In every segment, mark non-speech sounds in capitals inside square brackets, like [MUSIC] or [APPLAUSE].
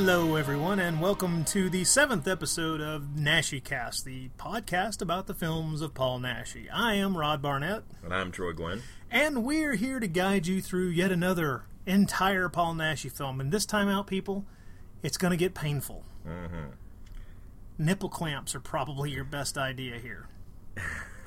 Hello, everyone, and welcome to the seventh episode of Naschy Cast, the podcast about the films of Paul Naschy. I am Rod Barnett, And I'm Troy Gwen. and we're here to guide you through yet another entire Paul Naschy film. And this time out, people, it's going to get painful. Mm-hmm. Nipple clamps are probably your best idea here.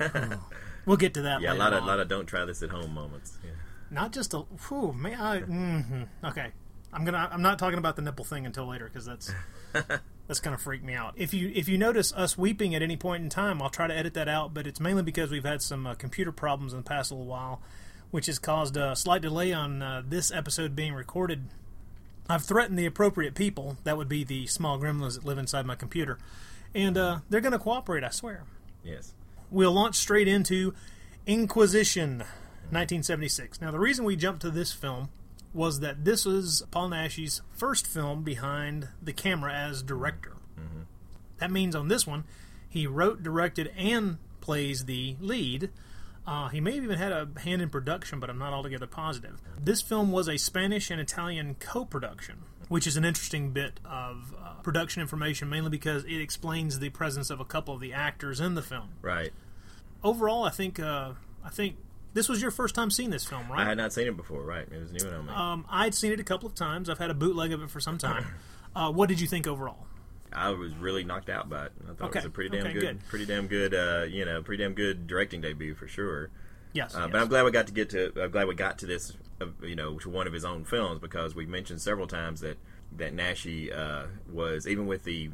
Oh. [LAUGHS] We'll get to that. Yeah, a lot of lot of don't try this at home moments. Yeah. not just a. Whew, may I? hmm Okay, I'm gonna. I'm not talking about the nipple thing until later because that's [LAUGHS] that's gonna freak me out. If you if you notice us weeping at any point in time, I'll try to edit that out. But it's mainly because we've had some uh, computer problems in the past little while, which has caused a slight delay on uh, this episode being recorded. I've threatened the appropriate people. That would be the small gremlins that live inside my computer, and uh, they're going to cooperate. I swear Yes. we'll launch straight into Inquisition, 1976. Now, the reason we jumped to this film was that this was Paul Naschy's first film behind the camera as director. That means on this one, he wrote, directed, and plays the lead. Uh, he may have even had a hand in production, but I'm not altogether positive. This film was a Spanish and Italian co production, which is an interesting bit of uh, production information, mainly because it explains the presence of a couple of the actors in the film Right. overall, I think uh, I think this was your first time seeing this film, right? I had not seen it before. Right. It was new on me. um, I'd seen it a couple of times. I've had a bootleg of it for some time. [LAUGHS] Uh, what did you think overall? I was really knocked out by it. I thought Okay. it was a pretty damn Okay, good, good. pretty damn good, uh, you know, pretty damn good directing debut for sure. Yes, Uh, yes. But I'm glad we got to get to. I'm glad we got to this, uh, you know, to one of his own films because we mentioned several times that that Naschy uh, was even with the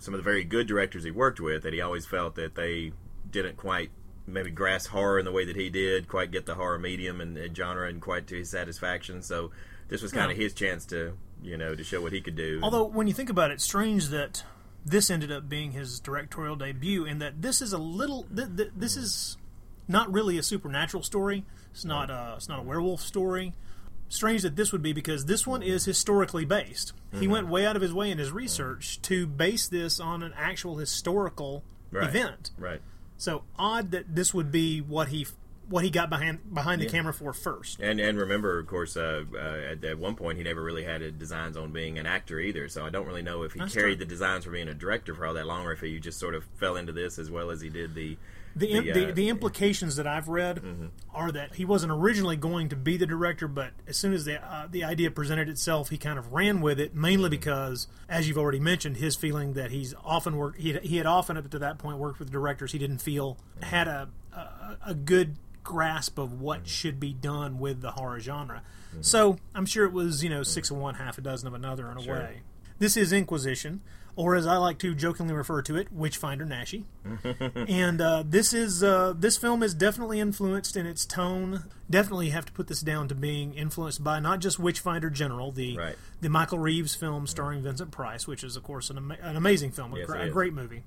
some of the very good directors he worked with that he always felt that they didn't quite maybe grasp horror in the way that he did, quite get the horror medium and, and genre and quite to his satisfaction. So this was kind of Yeah. his chance to you know to show what he could do. Although when you think about it, strange that this ended up being his directorial debut, and that this is a little. Th- th- this is not really a supernatural story. It's not. A, it's not a werewolf story. Strange that this would be because this one is historically based. He mm-hmm. went way out of his way in his research to base this on an actual historical Right. event. right. So odd that this would be what he what he got behind behind the Yeah. camera for first. And and remember, of course, uh, uh, at, at one point he never really had a designs on being an actor either. So I don't really know if he That's carried true. the designs for being a director for all that long, or if he just sort of fell into this as well as he did the The, The, the, uh, the implications that I've read are that he wasn't originally going to be the director, but as soon as the uh, the idea presented itself, he kind of ran with it. Mainly because, as you've already mentioned, his feeling that he's often worked. He had, he had often up to that point worked with directors he didn't feel had a a, a good grasp of what should be done with the horror genre. So I'm sure it was you know six of one, half a dozen of another in a Sure. way. This is Inquisition, or as I like to jokingly refer to it, Witchfinder Naschy [LAUGHS] and uh, this is uh, this film is definitely influenced in its tone. Definitely have to put this down to being influenced by not just Witchfinder General, the Right. the Michael Reeves film starring Vincent Price, which is of course an, ama- an amazing film, a, Yes, a great movie,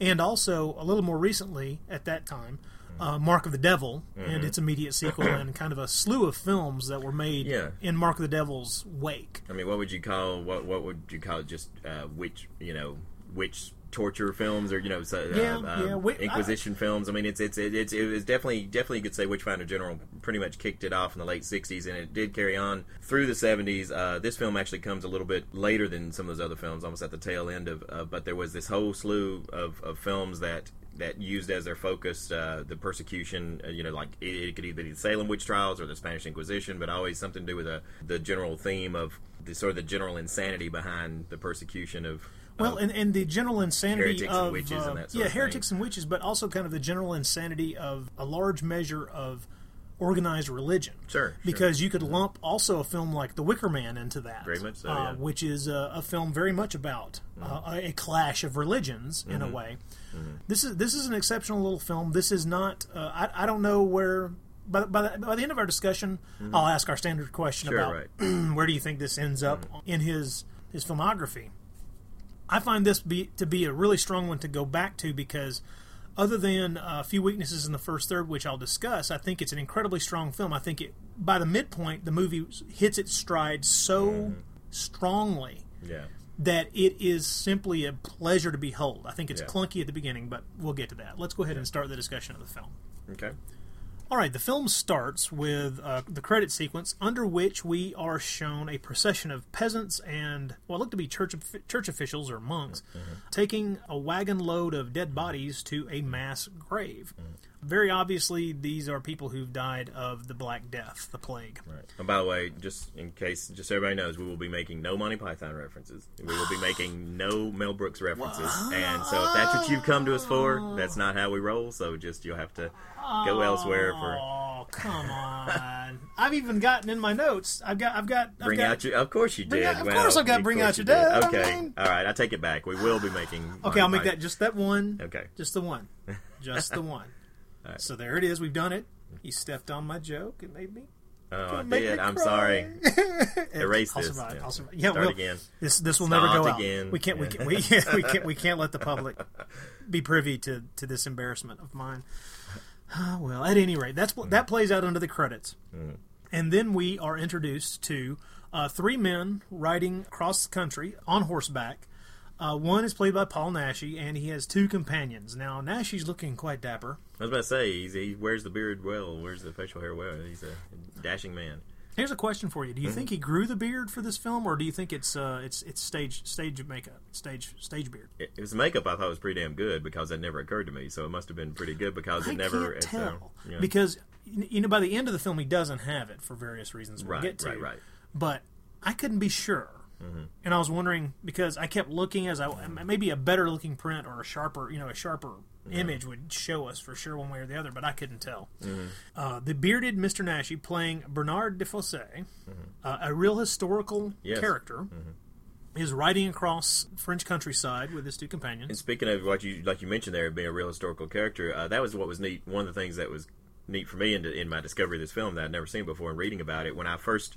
and also a little more recently at that time. Uh, Mark of the Devil and its immediate sequel, [CLEARS THROAT] and kind of a slew of films that were made Yeah. in Mark of the Devil's wake. I mean, what would you call what? What would you call it? Just uh, witch, you know, witch torture films, or you know, so, Yeah, um, yeah, wi- Inquisition films. I mean, it's it's it's it was definitely definitely you could say Witchfinder General pretty much kicked it off in the late '60s, and it did carry on through the '70s. Uh, this film actually comes a little bit later than some of those other films, almost at the tail end of. Uh, but there was this whole slew of, of films that. That used as their focus uh, the persecution, uh, you know, like it, it could either be the Salem witch trials or the Spanish Inquisition, but always something to do with a, the general theme of the sort of the general insanity behind the persecution of. Well, of- and, and the general insanity Heretics and of witches uh, and that sort yeah, of thing. heretics and witches, but also kind of the general insanity of a large measure of organized religion. Sure, sure. because you could lump also a film like The Wicker Man into that, Very much so, uh, yeah. which is a, a film very much about uh, a, a clash of religions in Mm-hmm. a way. This is this is an exceptional little film. This is not. Uh, I I don't know where. By, by, the, by the end of our discussion, I'll ask our standard question Mm-hmm. Sure, about right. Mm-hmm. [CLEARS THROAT] where do you think this ends up in his his filmography. I find this be, to be a really strong one to go back to because, other than a few weaknesses in the first third, which I'll discuss, I think it's an incredibly strong film. I think it by the midpoint, the movie hits its stride so strongly yeah. That it is simply a pleasure to behold. I think it's Yeah. clunky at the beginning, but we'll get to that. Let's go ahead and start the discussion of the film. Okay. All right, the film starts with uh, the credit sequence, under which we are shown a procession of peasants and what look to be church church officials or monks taking a wagon load of dead bodies to a mass grave. Very obviously, these are people who've died of the Black Death, the plague. Right. And by the way, just in case, just so everybody knows, we will be making no Monty Python references. We will be [GASPS] making no Mel Brooks references. And so if that's what you've come to us for, that's not how we roll. So just you'll have to go elsewhere for. Oh, come on! [LAUGHS] I've even gotten in my notes. I've got, I've got, I've Bring got, out your. Of course you did. out- of Well, course I've got of bring out your dad. did. I Okay. mean- All right. I take it back. We will be making. Okay, I'll Monty make that just that one. Okay. Just the one. [LAUGHS] Just the one. Right. So there it is. We've done it. You stepped on my joke. It made me. Oh, I did. I'm cry. [LAUGHS] sorry. Erase I'll this. survive. Yeah. I'll survive. Yeah, Start well, again. This this will never go Start out. again. We can't. We can't. We, [LAUGHS] we can't. We can't let the public [LAUGHS] be privy to to this embarrassment of mine. [SIGHS] Ah, well, at any rate, that's that plays out under the credits, and then we are introduced to uh, three men riding across the country on horseback. Uh, one is played by Paul Naschy, and he has two companions. Now, Naschy's looking quite dapper. I was about to say he's, he wears the beard well, wears the facial hair well. He's a dashing man. Here's a question for you: Do you Mm-hmm. think he grew the beard for this film, or do you think it's uh, it's it's stage stage makeup, stage stage beard? It, his makeup I thought was pretty damn good because that never occurred to me. So it must have been pretty good because it I never. can't uh, tell you know. because you know by the end of the film he doesn't have it for various reasons we'll Right, get to. right, right. But I couldn't be sure, Mm-hmm. and I was wondering because I kept looking as I maybe a better looking print or a sharper you know a sharper image would show us for sure one way or the other, but I couldn't tell. Mm-hmm. Uh, the bearded Mr. Naschy playing Bernard de Fossé, uh, a real historical Mm-hmm. Yes. Mm-hmm. character. Is riding across French countryside with his two companions. And speaking of what you like, you mentioned there being a real historical character. Uh, that was what was neat. One of the things that was neat for me in, in my discovery of this film that I'd never seen before and reading about it. When I first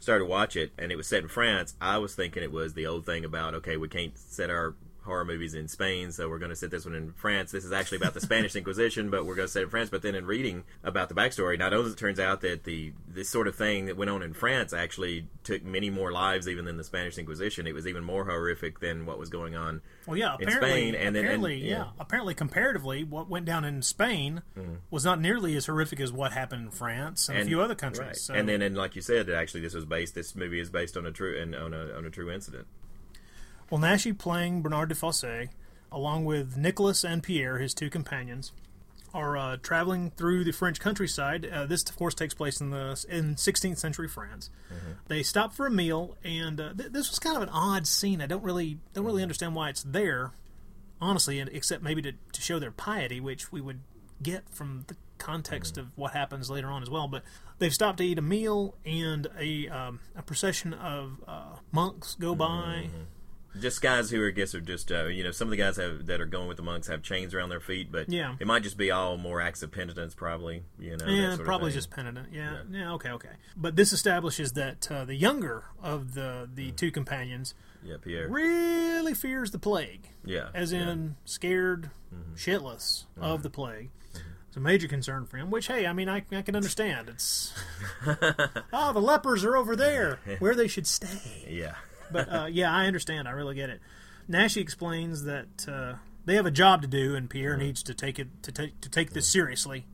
started to watch it, and it was set in France, I was thinking it was the old thing about okay, we can't set our horror movies in Spain, so we're going to set this one in France. This is actually about the Spanish [LAUGHS] Inquisition, but we're going to set it in France. But then in reading about the backstory, not only it turns out that the this sort of thing that went on in France actually took many more lives even than the Spanish Inquisition. It was even more horrific than what was going on Well, yeah, in apparently, Spain, and then- and- apparently, yeah. yeah. apparently, comparatively, what went down in Spain mm. was not nearly as horrific as what happened in France and, a few other countries. right. So, And then, and like you said, actually, this was based. This movie is based on a true and on a on a true incident. Well, Naschy playing Bernard de Fossé, along with Nicholas and Pierre, his two companions, are uh, traveling through the French countryside. Uh, this, of course, takes place in the in 16th century France. They stop for a meal, and uh, th- this was kind of an odd scene. I don't really don't really understand why it's there, honestly, and except maybe to, to show their piety, which we would get from the context of what happens later on as well. But they've stopped to eat a meal, and a um, a procession of uh, monks go by. Just guys who are, I guess, are just uh, you know some of the guys have that are going with the monks have chains around their feet, but Yeah. it might just be all more acts of penitence, probably. You know, Yeah, probably just penitent. Yeah, yeah, okay, okay. But this establishes that uh, the younger of the the mm-hmm. two companions yeah, Pierre. really fears the plague, Yeah, as yeah. in scared mm-hmm. shitless of mm-hmm. the plague. It's a major concern for him. Which, hey, I mean, I, I can understand. It's oh, [LAUGHS] the lepers are over there, [LAUGHS] where they should stay. yeah. But uh, yeah, I understand. I really get it. Naschy explains that uh, they have a job to do, and Pierre needs to take it to take to take this seriously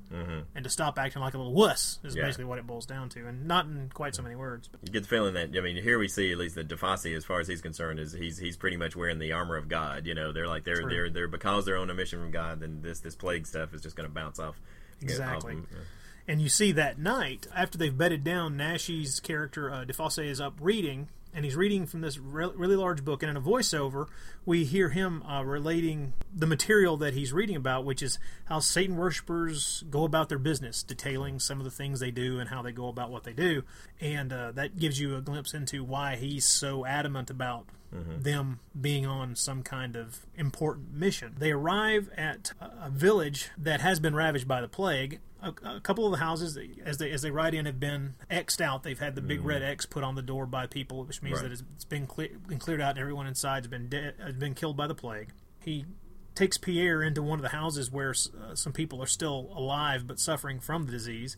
and to stop acting like a little wuss. Is Yeah. basically what it boils down to, and not in quite so many words. But You get the feeling that I mean, here we see at least that DeFosse, as far as he's concerned, is he's he's pretty much wearing the armor of God. You know, they're like they're True. they're they're because they're on a mission from God. Then this this plague stuff is just going to bounce off. Exactly. off and you see that night after they've bedded down, Naschy's character uh, DeFosse is up reading, and he's reading from this re- really large book. And in a voiceover, we hear him uh, relating the material that he's reading about, which is how Satan worshippers go about their business, detailing some of the things they do and how they go about what they do. And uh, that gives you a glimpse into why he's so adamant about them being on some kind of important mission. They arrive at a village that has been ravaged by the plague. A, a couple of the houses, as they as they ride in, have been xed out. They've had the big mm. red X put on the door by people, which means Right. that it's, it's been, cle been cleared out, and everyone inside has been dead, has been killed by the plague. He takes Pierre into one of the houses where uh, some people are still alive but suffering from the disease,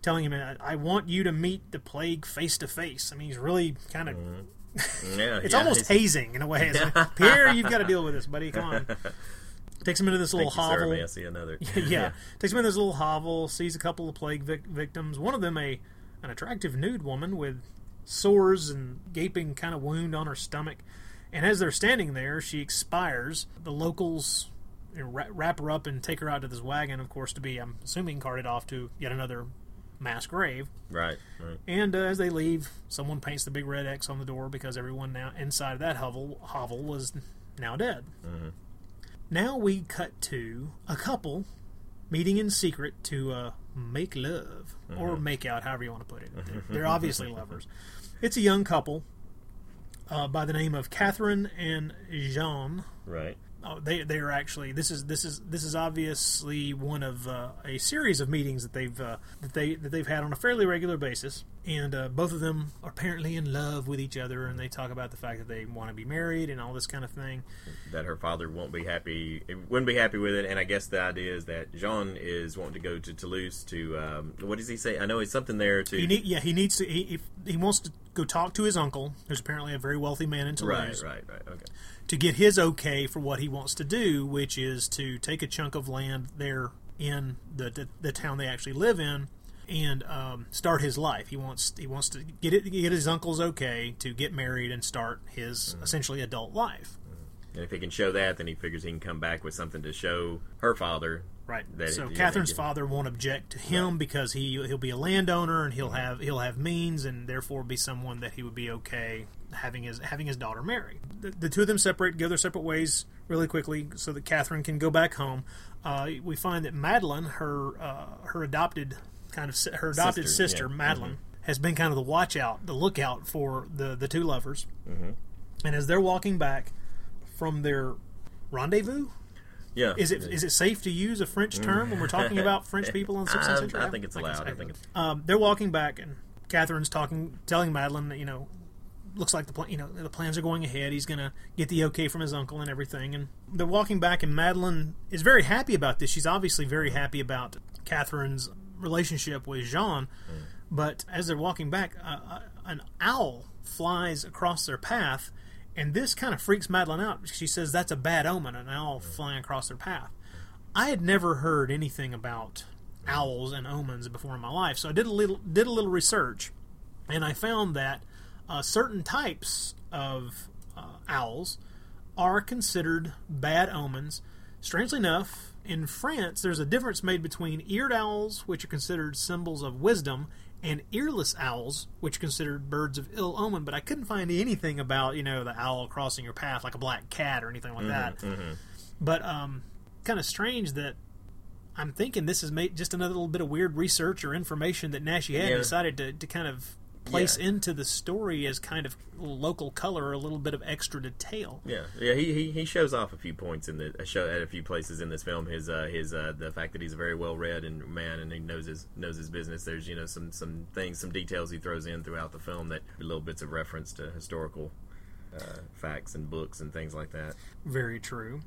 telling him, "I, I want you to meet the plague face to face." I mean, he's really kind of mm-hmm. Yeah, it's yeah, almost hazing in a way. It's like, [LAUGHS] Pierre, you've got to deal with this, buddy. Come on. [LAUGHS] Takes him into this little Thank you, Sarah hovel. Massey, another. [LAUGHS] yeah. Takes him in this little hovel, sees a couple of plague vic- victims. One of them, a an attractive nude woman with sores and gaping kind of wound on her stomach. And as they're standing there, she expires. The locals you know, wra- wrap her up and take her out to this wagon, of course, to be, I'm assuming, carted off to yet another mass grave. Right, right. And uh, as they leave, someone paints the big red X on the door because everyone now inside of that hovel, hovel was now dead. Now we cut to a couple meeting in secret to uh, make love or make out, however you want to put it. They're, [LAUGHS] they're obviously lovers. It's a young couple uh, by the name of Catherine and Jean. Right. Oh, they they are actually this is this is this is obviously one of uh, a series of meetings that they've uh, that they that they've had on a fairly regular basis, and uh, both of them are apparently in love with each other, and they talk about the fact that they want to be married and all this kind of thing. That her father won't be happy, wouldn't be happy with it, and I guess the idea is that Jean is wanting to go to Toulouse to, um, what does he say? I know it's something there to. He need, yeah, he needs to. He, if he wants to go talk to his uncle, who's apparently a very wealthy man in right, Toulouse, right, right. Okay. To get his okay for what he wants to do, which is to take a chunk of land there in the the, the town they actually live in and um, start his life. He wants he wants to get it get his uncle's okay to get married and start his essentially adult life. And if he can show that, then he figures he can come back with something to show her father. Right. That- so Catherine's father won't object to him because he he'll be a landowner and he'll have he'll have means and therefore be someone that he would be okay having his having his daughter marry. The, the two of them separate, go their separate ways really quickly so that Catherine can go back home. Uh, we find that Madeline, her uh, her adopted kind of her adopted Sister, sister, yeah. Mm-hmm. Madeline, has been kind of the watch out, the lookout for the the two lovers. Mm-hmm. And as they're walking back from their rendezvous, Yeah. is it is it safe to use a French term when we're talking about French [LAUGHS] people in the 16th I, century? I think it's allowed. I think it's. Um, they're walking back, and Catherine's talking, telling Madeline that you know, looks like the pl- you know the plans are going ahead. He's gonna get the okay from his uncle and everything. And they're walking back, and Madeline is very happy about this. She's obviously very happy about Catherine's relationship with Jean. But as they're walking back, uh, an owl flies across their path, and this kind of freaks Madeline out. Because she says that's a bad omen, an owl flying across their path. I had never heard anything about owls and omens before in my life, so I did a little did a little research, and I found that uh, certain types of uh, owls are considered bad omens. Strangely enough, in France, there's a difference made between eared owls, which are considered symbols of wisdom, and earless owls, which considered birds of ill omen. But I couldn't find anything about you know the owl crossing your path like a black cat or anything like that. But um, kind of strange that I'm thinking this is made just another little bit of weird research or information that Nash had Yeah. decided to, to kind of place Yeah. into the story as kind of local color or a little bit of extra detail. Yeah, yeah. He, he, he shows off a few points in the show at a few places in this film. His uh, his uh, the fact that he's a very well read and man and he knows his knows his business. There's you know some some things some details he throws in throughout the film that little bits of reference to historical uh, facts and books and things like that. Very true.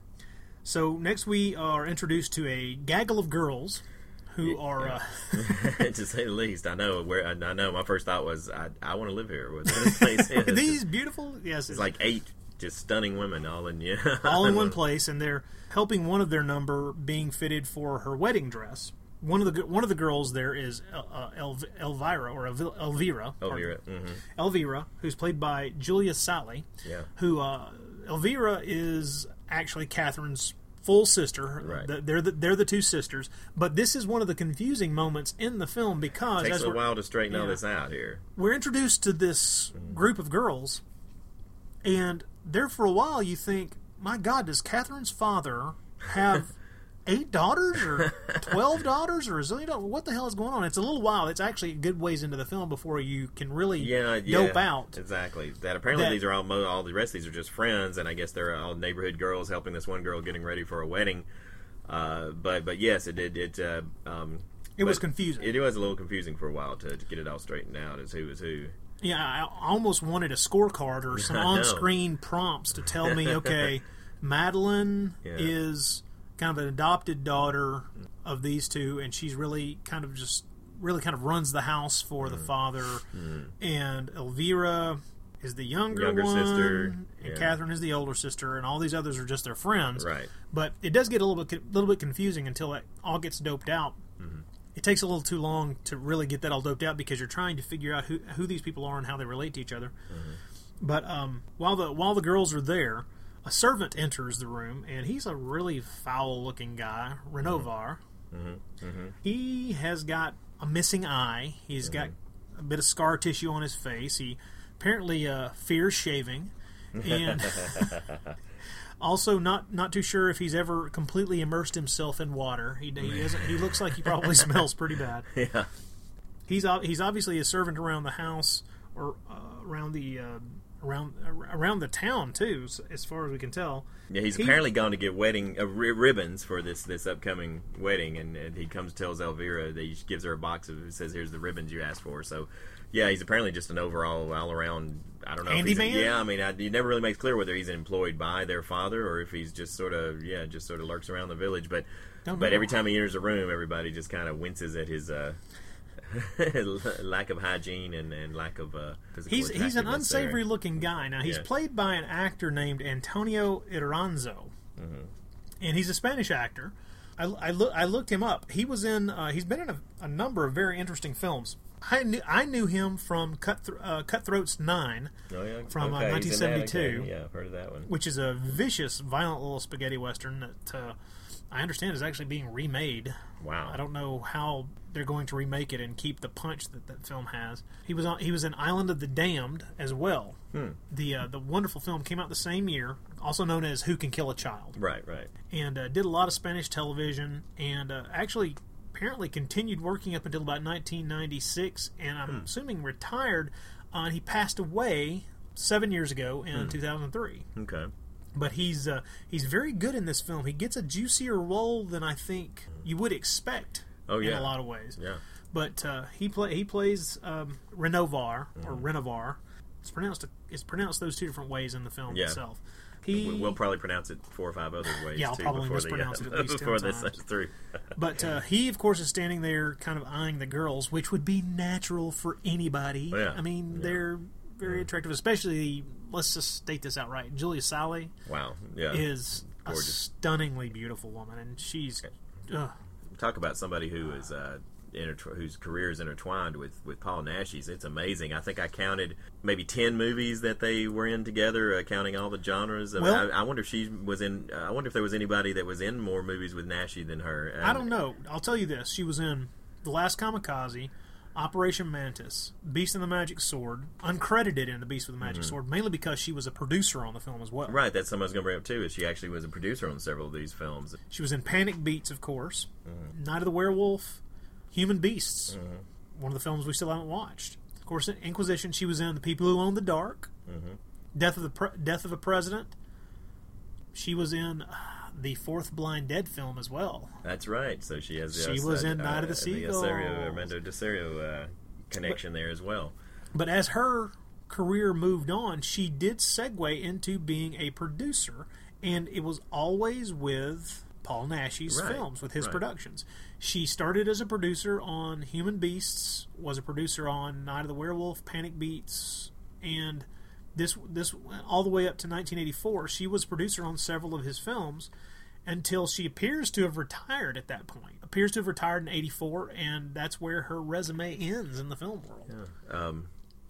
So next we are introduced to a gaggle of girls who are uh, [LAUGHS] to say the least, I know where I, know. My first thought was I, I want to live here. This [LAUGHS] place is. these beautiful yes It's like eight just stunning women all in yeah [LAUGHS] all in one place, and they're helping one of their number being fitted for her wedding dress. One of the one of the girls there is uh, uh, Elv- Elvira or Elv- Elvira. Elvira. hmm Elvira, who's played by Julia Saly. Yeah. Who uh, Elvira is actually Catherine's full sister. Right. The- They're the, they're the two sisters. But this is one of the confusing moments in the film because it Takes as a we're, while to straighten all this out here. we're introduced to this mm-hmm. group of girls, and there for a while you think, my God, does Catherine's father have eight daughters or [LAUGHS] twelve daughters or a zillion daughters? What the hell is going on? It's a little while. It's actually a good ways into the film before you can really yeah, yeah, dope out. exactly. That apparently that- these are all mo- all the rest of these are just friends, and I guess they're all neighborhood girls helping this one girl getting ready for a wedding. Uh, but but yes, it did it. Uh, um, It was confusing. It was a little confusing for a while to, to get it all straightened out as who was who. Yeah, I almost wanted a scorecard or [LAUGHS] some on-screen prompts to tell me, okay, [LAUGHS] Madeline Yeah. is kind of an adopted daughter of these two, and she's really kind of just really kind of runs the house for Mm. the father, and Elvira is the younger, Younger one, sister, and yeah. Catherine is the older sister, and all these others are just their friends. Right. But it does get a little bit little bit confusing until it all gets doped out. Mm-hmm. It takes a little too long to really get that all doped out because you're trying to figure out who who these people are and how they relate to each other. Mm-hmm. But um, while the while the girls are there, a servant enters the room, and he's a really foul looking guy, Renovar. Mm-hmm. He has got a missing eye. He's got Mm-hmm. a bit of scar tissue on his face. He apparently uh, fears shaving, and [LAUGHS] also not not too sure if he's ever completely immersed himself in water. He he, doesn't, he looks like he probably [LAUGHS] smells pretty bad. Yeah. He's he's obviously a servant around the house or uh, around the uh, around around the town too, as far as we can tell. Yeah, he's He- apparently gone to get wedding uh, ribbons for this this upcoming wedding, and, and he comes tells Elvira that he gives her a box of says here's the ribbons you asked for. So, yeah, he's apparently just an overall all around. I don't know. Handyman? Yeah, I mean, I, he never really makes clear whether he's employed by their father or if he's just sort of yeah, just sort of lurks around the village. But Don't but know. every time he enters a room, everybody just kind of winces at his. Uh, [LAUGHS] lack of hygiene and, and lack of uh, physical He's he's an attractiveness there. unsavory looking guy. Now he's Yeah. played by an actor named Antonio Iranzo, Mm-hmm. and he's a Spanish actor. I, I, I looked him up. He was in. Uh, he's been in a, a number of very interesting films. I knew I knew him from Cut uh, Cutthroats Nine, Oh, yeah. from, uh, okay, he's 1972. Yeah, I've heard of that one. which is a vicious, violent little spaghetti western that uh, I understand is actually being remade. Wow. I don't know how they're going to remake it and keep the punch that that film has. He was on. He was in Island of the Damned as well. Hmm. The uh, the wonderful film came out the same year, also known as Who Can Kill a Child, Right, right. and uh, did a lot of Spanish television and uh, actually apparently continued working up until about 1996, and I'm Hmm. assuming retired. Uh, and he passed away seven years ago Hmm. in 2003 Okay. but he's uh, he's very good in this film. He gets a juicier role than I think you would expect. Oh, yeah, in a lot of ways. Yeah. But uh, he play he plays um, Renovar Mm-hmm. or Renovar. It's pronounced it's pronounced those two different ways in the film Yeah. itself. He We- We'll probably pronounce it four or five other ways Yeah, I'll too probably before mispronounce the, it at least [LAUGHS] 10 before this times. [LAUGHS] through. but uh, he of course is standing there kind of eyeing the girls, which would be natural for anybody. Oh, yeah. I mean, Yeah. they're very attractive, especially let's just state this outright. Julia Saly wow. Yeah. is a stunningly beautiful woman, and she's. Uh, Talk about somebody who is uh, intertw- whose career is intertwined with with Paul Naschy's. It's amazing. I think I counted maybe ten movies that they were in together, uh, counting all the genres. I, mean, I, I wonder if she was in. Uh, I wonder if there was anybody that was in more movies with Naschy than her. I don't know. I'll tell you this: she was in The Last Kamikaze, Operation Mantis, Beast and the Magic Sword, uncredited in The Beast with the Magic Sword, mainly because she was a producer on the film as well. Right, that's something I was going to bring up too. Is she actually was a producer on several of these films? She was in Panic Beats, of course, Mm-hmm. Night of the Werewolf, Human Beasts, one of the films we still haven't watched. Of course, in Inquisition, she was in The People Who Own the Dark, Mm-hmm. Death of the Pre- Death of a President. She was in uh, the fourth Blind Dead film as well. That's right. So she has. She was in Night of the Seagulls. Ossorio, Armando de Ossorio uh, connection there as well. But as her career moved on, she did segue into being a producer, and it was always with Paul Naschy's Right, films, with his right. productions. She started as a producer on Human Beasts, was a producer on Night of the Werewolf, Panic Beats, and this this all the way up to 1984. She was producer on several of his films until she appears to have retired at that point. Appears to have retired in 84, and that's where her resume ends in the film world. Um,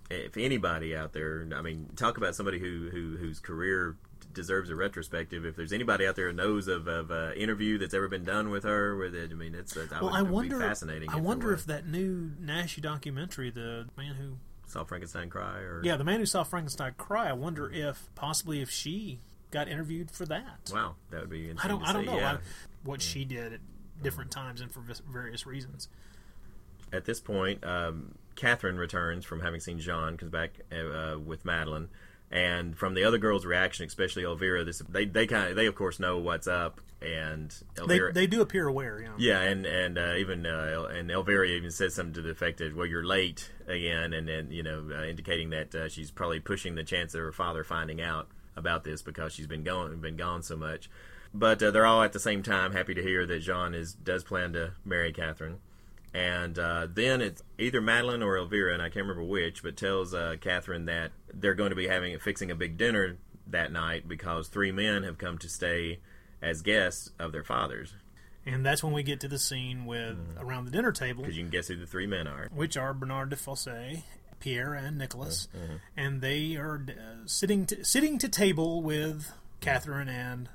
if anybody out there, I mean, talk about somebody who, who whose career deserves a retrospective. If there's anybody out there who knows of of uh, interview that's ever been done with her, with it, I mean, it's, it's I Well, would, I wonder. fascinating. I there wonder if that new Nash documentary, the man who, saw Frankenstein cry or yeah, the man who saw Frankenstein cry. I wonder if possibly if she got interviewed for that. wow, that would be. I don't. interesting I don't know Yeah. I, what she did at different times and for various reasons. at this point, um, Catherine returns from having seen Jean, comes back uh, with Madeline, and from the other girls' reaction, especially Elvira, this they they kind of they of course know what's up, and They Elvira, they do appear aware. Know. yeah, and and uh, even uh, El- and Elvira even says something to the effect of, "Well, you're late again," and then you know uh, indicating that uh, she's probably pushing the chance of her father finding out about this because she's been gone been gone so much. But uh, they're all at the same time happy to hear that Jean is does plan to marry Catherine. And uh, then it's either Madeline or Elvira, and I can't remember which, but tells uh, Catherine that they're going to be having fixing a big dinner that night because three men have come to stay as guests of their fathers. And that's when we get to the scene with around the dinner table, Because you can guess who the three men are. which are Bernard de Fossé, Pierre, and Nicholas, Mm-hmm. and they are uh, sitting to, sitting to table with Catherine and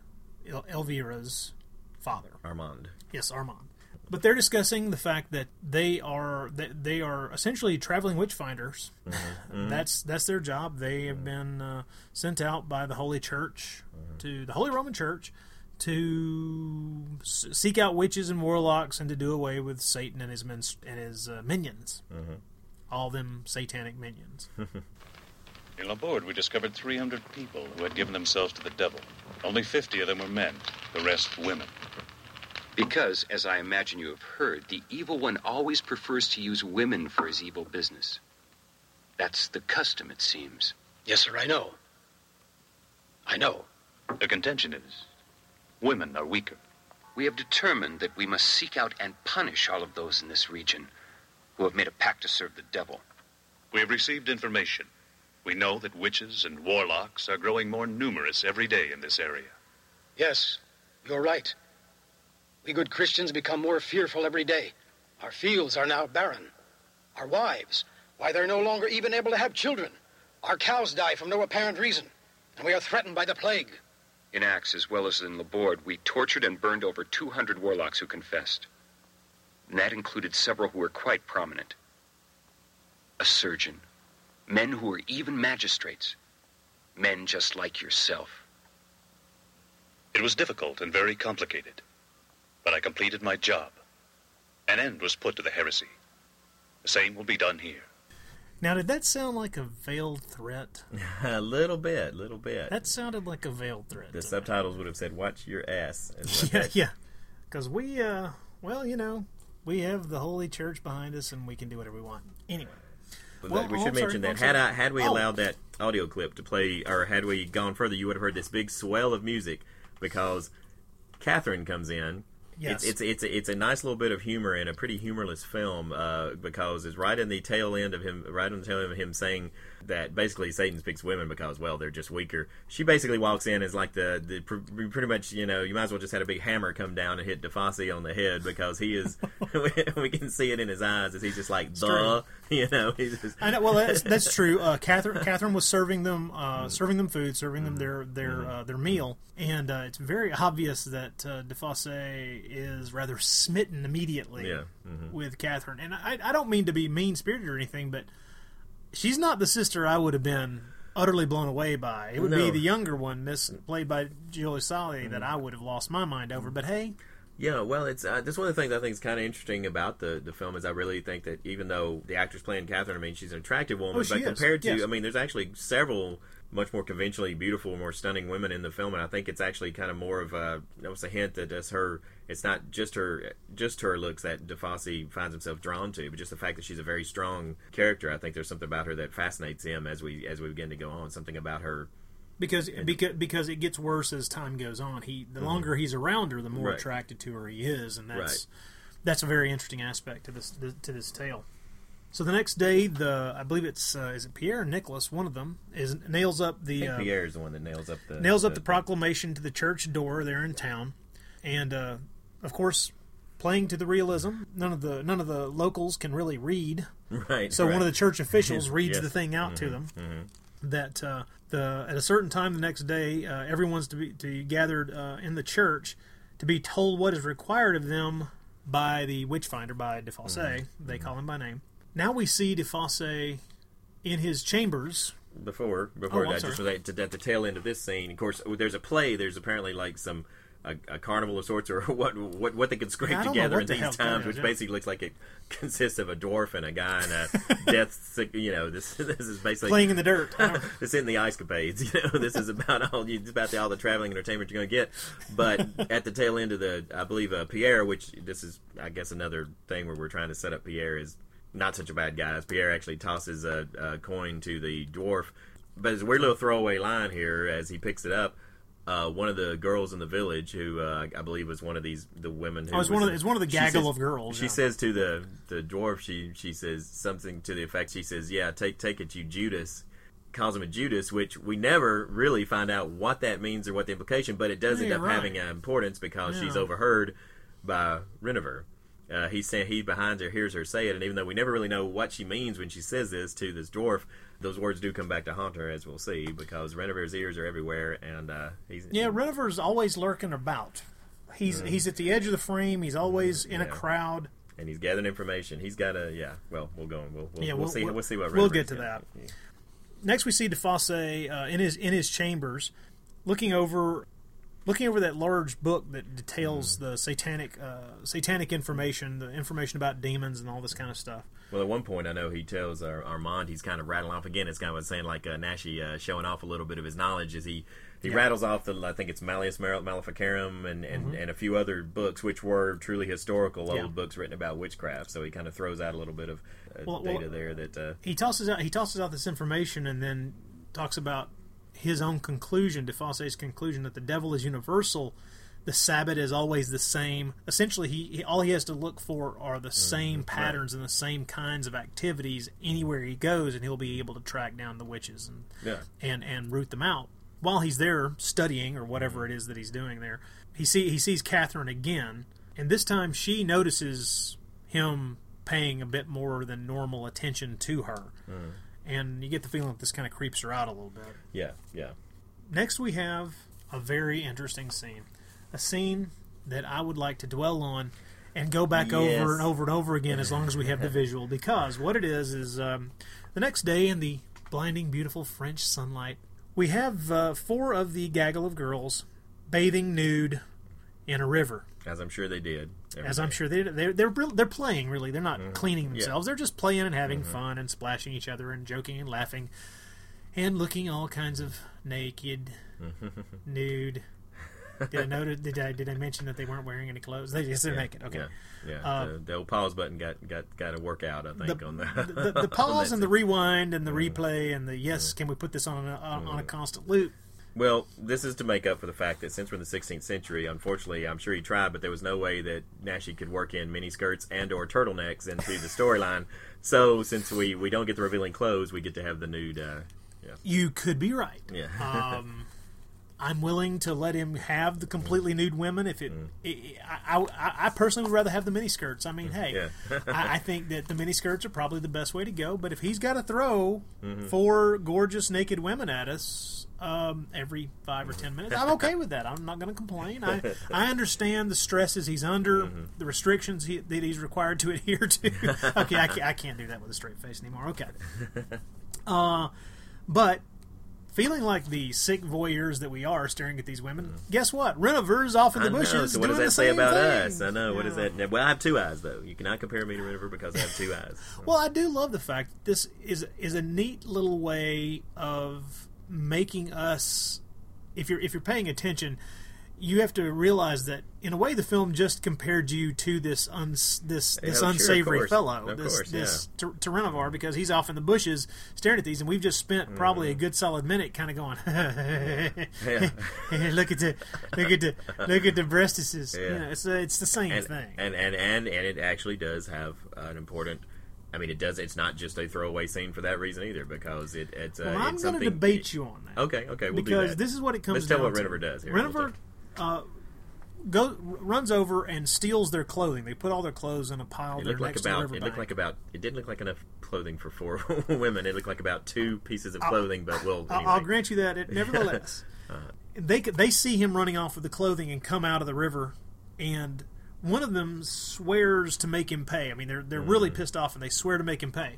El- Elvira's father. Armand. Yes, Armand. But they're discussing the fact that they are that they are essentially traveling witchfinders. Mm-hmm. Mm-hmm. That's that's their job. They have mm-hmm. been uh, sent out by the Holy Church to the Holy Roman Church to s- seek out witches and warlocks and to do away with Satan and his min- and his uh, minions. All them satanic minions. [LAUGHS] In Laborde, we discovered 300 people who had given themselves to the devil. Only 50 of them were men, the rest women. Because, as I imagine you have heard, the evil one always prefers to use women for his evil business. That's the custom, it seems. Yes, sir, I know. I know. The contention is women are weaker. We have determined that we must seek out and punish all of those in this region who have made a pact to serve the devil. We have received information. We know that witches and warlocks are growing more numerous every day in this area. Yes, you're right. We good Christians become more fearful every day. Our fields are now barren. Our wives, why, they're no longer even able to have children. Our cows die from no apparent reason, and we are threatened by the plague. In Axe, as well as in Laborde, we tortured and burned over 200 warlocks who confessed. And that included several who were quite prominent. A surgeon, men who were even magistrates, men just like yourself. It was difficult and very complicated, but I completed my job. An end was put to the heresy. The same will be done here. Now, did that sound like a veiled threat? [LAUGHS] a little bit, little bit. That sounded like a veiled threat. the to me. subtitles would have said, "Watch your ass." Yeah, that- yeah. Because we, uh, well, you know, we have the Holy Church behind us, and we can do whatever we want. Anyway, But Well, we oh, should I'm sorry, mention that had. I had we Oh. allowed that audio clip to play, or had we gone further, you would have heard this big swell of music because Catherine comes in. Yes. It's, it's it's a, it's a nice little bit of humor in a pretty humorless film uh, because it's right in the tail end of him, right on the tail end of him saying that basically Satan speaks women because well they're just weaker. She basically walks in as like the, the pr- pretty much you know you might as well just had a big hammer come down and hit DeFosse on the head because he is [LAUGHS] we can see it in his eyes as he's just like the [LAUGHS] you know he's just, I know. Well, that's, that's true. Uh, [LAUGHS] Catherine, Catherine was serving them, uh, serving them food, serving them their their uh, their meal, and uh, it's very obvious that uh, DeFosse is rather smitten immediately Yeah, mhm. with Catherine. And I, I don't mean to be mean spirited or anything, but she's not the sister I would have been utterly blown away by. It would be the younger one, Miss played by Julie Saly, that I would have lost my mind over. But hey, Yeah, well, it's uh, that's one of the things I think is kind of interesting about the the film is I really think that even though the actress playing Catherine, I mean, she's an attractive woman, Oh, but is, compared to, yes. I mean, there's actually several much more conventionally beautiful, more stunning women in the film, and I think it's actually kind of more of a that was a hint that it's her. It's not just her, just her looks that DeFosse finds himself drawn to, but just the fact that she's a very strong character. I think there's something about her that fascinates him as we as we begin to go on. Something about her. because because because it gets worse as time goes on. He the longer he's around her, the more Mm-hmm. Right. attracted to her he is, and that's Right. that's a very interesting aspect to this to this tale. So the next day, the I believe it's uh, is it Pierre or Nicholas, one of them is nails up the uh, Pierre is the one that nails up the nails up the proclamation to the church door there in town, and uh, of course, playing to the realism. None of the none of the locals can really read, right. so right. one of the church officials [LAUGHS] reads Yes. Mm-hmm. the thing out to them that uh, the at a certain time the next day, uh, everyone's to be to be gathered uh, in the church to be told what is required of them by the witchfinder by Defosse. Mm-hmm. They call him by name. Now we see Defosse in his chambers. before before Oh, that just at the, at the tail end of this scene of course there's a play there's apparently like some a, a carnival of sorts or [LAUGHS] what what what they could scrape Yeah, I don't know together in the these times which yeah. basically looks like it [LAUGHS] consists of a dwarf and a guy and a [LAUGHS] death sick you know this this is basically Playing in the dirt. I don't- this isn't the ice capades, you know. This is about all you about the, all the traveling entertainment you're going to get. But at the tail end of the, I believe uh, Pierre, which this is, I guess, another thing where we're trying to set up Pierre is not such a bad guy. As Pierre actually tosses a, a coin to the dwarf, but it's a weird little throwaway line here as he picks it up. Uh, one of the girls in the village, who uh, I believe was one of these the women. Who Oh, it's one of the- it's one of the gaggle says- of girls, She yeah. says to the the dwarf, she she says something to the effect. She says, "Yeah, take take it, you Judas." Calls him a Judas, which we never really find out what that means or what the implication, but it does Yeah, end up right. having an importance because she's overheard by Renover. Uh, he's saying he behind her hears her say it, and even though we never really know what she means when she says this to this dwarf, those words do come back to haunt her, as we'll see, because Renover's ears are everywhere, and uh, he's Yeah, Renover's always lurking about. He's he's at the edge of the frame. He's always in a crowd. and he's gathering information. He's got a yeah. Well, we'll go. on. We'll we'll, Yeah, we'll, we'll- see. we'll- We'll, see what we'll Renover's get to got. that. Next, we see DeFosse uh, in his in his chambers, looking over looking over that large book that details Mm. the satanic uh, satanic information, the information about demons and all this kind of stuff. Well, at one point, I know he tells Ar- Armand he's kind of rattling off again. It's kind of saying like uh, Naschy uh, showing off a little bit of his knowledge as he he Yeah. rattles off the I think it's Malleus Mal- Maleficarum and, and, Mm-hmm. and a few other books which were truly historical old Yeah. books written about witchcraft. So he kind of throws out a little bit of uh, Well, data well- there that uh, He tosses out he tosses out this information and then talks about his own conclusion, DeFosse's conclusion that the devil is universal. The Sabbath is always the same. Essentially, he, he all he has to look for are the mm, same patterns and the same kinds of activities anywhere he goes, and he'll be able to track down the witches and yeah. and and root them out while he's there studying or whatever mm-hmm. it is that he's doing there. He see he sees Catherine again, and this time she notices him paying a bit more than normal attention to her, mm. And you get the feeling that this kind of creeps her out a little bit. Yeah, yeah. Next, we have a very interesting scene, a scene that I would like to dwell on and go back Yes. over and over and over again as long as we have the visual. [LAUGHS] Because what it is is um, the next day in the blinding, beautiful French sunlight, we have uh, four of the gaggle of girls bathing nude in a river. As I'm sure they did. As I'm sure they they're they're, they're playing really. They're Mm-hmm. not cleaning themselves. They're just playing and having fun and splashing each other and joking and laughing and looking all kinds of naked, [LAUGHS] nude. Did I notice? Did I did I mention that they weren't wearing any clothes? They just they're naked. Okay. Yeah, yeah. Uh, the, the old pause button got got got to work out. I think on that. The, the, the [LAUGHS] pause and the rewind and the replay and the yes, can we put this on a, on, on a constant loop? Well, this is to make up for the fact that since we're in the 16th century, unfortunately, I'm sure he tried, but there was no way that Naschy could work in miniskirts and or turtlenecks into the storyline. So, since we, we don't get the revealing clothes, we get to have the nude. Uh, yeah, You could be right. yeah, [LAUGHS] Um, I'm willing to let him have the completely nude women if it. I, I, I personally would rather have the miniskirts. I mean, hey, Yeah. I, I [LAUGHS] think that the miniskirts are probably the best way to go. But if he's got to throw Mm-hmm. four gorgeous naked women at us um, every five or ten minutes, I'm okay with that. I'm not going to complain. I [LAUGHS] I understand the stresses he's under, Mm-hmm. the restrictions he, that he's required to [LAUGHS] adhere to. [LAUGHS] okay, I can't, I can't do that with a straight face anymore. Okay, uh, but feeling like the sick voyeurs that we are staring at these women, guess what? Renover's off in the know. bushes. So, what does that say about thing. us? I know. What is Yeah. that? Well, I have two eyes, though. You cannot compare me to Renover because I have two eyes. Well, I do love the fact that this is is a neat little way of making us. If you're if you're paying attention, you have to realize that in a way the film just compared you to this uns, this this Yeah, unsavory course. fellow, Of this course, this Terrenovar, because he's off in the bushes staring at these, and we've just spent probably a Mm-hmm. good solid minute kind of going, [LAUGHS] [LAUGHS] look at the look at the look at the breastises. Yeah. You know, it's it's the same and, thing. and and and and it actually does have an important. I mean, it does. It's not just a throwaway scene for that reason either, because it, it's. Uh, well, I'm going to debate you on that. Okay, okay, we'll do because this is what it comes Let's tell what to. Does here. We'll Renover uh, go runs over and steals their clothing. They put all their clothes in a pile It looked like about. It looked like about. It didn't look like enough clothing for four [LAUGHS] women. It looked like about two pieces of clothing. But well, I'll, anyway. I'll grant you that. It, nevertheless, [LAUGHS] they they see him running off with the clothing and come out of the river, and one of them swears to make him pay. I mean, they're they're Mm. really pissed off and they swear to make him pay.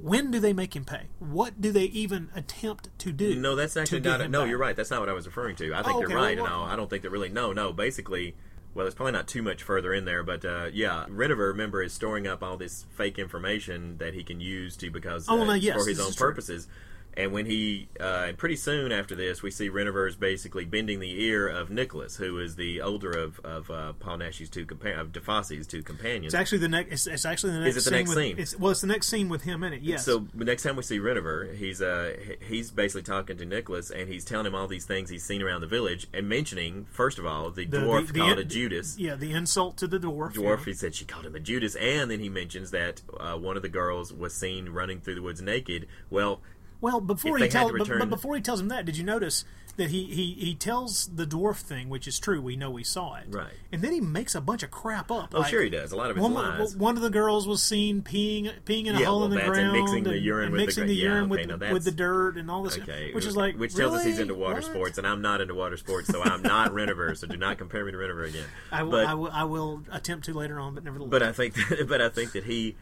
When do they make him pay? What do they even attempt to do? No, that's actually not. him no, you're right. That's not what I was referring to. I think Oh, you're right, well, and I'll, I don't think that really. No, no. Basically, well, it's probably not too much further in there, but uh, yeah, Renover, remember, is storing up all this fake information that he can use to because Oh, uh, no, yes, for his own purposes. true. And when he, uh, and pretty soon after this, we see Renover's basically bending the ear of Nicholas, who is the older of of uh, Paul Naschy's two compa- of DeFosse's two companions. It's actually the next. It's, it's actually the next. Is it the scene next with, scene? It's, well, it's the next scene with him in it. Yes. So the next time we see Renover, he's uh he's basically talking to Nicholas, and he's telling him all these things he's seen around the village, and mentioning first of all the, The- dwarf the- the called in- a Judas. yeah, the insult to the dwarf. Dwarf, yeah. he said she called him a Judas, and then he mentions that uh, one of the girls was seen running through the woods naked. Well, Well, before he tells, but, but before he tells him that, did you notice that he, he he tells the dwarf thing, which is true. We know we saw it, Right. And then he makes a bunch of crap up. oh sure he does. A lot of it's One, lies. one of the girls was seen peeing peeing in a Yeah, hole well, in the ground and mixing the urine with the mixing the yeah, urine okay, with, with the dirt and all this, Okay, which is like which tells us he's into water What? sports, and I'm not into water sports, so I'm not Renover. So do not compare me to Renover again. [LAUGHS] I will, but I will I will attempt to later on, but nevertheless. but I think that, [LAUGHS] but I think that he.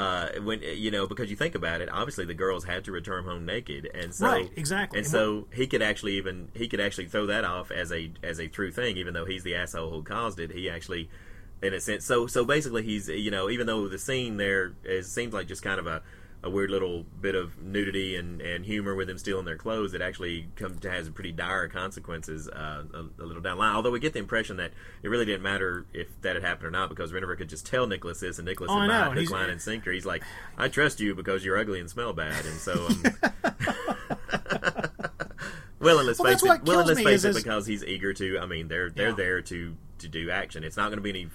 Uh, when you know, because you think about it, obviously the girls had to return home naked, and so Right, exactly. and so he could actually even he could actually throw that off as a as a true thing, even though he's the asshole who caused it. He actually, in a sense, so so basically he's you know even though the scene there is seems like just kind of a a weird little bit of nudity and, and humor with them stealing their clothes, that actually comes to has pretty dire consequences uh, a, a little down the line. Although we get the impression that it really didn't matter if that had happened or not, because Renover could just tell Nicholas this, and Nicholas Oh, would hook, line, and sinker. He's like, "I trust you because you're ugly and smell bad," and so. Um, [LAUGHS] Well, and let's Well, face it. Well, and let's face it, because he's eager to. I mean, they're they're Yeah. there to to do action. It's not going to be any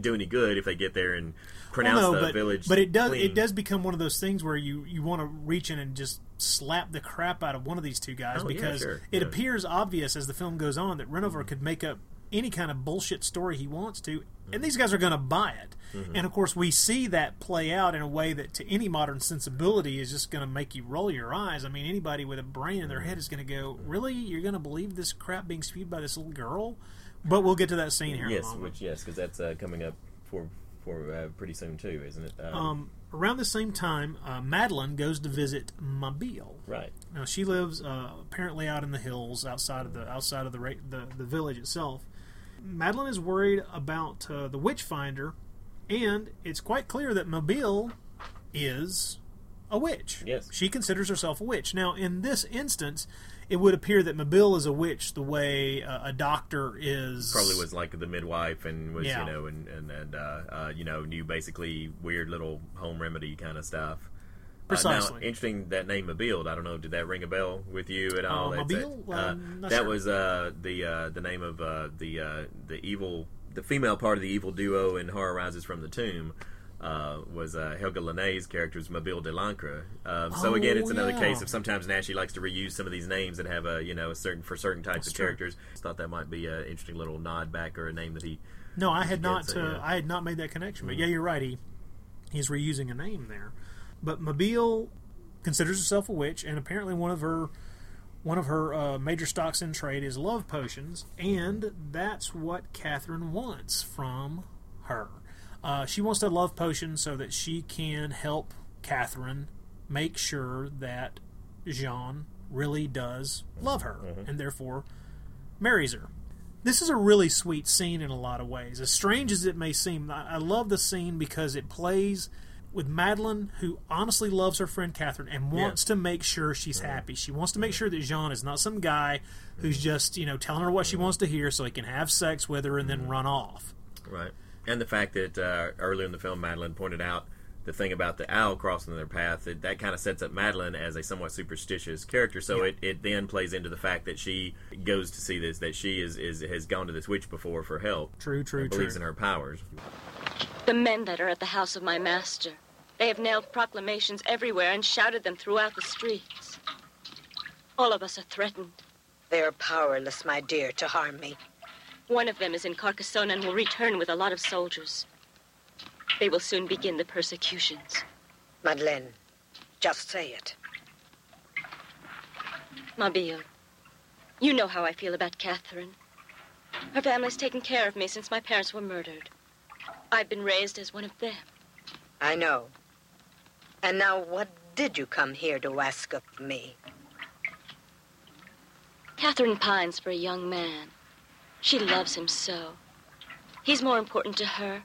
do any good if they get there and pronounce Well, no, the but, village. but it does clean. it does become one of those things where you you want to reach in and just slap the crap out of one of these two guys Oh, yeah, because sure, it yeah. appears obvious as the film goes on that Renover could make up any kind of bullshit story he wants to and these guys are going to buy it Mm-hmm. and of course we see that play out in a way that to any modern sensibility is just going to make you roll your eyes i mean anybody with a brain in their Mm-hmm. head is going to go really you're going to believe this crap being spewed by this little girl but we'll get to that scene here in a yes, which yes, because that's uh, coming up for for uh, pretty soon too, isn't it? Um, around the same time, uh, Madeline goes to visit Mabille. right. Now she lives uh, apparently out in the hills outside of the outside of the ra- the, the village itself. Madeline is worried about uh, the witch finder, and it's quite clear that Mabille is a witch. Yes. she considers herself a witch. Now, in this instance, it would appear that Mabille is a witch the way uh, a doctor is. Probably was like the midwife and was Yeah. you know and and, and uh, uh, you know knew basically weird little home remedy kind of stuff. Uh, Precisely. now, interesting that name Mabille. I don't know. Did that ring a bell with you at all? Uh, That's Mabille? it. Uh, Um, that sure. was uh, the uh, the name of uh, the uh, the evil, the female part of the evil duo in Horror Rises from the Tomb. Uh, was uh, Helga Liné's character is Mabille de l'Ancre. Um, so Oh, again, it's another yeah. case of sometimes Naschy likes to reuse some of these names that have a you know a certain for certain types That's of true. characters. Thought that might be an interesting little nod back or a name that he. No, I had not. uh, yeah. Mm-hmm. I had not made that connection. But yeah, you're right. He he's reusing a name there. But Mabille considers herself a witch, and apparently one of her one of her uh, major stocks in trade is love potions, and that's what Catherine wants from her. Uh, she wants a love potion so that she can help Catherine make sure that Jean really does love her, Mm-hmm. and therefore marries her. This is a really sweet scene in a lot of ways. As strange as it may seem, I, I love the scene because it plays with Madeline, who honestly loves her friend Catherine and wants to make sure she's mm-hmm. happy. She wants to make mm-hmm. sure that Jean is not some guy who's mm-hmm. just, you know, telling her what she wants to hear so he can have sex with her and then run off. Right. And the fact that uh, earlier in the film, Madeline pointed out the thing about the owl crossing their path, that, that kind of sets up Madeline as a somewhat superstitious character. So Yeah. it, it then plays into the fact that she goes to see this, that she is, is has gone to this witch before for help. True, true, and believes true. in her powers. The men that are at the house of my master. They have nailed proclamations everywhere and shouted them throughout the streets. All of us are threatened. They are powerless, my dear, to harm me. One of them is in Carcassonne and will return with a lot of soldiers. They will soon begin the persecutions. Madeleine, just say it. Mabille, you know how I feel about Catherine. Her family's taken care of me since my parents were murdered. I've been raised as one of them. I know. And now, what did you come here to ask of me? Catherine pines for a young man. She loves him so. He's more important to her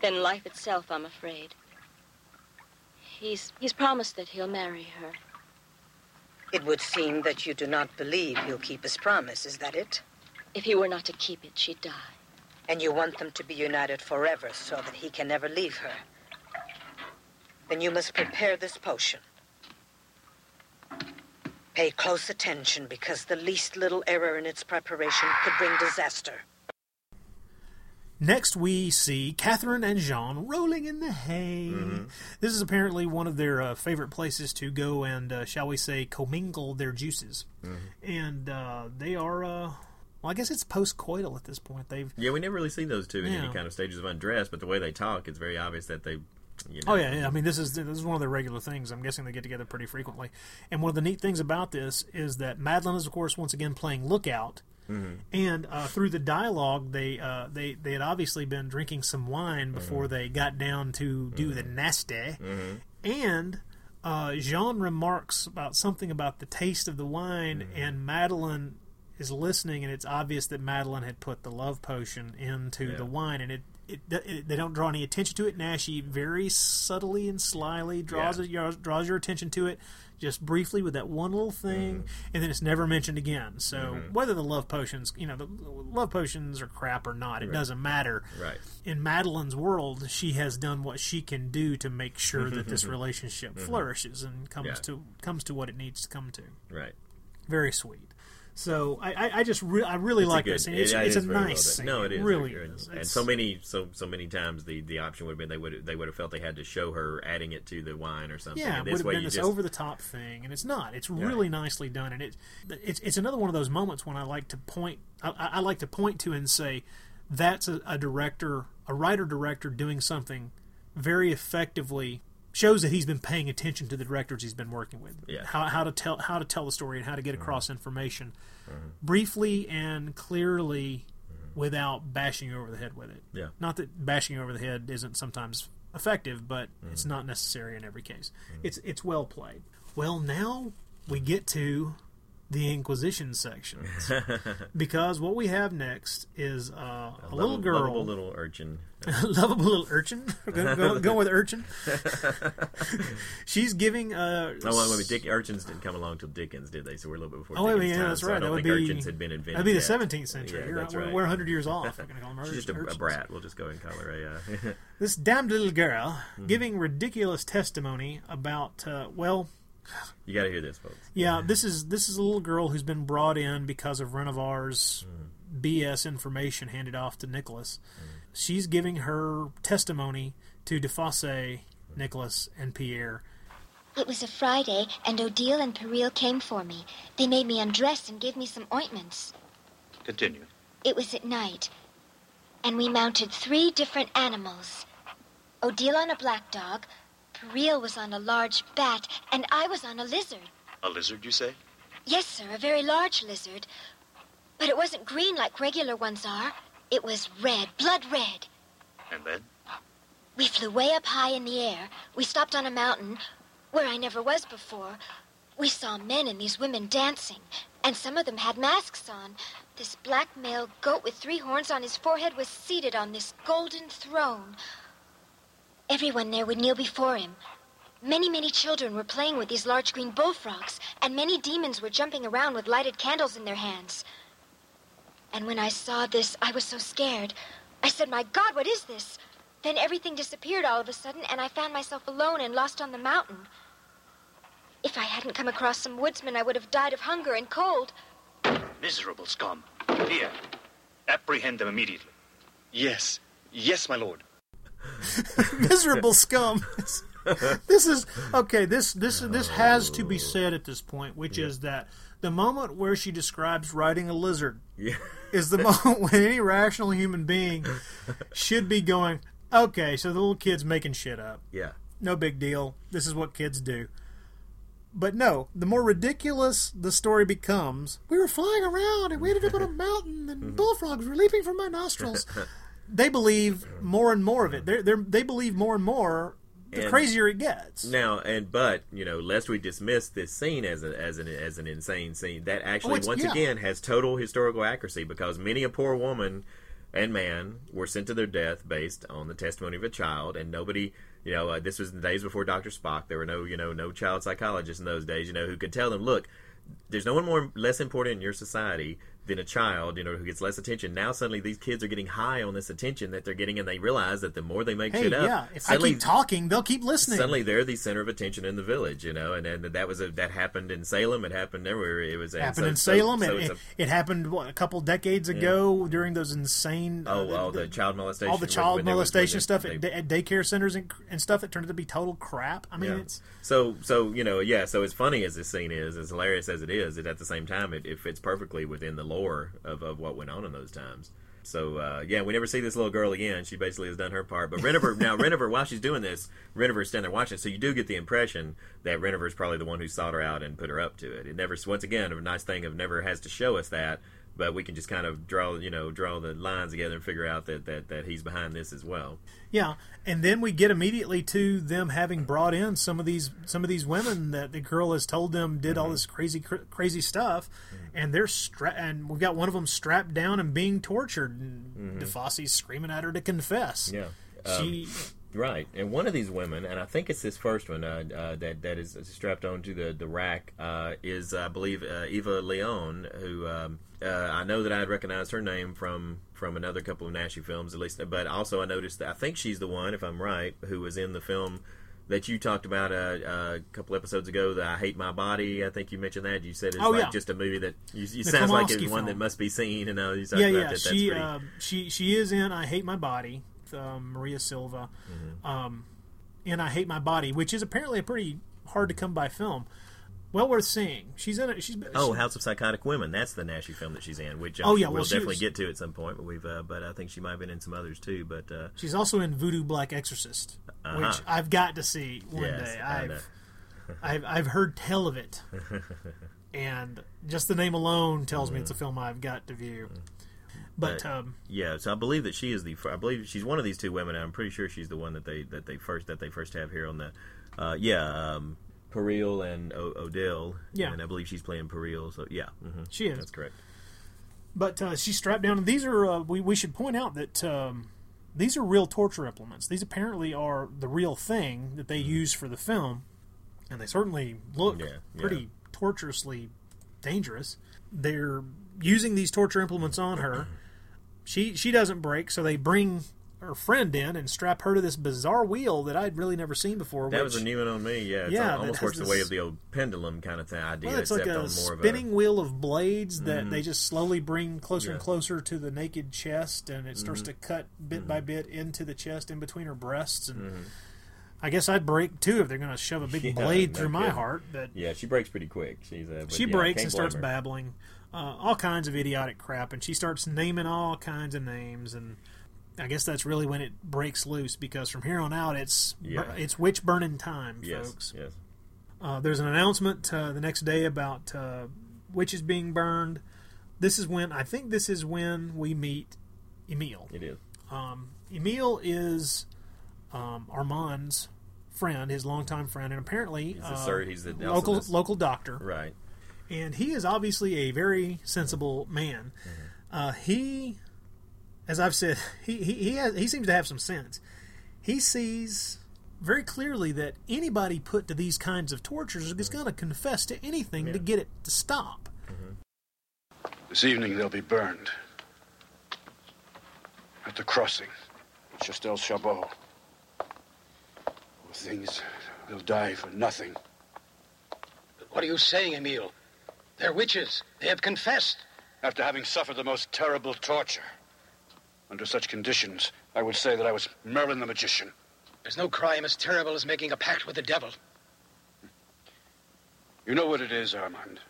than life itself, I'm afraid. He's he's promised that he'll marry her. It would seem that you do not believe he'll keep his promise. Is that it? If he were not to keep it, she'd die. And you want them to be united forever so that he can never leave her. Then you must prepare this potion. Pay close attention because the least little error in its preparation could bring disaster. Next, we see Catherine and Jean rolling in the hay. This is apparently one of their uh, favorite places to go and, uh, shall we say, commingle their juices. And uh, they are, uh, well, I guess it's post-coital at this point. They've Yeah, we never really see those two in Yeah. any kind of stages of undress, but the way they talk, it's very obvious that they. You know, Oh yeah, yeah. I mean, this is this is one of their regular things. I'm guessing they get together pretty frequently. And one of the neat things about this is that Madeline is, of course, once again playing lookout. And uh, through the dialogue, they uh, they they had obviously been drinking some wine before they got down to do the nasty. And uh, Jean remarks about something about the taste of the wine, and Madeline is listening, and it's obvious that Madeline had put the love potion into the wine, and it, it, it they don't draw any attention to it. Naschy very subtly and slyly draws Yeah. it, your, draws your attention to it, just briefly with that one little thing, mm-hmm. and then it's never mentioned again. So mm-hmm. whether the love potions, you know, the love potions are crap or not, it doesn't matter. Right. In Madeline's world, she has done what she can do to make sure that this [LAUGHS] mm-hmm. relationship flourishes and comes Yeah. to comes to what it needs to come to Right. very sweet. So I, I, I just re- I really It's like good- this. And it's, it- it it's a nice scene. No, it is really is. And so many, so so many times the, the option would have been they would they would have felt they had to show her adding it to the wine or something. yeah, and this would have way been this just over the top thing, and it's not. It's really nicely done, and it it's it's another one of those moments when I like to point I, I I like to point to and say that's a, a director, a writer director doing something very effectively shows that he's been paying attention to the directors he's been working with. Yeah. How, how to tell how to tell the story and how to get across information Mm-hmm. briefly and clearly without bashing you over the head with it. Yeah. Not that bashing you over the head isn't sometimes effective, but it's Mm-hmm. not necessary in every case. It's it's well played. Well, now we get to the Inquisition sections [LAUGHS] because what we have next is uh, a, little lovable- girl, lovable little urchin. [LAUGHS] lovable little urchin. [LAUGHS] Gonna go, go with urchin. She's giving. Uh, Oh, well, wait, Dick urchins didn't come along till Dickens, did they? So we're a little bit before. Oh, wait, Dickens' yeah, time, that's so I right. don't That would think be urchins had been invented. That'd be the yet. 17th century. Yeah, that's we're, right. we're 100 years off. We're gonna call them She's just a, a brat. We'll just go and call her a. Uh, This damned little girl Mm-hmm. giving ridiculous testimony about. Uh, well, you got to hear this, folks. Yeah, this is this is a little girl who's been brought in because of Renovar's Mm. BS information handed off to Nicholas. She's giving her testimony to DeFosse, Nicholas, and Pierre. It was a Friday, and Odile and Peril came for me. They made me undress and gave me some ointments. Continue. It was at night, and we mounted three different animals. Odile on a black dog, Peril was on a large bat, and I was on a lizard. A lizard, you say? Yes, sir, a very large lizard. But it wasn't green like regular ones are. It was red, blood red. And then? We flew way up high in the air. We stopped on a mountain where I never was before. We saw men and these women dancing, and some of them had masks on. This black male goat with three horns on his forehead was seated on this golden throne. Everyone there would kneel before him. Many, many children were playing with these large green bullfrogs, and many demons were jumping around with lighted candles in their hands. And when I saw this, I was so scared. I said, My God, what is this? Then everything disappeared all of a sudden, and I found myself alone and lost on the mountain. If I hadn't come across some woodsmen, I would have died of hunger and cold. Miserable scum. Here. Apprehend them immediately. Yes. Yes, my lord. [LAUGHS] Miserable scum. this is okay. This this this has to be said at this point, which is that the moment where she describes riding a lizard Yeah. is the moment when any rational human being should be going, okay, so the little kid's making shit up. Yeah. No big deal. This is what kids do. But no, the more ridiculous the story becomes, we were flying around and we ended up on a mountain and [LAUGHS] mm-hmm. bullfrogs were leaping from my nostrils. [LAUGHS] They believe more and more of it. They're, they're, they believe more and more the And- crazier it gets. Now and but you know, lest we dismiss this scene as a, as an as an insane scene, that actually it's- once yeah. again has total historical accuracy because many a poor woman and man were sent to their death based on the testimony of a child, and nobody You know, uh, this was the days before Doctor Spock. There were no, you know, no child psychologists in those days. You know, who could tell them, look, there's no one more less important in your society than a child, you know, who gets less attention. Now suddenly these kids are getting high on this attention that they're getting, and they realize that the more they make Hey, shit up, yeah. If I suddenly, keep talking, they'll keep listening. suddenly they're the center of attention in the village, you know, and, and that was a, that happened in Salem. It happened everywhere. It was happened so- in Salem. so it, it's it, a- it happened what, a couple decades ago during those insane. uh, Oh, all the child molestation. all the child was- molestation they- stuff they- at, da- at daycare centers and, and stuff that turned out to be total crap. I mean, Yeah. it's So, so you know, yeah. So as funny as this scene is, as hilarious as it is, it at the same time it, it fits perfectly within the lore of, of what went on in those times. So uh, yeah, we never see this little girl again. She basically has done her part. But Renifer now [LAUGHS] Renifer while she's doing this, Renifer's standing there watching. So you do get the impression that Renifer's probably the one who sought her out and put her up to it. It never once again a nice thing of never has to show us that. But we can just kind of draw, you know, draw the lines together and figure out that, that, that he's behind this as well. yeah. And then we get immediately to them having brought in some of these some of these women that the girl has told them did Mm-hmm. all this crazy cr- crazy stuff, and they're stra- and we've got one of them strapped down and being tortured, and DeFosse's screaming at her to confess. Mm-hmm. Yeah. She Right, and one of these women, and I think it's this first one uh, uh, that that is strapped onto the the rack, uh, is I believe uh, Eva Leon, who um, uh, I know that I had recognized her name from from another couple of Naschy films, at least. But also I noticed that I think she's the one, if I'm right, who was in the film that you talked about uh, a couple episodes ago. That I hate my body. I think you mentioned that. You said it's Oh, like yeah. just a movie that you, you sounds like it's one that must be seen. And uh, you talked yeah, about yeah. that. She pretty- uh, she she is in I Hate My Body, with, um, Maria Silva, Mm-hmm. um, in I Hate My Body, which is apparently a pretty hard to come by film. Well worth seeing. She's in it. She's been, Oh, she- House of Psychotic Women. That's the Naschy film that she's in, which Oh, oh, yeah, we'll definitely was- get to at some point. But we've, uh, but I think she might have been in some others too. But uh, She's also in Voodoo Black Exorcist, Uh-huh. which I've got to see one Yes, day. I've, [LAUGHS] I've I've heard tell of it, [LAUGHS] and just the name alone tells me it's a film I've got to view. But But- um, yeah, so I believe that she is the. I believe she's one of these two women. And I'm pretty sure she's the one that they that they first that they first have here on the. Uh, yeah, um, Peril and o- Odell. Yeah. and I believe she's playing Peril. So yeah, hmm She is. That's correct. but uh, she's strapped down. And these are uh, we we should point out that um, these are real torture implements. These apparently are the real thing that they use for the film, and they certainly look Mm-hmm. Yeah, yeah. pretty torturously dangerous. They're using these torture implements on her. She she doesn't break, so they bring her friend in and strap her to this bizarre wheel that I'd really never seen before. That which, was a new one on me. Yeah, it's Yeah, al- almost works the way of the old pendulum kind of thing idea, Well, it's like a on more of spinning a. wheel of blades that they just slowly bring closer and Yeah. Mm-hmm. closer to the naked chest, and it starts to cut bit by bit into the chest, in between her breasts. And I guess I'd break too if they're going to shove a big Mm-hmm. [LAUGHS] Yeah, blade through my heart. But Yeah, she breaks pretty quick. She's uh, she yeah, breaks and starts her. babbling uh, all kinds of idiotic crap, and she starts naming all kinds of names and. I guess that's really when it breaks loose because from here on out it's Yeah. it's witch burning time, Yes, folks. yes. Uh, there's an announcement uh, the next day about uh, witches being burned. This is when I think this is when we meet Emil. It is. Um, Emil is um, Armand's friend, his longtime friend, and apparently He's the uh, sir- he's the local local doctor. Right. And he is obviously a very sensible man. Uh, he, as I've said, [LAUGHS] he he he, has, he seems to have some sense. He sees very clearly that anybody put to these kinds of tortures is mm-hmm. going to confess to anything to get it to stop. Mm-hmm. This evening they'll be burned. At the crossing. With Chastel Chabot. Poor things, they'll die for nothing. What are you saying, Emile? They're witches. They have confessed. After having suffered the most terrible torture. Under such conditions, I would say that I was Merlin the magician. There's no crime as terrible as making a pact with the devil. You know what it is, Armand.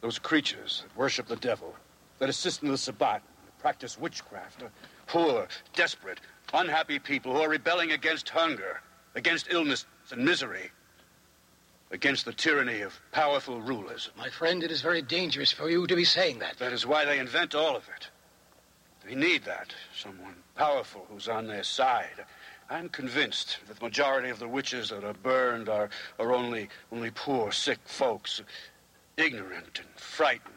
Those creatures that worship the devil, that assist in the Sabbat, that practice witchcraft, are poor, desperate, unhappy people who are rebelling against hunger, against illness and misery, against the tyranny of powerful rulers. My friend, it is very dangerous for you to be saying that. That is why they invent all of it. They need that. Someone powerful who's on their side. I'm convinced that the majority of the witches that are burned are, are only, only poor, sick folks, ignorant and frightened.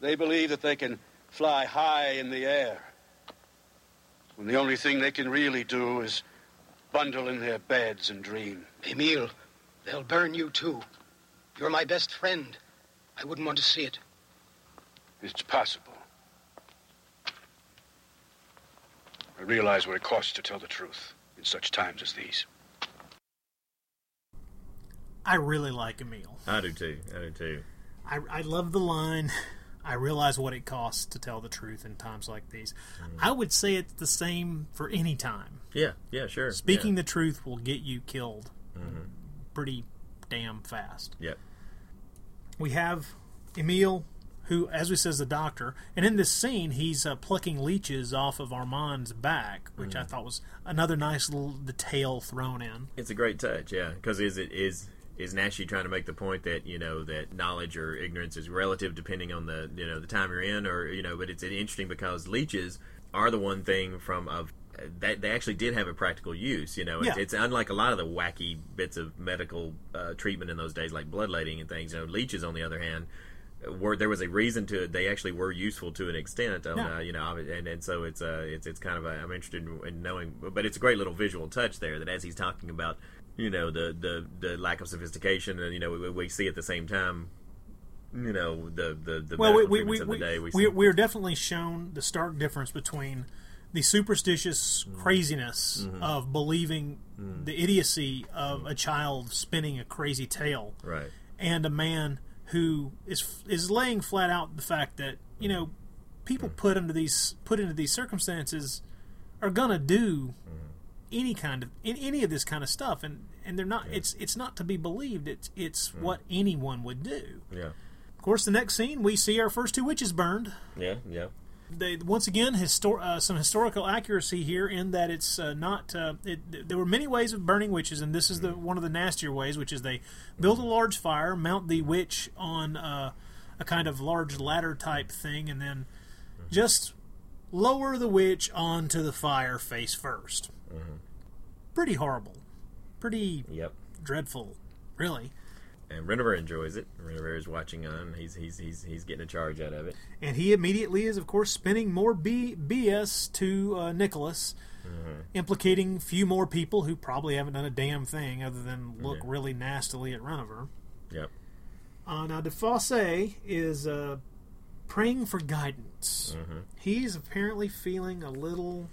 They believe that they can fly high in the air. When the only thing they can really do is bundle in their beds and dream. Emil, they'll burn you too. You're my best friend. I wouldn't want to see it. It's possible. I realize what it costs to tell the truth in such times as these. I really like Emil. I do too. I do too. I, I love the line. I realize what it costs to tell the truth in times like these. Mm. I would say it's the same for any time. Yeah, yeah, sure. Speaking yeah. the truth will get you killed mm-hmm. pretty damn fast. Yep. We have Emil, who, as we says, the doctor, and in this scene, he's uh, plucking leeches off of Armand's back, which I thought was another nice little detail thrown in. It's a great touch, yeah. Because is it is is Naschy trying to make the point that you know that knowledge or ignorance is relative depending on the you know the time you're in, or you know, but it's interesting because leeches are the one thing from of that they actually did have a practical use. You know, it's, Yeah. it's unlike a lot of the wacky bits of medical uh, treatment in those days, like bloodletting and things. You know, leeches, on the other hand, were there was a reason to it. They actually were useful to an extent. Yeah. uh, you know, and and so it's uh it's it's kind of a, I'm interested in, in knowing, but it's a great little visual touch there that as he's talking about, you know, the the the lack of sophistication, and you know, we, we see at the same time. You know the the the well, we, we, we, of the we, day. We we, we're definitely shown the stark difference between the superstitious Mm-hmm. craziness of believing the idiocy of a child spinning a crazy tale right. and a man who is is laying flat out the fact that you know people hmm. put into these put into these circumstances are gonna do hmm. any kind of in any of this kind of stuff. And and they're not it's it's not to be believed. It's it's hmm. what anyone would do. Yeah. of course the next scene we see our first two witches burned. Yeah. Yeah. They once again histor- uh, some historical accuracy here in that it's uh, not uh, it, there were many ways of burning witches and this is the one of the nastier ways which is they build a large fire mount the witch on uh, a kind of large ladder type thing and then just lower the witch onto the fire face 1st pretty horrible. Pretty Yep. dreadful really And Renover enjoys it. Renover is watching on. He's he's he's he's getting a charge out of it. and he immediately is, of course, spinning more B- BS to uh, Nicholas, implicating few more people who probably haven't done a damn thing other than look Yeah. really nastily at Renover. Yep. Uh, now, DeFosse is uh, praying for guidance. He's apparently feeling a little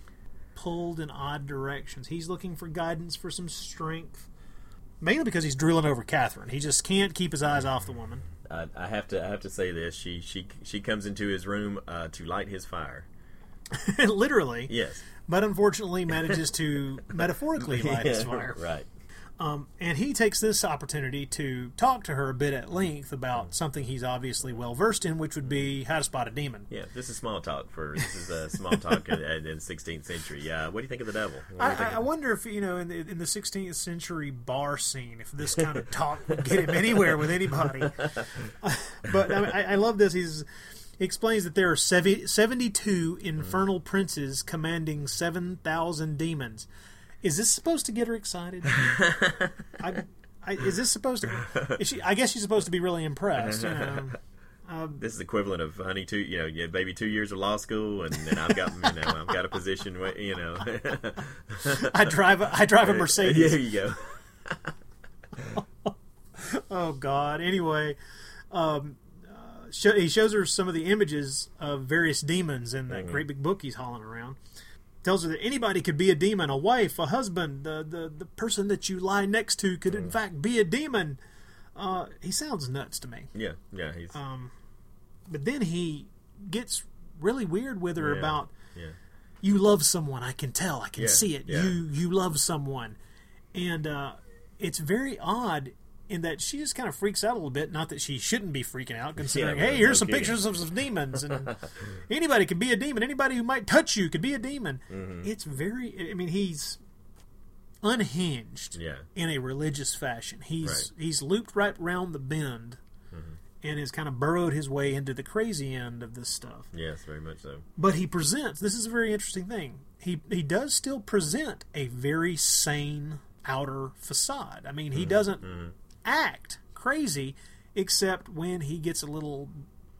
pulled in odd directions. He's looking for guidance for some strength, mainly because he's drooling over Catherine. He just can't keep his eyes off the woman. I, I have to I have to say this. She she she comes into his room uh, to light his fire. [LAUGHS] Literally. Yes. But unfortunately manages to metaphorically [LAUGHS] light his fire. Right. Um, and he takes this opportunity to talk to her a bit at length Mm. about something he's obviously well versed in, which would be how to spot a demon. Yeah. This is small talk for this is uh, small talk in, in the 16th century. Yeah, what do you think of the devil? What do you I, I I wonder if you know in the, in the 16th century bar scene, if this kind of talk would get him anywhere with anybody. [LAUGHS] but I, mean, I, love this. He's he explains that there are sevi- 72 infernal princes commanding 7,000 demons. Is this supposed to get her excited? [LAUGHS] I, I, is this supposed to? Is she, I guess she's supposed to be really impressed. You know. this is equivalent of honey two you know yeah, maybe two years of law school and then I've got you know I've got a position where, you know I drive a, I drive a Mercedes. there you go [LAUGHS] Oh God. Anyway, um, uh, sho he shows her some of the images of various demons in that great big book he's hauling around. Tells her that anybody could be a demon, a wife, a husband, the the, the person that you lie next to could in fact be a demon. Uh, he sounds nuts to me. yeah yeah he's Um, but then he gets really weird with her Yeah, about yeah you love someone. I can tell. I can Yeah, see it. You you love someone, and uh, it's very odd in that she just kind of freaks out a little bit. Not that she shouldn't be freaking out, considering Yeah, hey, no here's some kidding. pictures of some demons, and [LAUGHS] anybody could be a demon. Anybody who might touch you could be a demon. Mm-hmm. It's very. I mean, he's unhinged yeah in a religious fashion. He's Right. he's looped right round the bend. And has kind of burrowed his way into the crazy end of this stuff yes very much so but he presents this is a very interesting thing he he does still present a very sane outer facade i mean he Mm-hmm. doesn't act crazy except when he gets a little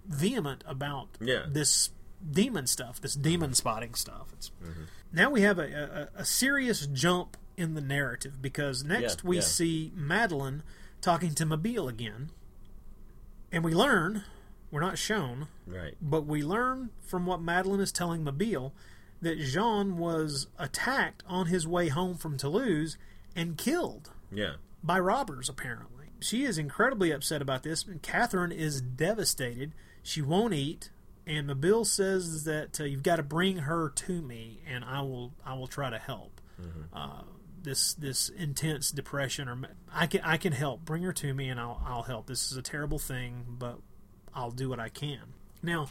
vehement about Yeah. this demon stuff this demon spotting stuff Mm-hmm. now we have a, a, a serious jump in the narrative because next Yeah, we yeah. see Madeline talking to Mabille again, and we learn we're not shown, Right. but we learn from what Madeline is telling Mabille that Jean was attacked on his way home from Toulouse and killed Yeah. by robbers, apparently. She is incredibly upset about this, and Catherine is devastated. She won't eat, and Mabille says that uh, you've got to bring her to me, and I will I will try to help. Uh, this this intense depression, or I can I can help. Bring her to me, and I'll I'll help. This is a terrible thing, but I'll do what I can. Now,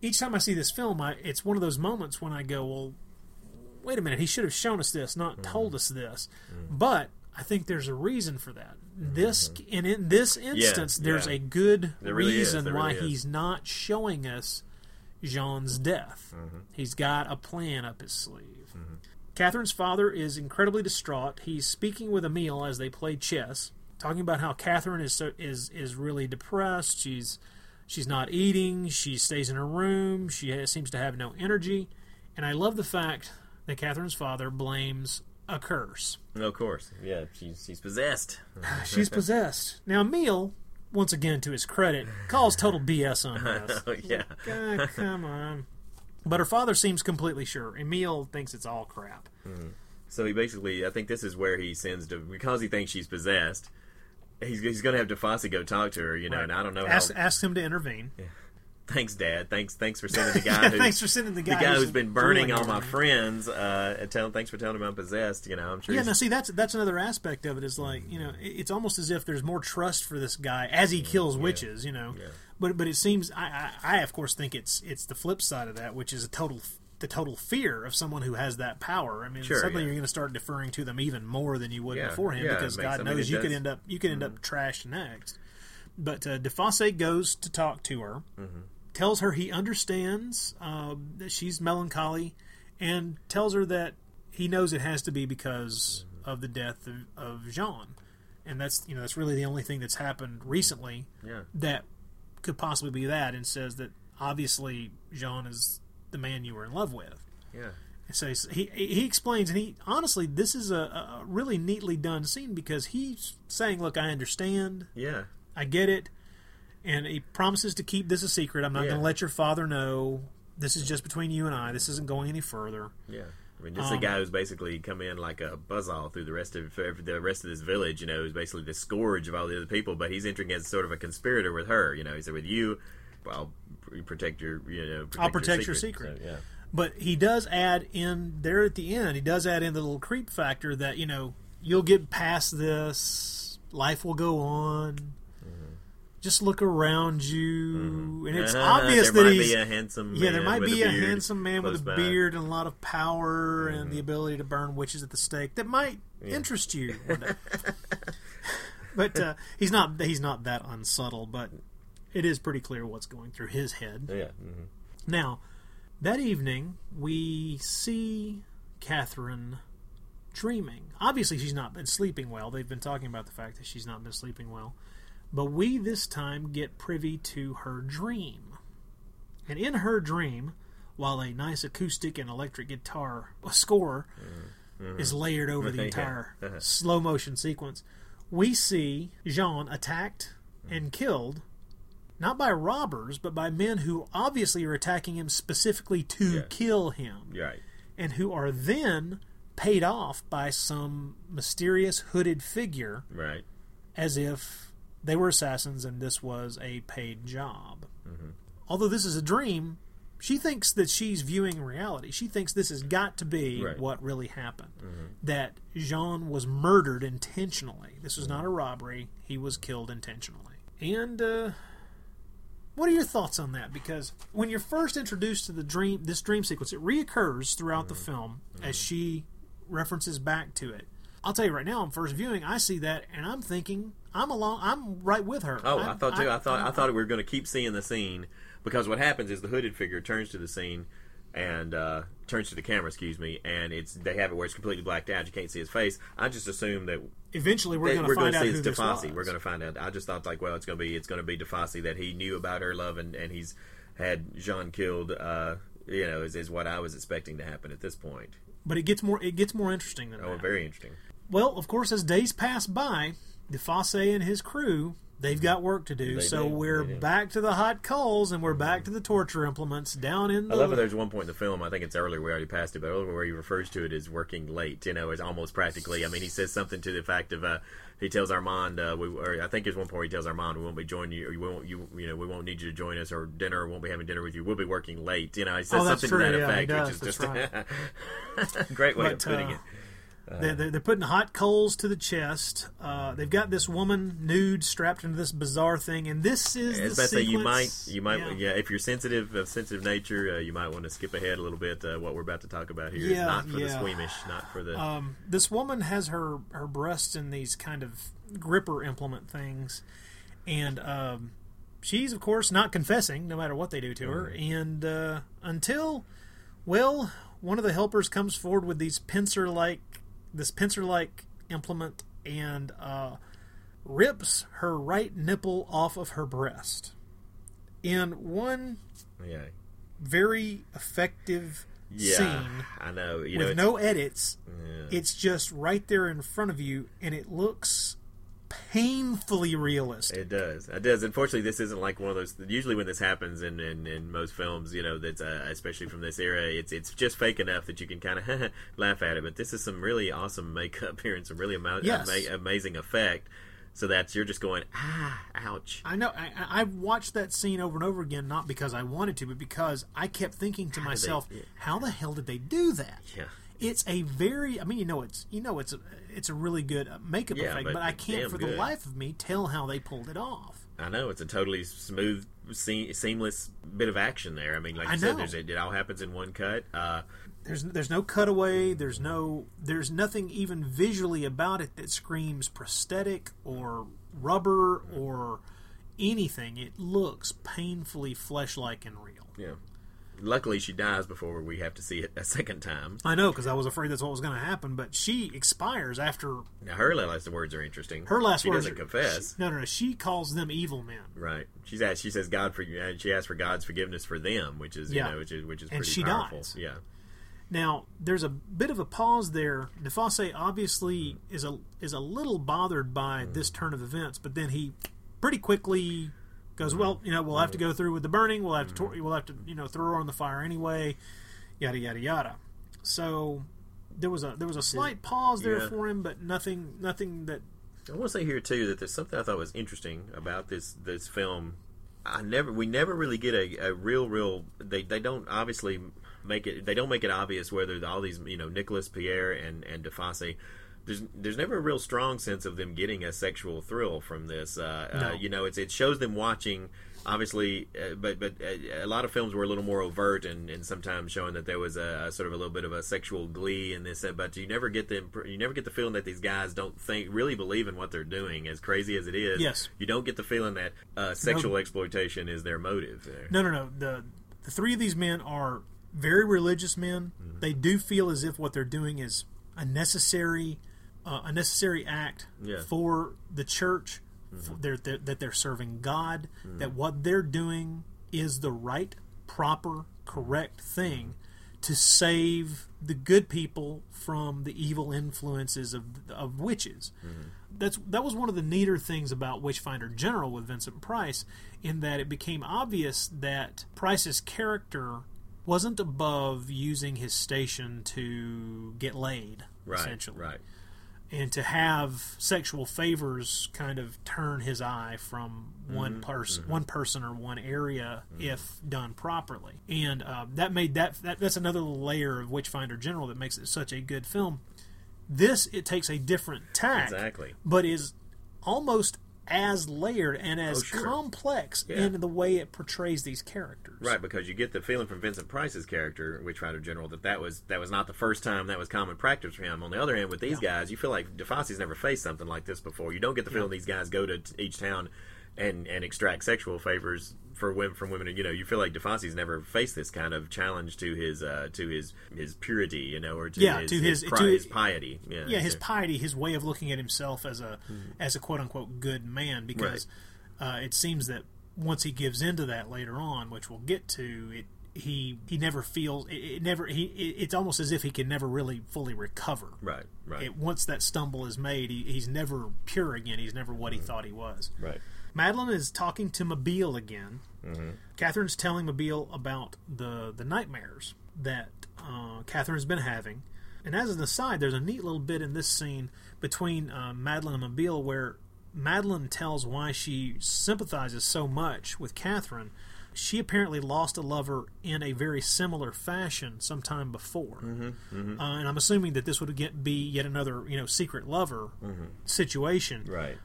each time I see this film, I, it's one of those moments when I go, well, wait a minute, he should have shown us this, not Mm-hmm. told us this. But I think there's a reason for that. This and in this instance, there's Mm-hmm. yeah. a good really reason why really is. he's not showing us Jean's death. Mm-hmm. He's got a plan up his sleeve. Catherine's father is incredibly distraught. He's speaking with Emile as they play chess, talking about how Catherine is so, is is really depressed. She's she's not eating. She stays in her room. She has, seems to have no energy. And I love the fact that Catherine's father blames a curse. No, of course. Yeah, she's she's possessed. [LAUGHS] She's possessed. Now Emile, once again to his credit, calls total [LAUGHS] BS on this. Oh yeah. Ah, God, [LAUGHS] come on. But her father seems completely sure. Emil thinks it's all crap. Hmm. So he basically, I think this is where he sends to because he thinks she's possessed. He's, he's going to have DeFosse go talk to her, you know, and I don't know how. Ask, ask him to intervene. Thanks, Dad. Thanks, thanks for sending the [LAUGHS] guy. Yeah, who's, thanks for sending the guy who's, who's been burning all my friends. Uh, and tell, thanks for telling him I'm possessed. You know, I'm sure. Yeah, now see that's that's another aspect of it is like you know it's almost as if there's more trust for this guy as he kills witches, you know. Yeah. But but it seems I, I I of course think it's it's the flip side of that, which is a total the total fear of someone who has that power. I mean, Sure, suddenly yeah. you're going to start deferring to them even more than you would Yeah, beforehand yeah, because God knows you could end up you could end up trashed next. But uh, DeFosse goes to talk to her, tells her he understands uh, that she's melancholy, and tells her that he knows it has to be because of the death of, of Jean, and that's you know that's really the only thing that's happened recently Yeah. that could possibly be that, and says that obviously Jean is the man you were in love with. yeah. And so he he explains, and he honestly, this is a, a really neatly done scene because he's saying, "Look, I understand, Yeah. I get it," and he promises to keep this a secret. I'm not Yeah. going to let your father know. This is just between you and I. This isn't going any further. Yeah. I mean, this is Um, a guy who's basically come in like a buzzsaw through the rest of for the rest of this village. You know, who's basically the scourge of all the other people. But he's entering as sort of a conspirator with her. You know, he said, "With you, I'll protect your, you know, protect I'll protect your secret." secret. So, yeah. But he does add in there at the end. He does add in the little creep factor that you know you'll get past this. Life will go on. Just look around you, and it's Uh-huh, obvious there that might he's be a handsome yeah. There might be a beard handsome man with a by. beard and a lot of power and the ability to burn witches at the stake that might Yeah. interest you. [LAUGHS] but uh, he's not he's not that unsubtle. But it is pretty clear what's going through his head. Yeah. mhm. Now, that evening, we see Catherine dreaming. Obviously, she's not been sleeping well. They've been talking about the fact that she's not been sleeping well. But we this time get privy to her dream. And in her dream, while a nice acoustic and electric guitar score mm-hmm. is layered over the [LAUGHS] Yeah. entire [LAUGHS] uh-huh. slow motion sequence, we see Jean attacked and killed not by robbers, but by men who obviously are attacking him specifically to Yeah. kill him, right. and who are then paid off by some mysterious hooded figure Right. as if they were assassins and this was a paid job. Mm-hmm. Although this is a dream, she thinks that she's viewing reality. She thinks this has got to be Right. Mm-hmm. what really happened. That Jean was murdered intentionally. This was not a robbery. He was killed intentionally. And uh, what are your thoughts on that? Because when you're first introduced to the dream, this dream sequence, it reoccurs throughout the Mm-hmm. film as she references back to it. I'll tell you right now, on first viewing, I see that, and I'm thinking, I'm along, I'm right with her. Oh, I'm- I thought too. I, thought I I'm- thought we were going to keep seeing the scene because what happens is the hooded figure turns to the scene and uh, turns to the camera. Excuse me, and it's they have it where it's completely blacked out. You can't see his face. I just assumed that Eventually, we're going to find gonna out see who this was. We're going to find out. I just thought like, well, it's going to be it's going to be DeFosse that he knew about her love and, and he's had Jean killed. Uh, you know, is, is what I was expecting to happen at this point. but it gets more it gets more interesting than Oh, that. Oh, very interesting. Well, of course, as days pass by, DeFosse and his crew they've got work to do. They so do, we're back to the hot coals and we're back to the torture implements down in the. I love it. There's one point in the film. I think it's earlier. We already passed it, but earlier where he refers to it as working late. You know, it's almost practically. I mean, he says something to the fact of. Uh, he tells Armand, uh, we, or I think there's one point he tells Armand, we won't be joining you. Or we won't, you, you know, we won't need you to join us, or dinner. Won't be having dinner with you. We'll be working late. You know, he says Oh, something true. to that Yeah, effect, which is That's just a [LAUGHS] great way But, of putting uh, it. They're, they're, they're putting hot coals to the chest. Uh, they've got this woman nude strapped into this bizarre thing, and this is As the say, you might, you might, yeah. yeah. If you're sensitive, of sensitive nature, uh, you might want to skip ahead a little bit. Uh, what we're about to talk about here is Yeah, not for the squeamish, not for the. Um, this woman has her her breasts in these kind of gripper implement things, and um, she's of course not confessing, no matter what they do to her. And uh, until, well, one of the helpers comes forward with these pincer like this pincer like implement and uh, rips her right nipple off of her breast. In one yeah, very effective yeah. scene I know. You with know, no edits. Yeah. It's just right there in front of you, and it looks painfully realistic. It does. It does. Unfortunately, this isn't like one of those. Usually, when this happens in, in, in most films, you know, that's uh, especially from this era, it's it's just fake enough that you can kind of [LAUGHS] laugh at it. But this is some really awesome makeup here and some really ama- Yes. ama- amazing effect. So that's you're just going ah, ouch. I know. I, I- watched that scene over and over again, not because I wanted to, but because I kept thinking to How did they- myself, yeah. "How the hell did they do that?" Yeah. It's a very. I mean, you know, it's you know, it's a it's a really good uh, makeup Yeah, effect, but but, I can't for the life of me tell how they pulled it off. I know it's a totally smooth, se- seamless bit of action there. I mean, like I you said, know. there's, it, it all happens in one cut. Uh, There's there's no cutaway. There's no there's nothing even visually about it that screams prosthetic or rubber or anything. It looks painfully flesh-like and real. yeah. Luckily, she dies before we have to see it a second time. I know because I was afraid that's what was going to happen. But she expires after Now, her last words are interesting. her last she words. doesn't are- confess. No, no, no. She calls them evil men, Right. She's asked. She says God for and she asks for God's forgiveness for them, which is Yeah. you know which is which is And pretty she powerful. dies. Yeah. Now, there's a bit of a pause there. DeFosse obviously mm. is a is a little bothered by mm. this turn of events, but then he pretty quickly goes, "Well, you know, we'll have to go through with the burning. We'll have to tor- we'll have to you know throw her on the fire anyway." Yada yada yada. So there was a there was a slight pause there Yeah. for him, but nothing nothing that I want to say here too that there's something I thought was interesting about this this film. I never we never really get a, a real real they they don't obviously make it they don't make it obvious whether all these you know Nicholas Pierre and and DeFosse there's there's never a real strong sense of them getting a sexual thrill from this uh, No. uh, you know it's it shows them watching obviously uh, but but uh, a lot of films were a little more overt and, and sometimes showing that there was a, a sort of a little bit of a sexual glee in this uh, but you never get the you never get the feeling that these guys don't think really believe in what they're doing as crazy as it is Yes. you don't get the feeling that uh, sexual exploitation is their motive there No, no, no. The the three of these men are very religious men. Mm-hmm. They do feel as if what they're doing is a necessary uh, a necessary act Yeah. Mm-hmm. for the church. For they're, they're- that they're serving God. That what they're doing is the right, proper, correct thing to save the good people from the evil influences of of witches that's that was one of the neater things about Witchfinder General with Vincent Price, in that it became obvious that Price's character wasn't above using his station to get laid, right essentially, right and to have sexual favors kind of turn his eye from one mm-hmm. person, mm-hmm. one person or one area, mm-hmm. if done properly, and um, that made that, that that's another layer of Witchfinder General that makes it such a good film. This it takes a different tack, Exactly. but is almost as layered and oh, as Oh, sure. complex Yeah. in the way it portrays these characters. Right, because you get the feeling from Vincent Price's character, Witchfinder General, that that was that was not the first time that was common practice for him. On the other hand, with these guys, you feel like DeFosse's never faced something like this before. You don't get the feeling these guys go to t- each town and and extract sexual favors for women from women. You know, you feel like DeFosse's never faced this kind of challenge to his uh, to his his purity, you know, or to Yeah, his, to his- pri- to his his- piety. Yeah, yeah, his so- piety, his way of looking at himself as a as a quote unquote good man, because uh, it seems that once he gives into that later on, which we'll get to, it he he never feels it, it never he it, it's almost as if he can never really fully recover. Right, right. It, once that stumble is made, he, he's never pure again. He's never what he thought he was. Right. Madeline is talking to Mabille again. Mm-hmm. Catherine's telling Mabille about the the nightmares that uh, Catherine's been having. And as an aside, there's a neat little bit in this scene between uh, Madeline and Mabille where Madeline tells why she sympathizes so much with Catherine. She apparently lost a lover in a very similar fashion sometime before, Mm-hmm. uh, and I'm assuming that this would get, be yet another you know secret lover situation. Right.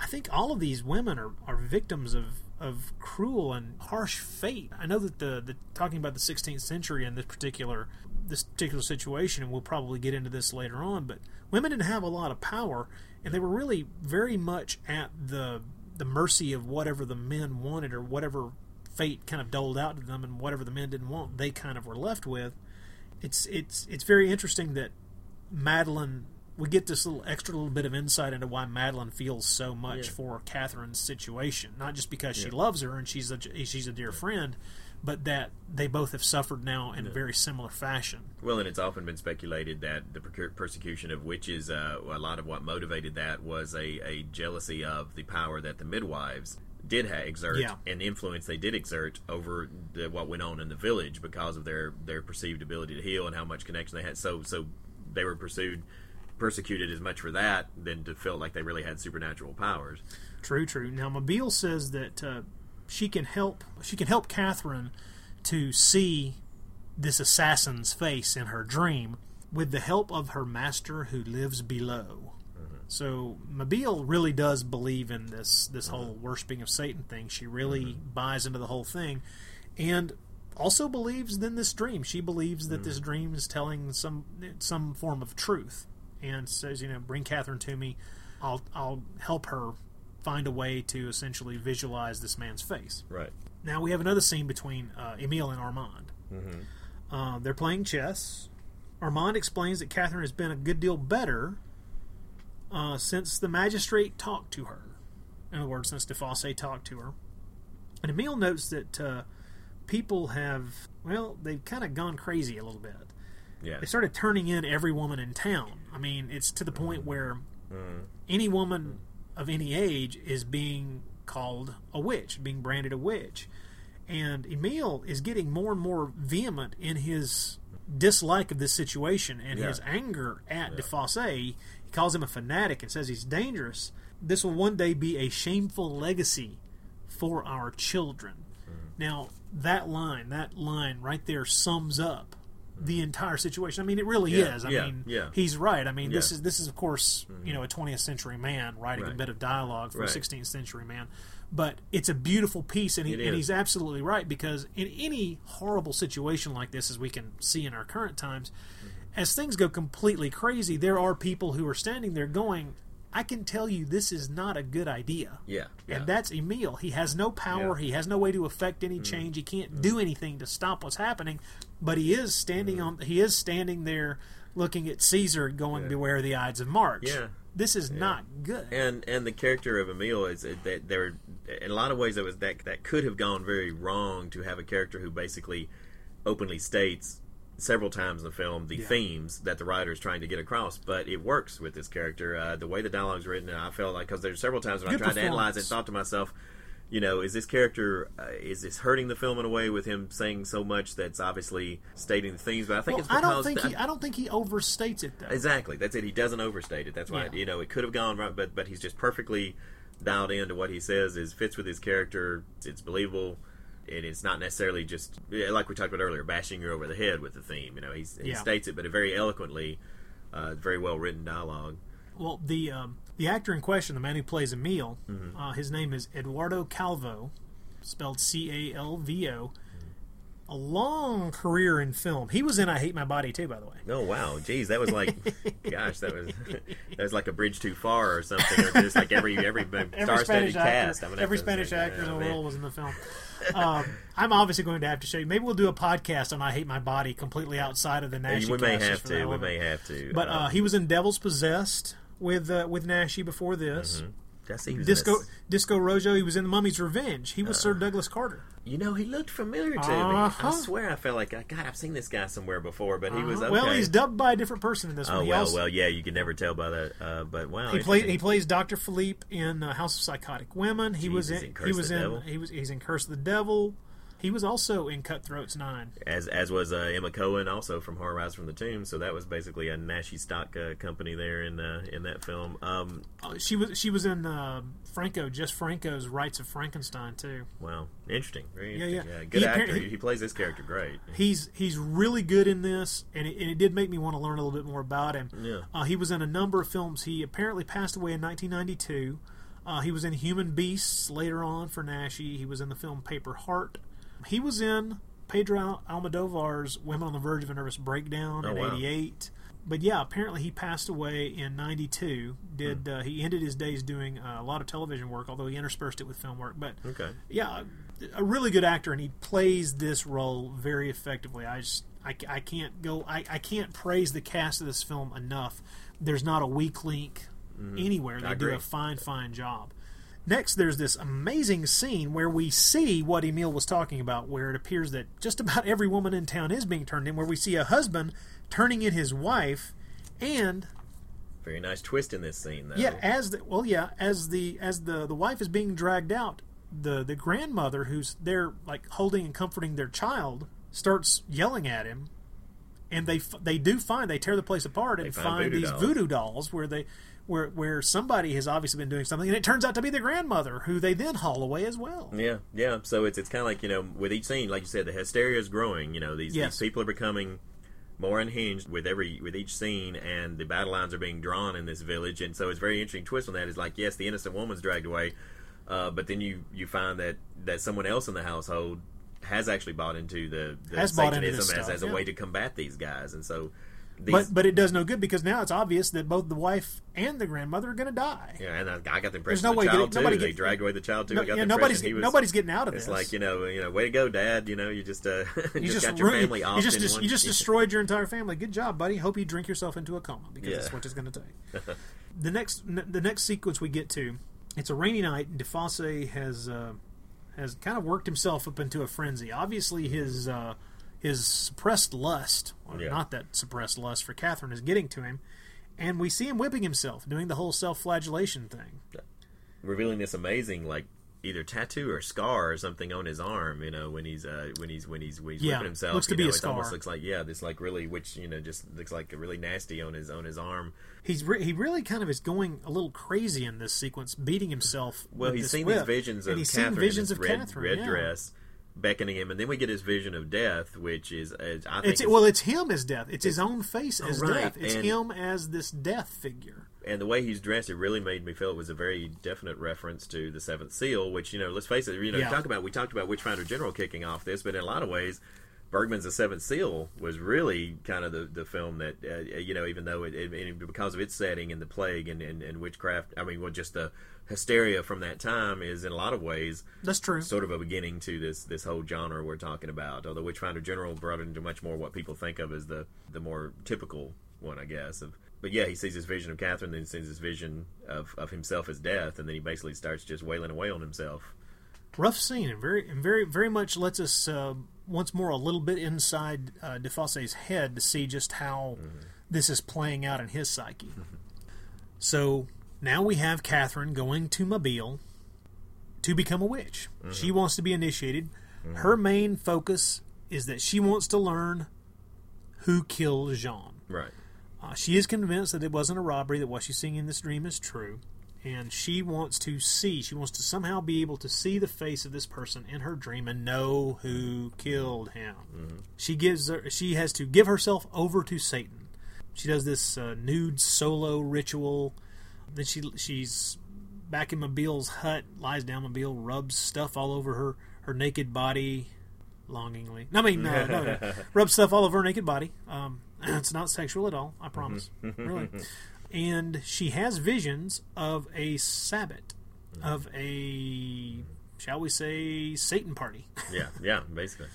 I think all of these women are, are victims of, of cruel and harsh fate. I know that the, the talking about the 16th century and this particular this particular situation, and we'll probably get into this later on, but women didn't have a lot of power, and they were really very much at the the mercy of whatever the men wanted or whatever fate kind of doled out to them, and whatever the men didn't want, they kind of were left with. It's it's it's very interesting that Madeline we get this little extra little bit of insight into why Madeline feels so much Yeah. for Catherine's situation. Not just because she loves her and she's a she's a dear friend, but that they both have suffered now in a very similar fashion. Well, and it's often been speculated that the persecution of witches, uh, a lot of what motivated that was a, a jealousy of the power that the midwives did ha- exert Yeah. and influence they did exert over the, what went on in the village because of their, their perceived ability to heal and how much connection they had. So, so they were pursued, persecuted as much for that than to feel like they really had supernatural powers. True, true. Now Mabille says that uh, she can help. She can help Catherine to see this assassin's face in her dream with the help of her master who lives below. Mm-hmm. So Mabille really does believe in this this mm-hmm. whole worshiping of Satan thing. She really mm-hmm. buys into the whole thing, and also believes in this dream. She believes that this dream is telling some some form of truth, and says, you know, bring Catherine to me. I'll I'll help her find a way to essentially visualize this man's face. Right. Now we have another scene between uh, Emile and Armand. Mm-hmm. Uh, they're playing chess. Armand explains that Catherine has been a good deal better uh, since the magistrate talked to her. In other words, since DeFosse talked to her. And Emile notes that uh, people have, well, they've kind of gone crazy a little bit. Yeah. They started turning in every woman in town. I mean, it's to the point where Mhm. any woman of any age is being called a witch, being branded a witch. And Emile is getting more and more vehement in his dislike of this situation and Yeah. his anger at DeFosse. He calls him a fanatic and says he's dangerous. This will one day be a shameful legacy for our children. Now, that line, that line right there sums up the entire situation. I mean, it really Yeah, is. I yeah, mean, yeah. he's right. I mean, this is this is of course you know a 20th century man writing a bit of dialogue for Right. a 16th century man, but it's a beautiful piece, and, he, and he's absolutely right because in any horrible situation like this, as we can see in our current times, Mm-hmm. as things go completely crazy, there are people who are standing there going. I can tell you this is not a good idea. Yeah. yeah. And that's Emile. He has no power. Yeah. He has no way to affect any mm-hmm. change. He can't mm-hmm. do anything to stop what's happening. But he is standing mm-hmm. on. He is standing there, looking at Caesar, going, Yeah. "Beware the Ides of March." Yeah. This is not good. and and the character of Emile is that there in a lot of ways that was that that could have gone very wrong to have a character who basically openly states several times in the film the Yeah. themes that the writer is trying to get across but it works with this character uh, the way the dialogue's written I felt like because there's several times when Good I tried to analyze it thought to myself you know is this character uh, is this hurting the film in a way with him saying so much that's obviously stating the themes but I think Well, it's I because don't think the- he. I don't think he overstates it though. Exactly. That's it. He doesn't overstate it. That's why Yeah. you know it could have gone right, but but he's just perfectly dialed into what he says. Is fits with his character. It's believable. And it's not necessarily just like we talked about earlier, bashing you over the head with the theme. You know, he's, he Yeah. states it, but very eloquently. Uh, very well written dialogue. Well, the um, the actor in question, the man who plays Emile, Mm-hmm. uh, his name is Eduardo Calvo, spelled C A L V O. A long career in film. He was in I Hate My Body too, by the way. Oh wow, geez, that was like, [LAUGHS] gosh, that was that was like a bridge too far or something, or just like every every, [LAUGHS] every star-studded cast. actor, every Spanish actor in the world was in the film. Um, I'm obviously going to have to show you. Maybe we'll do a podcast on "I Hate My Body" completely outside of the Uh, Nash. we may have just for the to. We may have to. But Uh, uh, he was in "Devil's Possessed" with uh, with Naschy before this. Mm-hmm. Did I see he was Disco Disco Rojo. He was in The Mummy's Revenge. He was Sir Douglas Carter. You know, he looked familiar to me. Uh-huh. I swear, I felt like God, I've seen this guy somewhere before, but he was Uh-huh. okay. Well, he's dubbed by a different person in this Oh one. He well, also- well, yeah, you can never tell by that. Uh, but wow, He played. He plays Doctor Philippe in uh, House of Psychotic Women. He was Jesus, in. in Curse He was the in. Devil? He was. He's in Curse of the Devil. He was also in Cutthroats Nine. as as was uh, Emma Cohen, also from Horror Rise from the Tomb. So that was basically a Naschy stock uh, company there in uh, in that film. Um, Uh, she was. She was in uh, Franco. Just Franco's Rites of Frankenstein too. wow, interesting, very Yeah, interesting. yeah. good He actor. He, he plays this character great. He's he's really good in this, and it, and it did make me want to learn a little bit more about him. Yeah. Uh, he was in a number of films. He apparently passed away in 1992. Uh, he was in Human Beasts later on for Naschy. He was in the film Paper Heart. He was in Pedro Almodovar's Women on the Verge of a Nervous Breakdown Oh, in wow. '88. But yeah, apparently he passed away in '92. Did Hmm. uh, he ended his days doing uh, a lot of television work, although he interspersed it with film work. But Okay. yeah, a really good actor, and he plays this role very effectively. I just I, I can't go I, I can't praise the cast of this film enough. There's not a weak link anywhere. Mm-hmm. I They do a fine fine job. Next, there's this amazing scene where we see what Emil was talking about, where it appears that just about every woman in town is being turned in. Where we see a husband turning in his wife, and Very nice twist in this scene, though. yeah, as the well, yeah, as the as the the wife is being dragged out, the the grandmother who's there like holding and comforting their child starts yelling at him, and they they do find they tear the place apart and find find voodoo these dolls. voodoo dolls where they where where somebody has obviously been doing something, and it turns out to be the grandmother who they then haul away as well. Yeah, yeah. So it's it's kind of like you know, with each scene, like you said, the hysteria is growing. You know, these, Yes. these people are becoming more unhinged with every with each scene, and the battle lines are being drawn in this village. And so it's very interesting twist on that is like, yes, the innocent woman's dragged away, uh, but then you you find that that someone else in the household has actually bought into the, the Has bought into as, stuff, as a yeah. way to combat these guys, and so. These, But but it does no good because now it's obvious that both the wife and the grandmother are going to die. yeah, and I, I got the There's impression no the way child getting- too. nobody they dragged away the child too. No, I got yeah, the nobody's was, nobody's getting out of It's this. like you know, you know, way to go, Dad. You know, you just uh, [LAUGHS] You just, just, got your family off. You just dis- one- you just [LAUGHS] destroyed your entire family. Good job, buddy. Hope you drink yourself into a coma because Yeah. that's what it's going to take. [LAUGHS] the next n- the next sequence we get to, it's a rainy night, and DeFosse has uh, has kind of worked himself up into a frenzy. Obviously, his uh, his suppressed lust, or Yeah. not that suppressed lust for Catherine, is getting to him, and we see him whipping himself, doing the whole self-flagellation thing. revealing this amazing like either tattoo or scar or something on his arm. You know, when he's uh, when he's when he's when he's Yeah, whipping himself. looks to be know, a It almost scar. looks like yeah, this like really which you know just looks like really nasty on his on his arm. He's re- he really kind of is going a little crazy in this sequence, beating himself. Well, with he's seen whip. these visions and of he's Catherine seen visions in of red, Catherine, red yeah. dress beckoning him, and then we get his vision of death, which is uh, I think It's is- well, it's him as death. It's his own face as right, death. It's and- him as this death figure. and the way he's dressed, it really made me feel it was a very definite reference to the Seventh Seal. Which you know, let's face it, you know, Yeah. talk about we talked about Witchfinder General kicking off this, but in a lot of ways, Bergman's The Seventh Seal was really kind of the, the film that uh, you know, even though it, it, it- because of its setting and the plague and, and, and witchcraft, I mean, well, just the hysteria from that time is in a lot of ways That's true. sort of a beginning to this this whole genre we're talking about. Although Witchfinder General brought into much more what people think of as the the more typical one, I guess. Of but yeah, he sees this vision of Catherine, then he sees this vision of, of himself as death, and then he basically starts just wailing away on himself. Rough scene and very and very very much lets us uh, once more a little bit inside uh, DeFosse's head to see just how this is playing out in his psyche. [LAUGHS] So now we have Catherine going to Mabille to become a witch. She wants to be initiated. Her main focus is that she wants to learn who killed Jean. Right. Uh, she is convinced that it wasn't a robbery, that what she's seeing in this dream is true. And she wants to see, she wants to somehow be able to see the face of this person in her dream and know who killed him. She gives her, she has to give herself over to Satan. She does this uh, nude solo ritual. Then she she's back in Mabille's hut, lies down. Mabille rubs stuff all over her her naked body, longingly. No, I mean, no, no, no. [LAUGHS] rubs stuff all over her naked body. Um, [CLEARS THROAT] it's not sexual at all. I promise. [LAUGHS] really. And she has visions of a Sabbath, of a shall we say Satan party, [LAUGHS] Yeah, yeah, basically.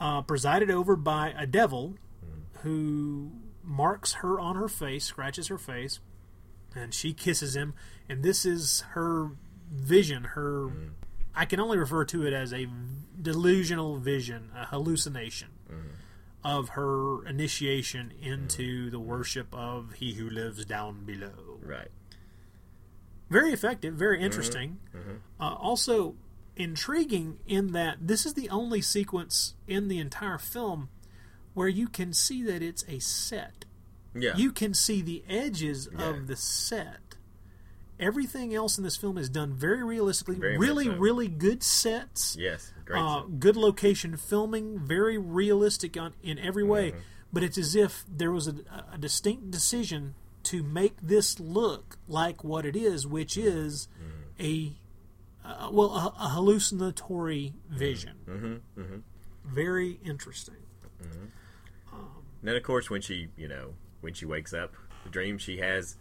uh, presided over by a devil who marks her on her face, scratches her face, and she kisses him, and this is her vision. Her, I can only refer to it as a delusional vision, a hallucination of her initiation into the worship of He who lives down below. Right. Very effective, very interesting. Mhm. Uh, also intriguing in that this is the only sequence in the entire film where you can see that it's a set. Yeah. You can see the edges Yeah. of the set. Everything else in this film is done very realistically. Very really, so. really good sets. Yes. Great. Uh, good location filming, very realistic on, in every way. Mm-hmm. But it's as if there was a, a distinct decision to make this look like what it is, which is Mm-hmm. a uh, well a, a hallucinatory vision. Mm-hmm. Mm-hmm. Very interesting. And then, of course, when she, you know, when she wakes up, the dream she has,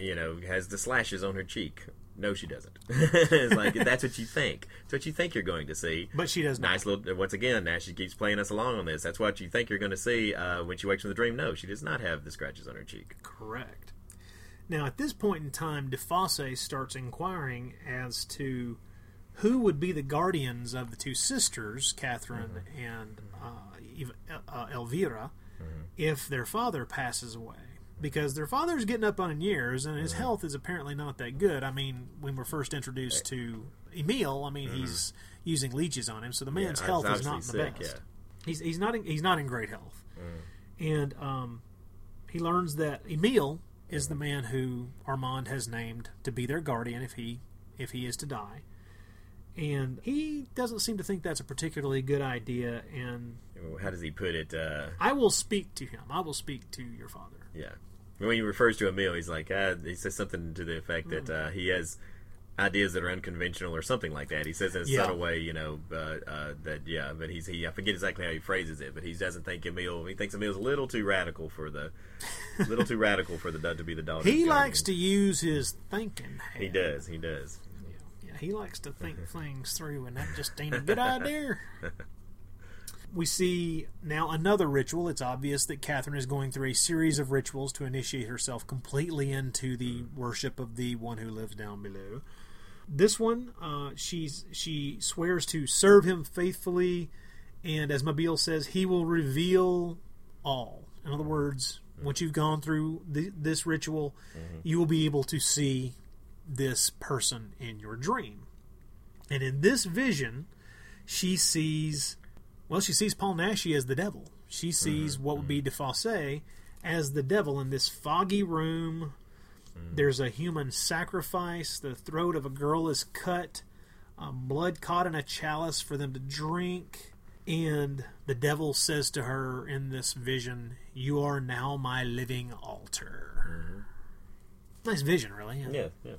you know, has the slashes on her cheek. No, she doesn't. [LAUGHS] it's like that's what you think. It's what you think you're going to see. But she does not. Nice little. Once again, now she keeps playing us along on this. That's what you think you're going to see uh, when she wakes from the dream. No, she does not have the scratches on her cheek. Correct. Now, at this point in time, DeFosse starts inquiring as to who would be the guardians of the two sisters, Catherine and uh, Eva- Elvira, if their father passes away. Because their father's getting up on in years, and his health is apparently not that good. I mean, when we're first introduced to Emil, I mean, he's using leeches on him, so the man's Yeah, health is not in the best. yeah. He's he's not in, he's not in great health, and um, he learns that Emil is the man who Armand has named to be their guardian if he if he is to die, and he doesn't seem to think that's a particularly good idea. And How does he put it? Uh, I will speak to him. I will speak to your father. Yeah. When he refers to Emil, he's like, uh, he says something to the effect that uh, he has ideas that are unconventional or something like that. He says in a Yeah. subtle way, you know, uh, uh, that yeah, but he's he I forget exactly how he phrases it, but he doesn't think Emil. He thinks Emil's a little too radical for the, [LAUGHS] little too radical for the to be the daughter. He likes to use his thinking. He does. He does. Yeah, he likes to think things through, and that just ain't a good [LAUGHS] idea. [LAUGHS] We see now another ritual. It's obvious that Catherine is going through a series of rituals to initiate herself completely into the mm. worship of the one who lives down below. This one, uh, she's she swears to serve him faithfully, and as Mabille says, he will reveal all. In other words, mm-hmm. once you've gone through the, this ritual, mm-hmm. you will be able to see this person in your dream. And in this vision, she sees, well, she sees Paul Naschy as the devil. She sees mm-hmm, what would be mm-hmm. DeFosse as the devil in this foggy room. Mm. There's a human sacrifice. The throat of a girl is cut, uh, blood caught in a chalice for them to drink. And the devil says to her in this vision, You are now my living altar. Mm-hmm. Nice vision, really. Yeah. Yeah.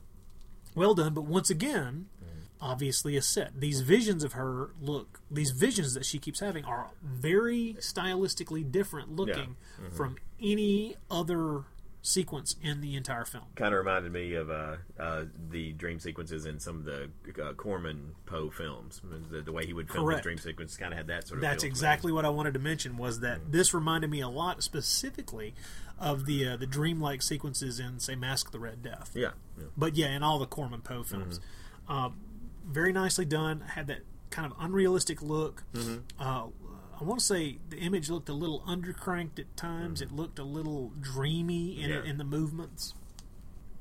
Well done, but once again, obviously a set. These visions of her look, these visions that she keeps having are very stylistically different looking Mhm. from any other sequence in the entire film. Kind of reminded me of uh, uh, the dream sequences in some of the uh, Corman Poe films. The, the way he would film Correct. his dream sequences kind of had that sort of. That's exactly what I wanted to mention. Was that this reminded me a lot, specifically, of the uh, the dreamlike sequences in, say, Mask the Red Death. Yeah, yeah. But yeah, in all the Corman Poe films, Mm-hmm. uh, very nicely done. Had that kind of unrealistic look. Mhm. Uh, I want to say the image looked a little undercranked at times. It looked a little dreamy in Mm-hmm. Yeah. in the movements.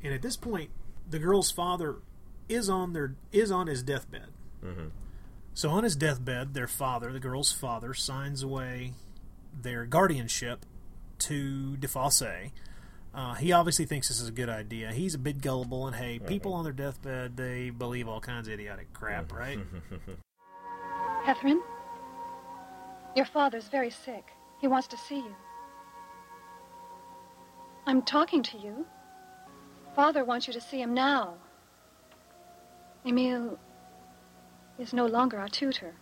And at this point, the girl's father is on their is on his deathbed. Mhm. So on his deathbed, their father, the girl's father, signs away their guardianship to DeFosse. Uh, he obviously thinks this is a good idea. He's a bit gullible, and hey, people on their deathbed they believe all kinds of idiotic crap, right? [LAUGHS] Catherine, your father's very sick. He wants to see you. I'm talking to you. Father wants you to see him now. Emile is no longer our tutor.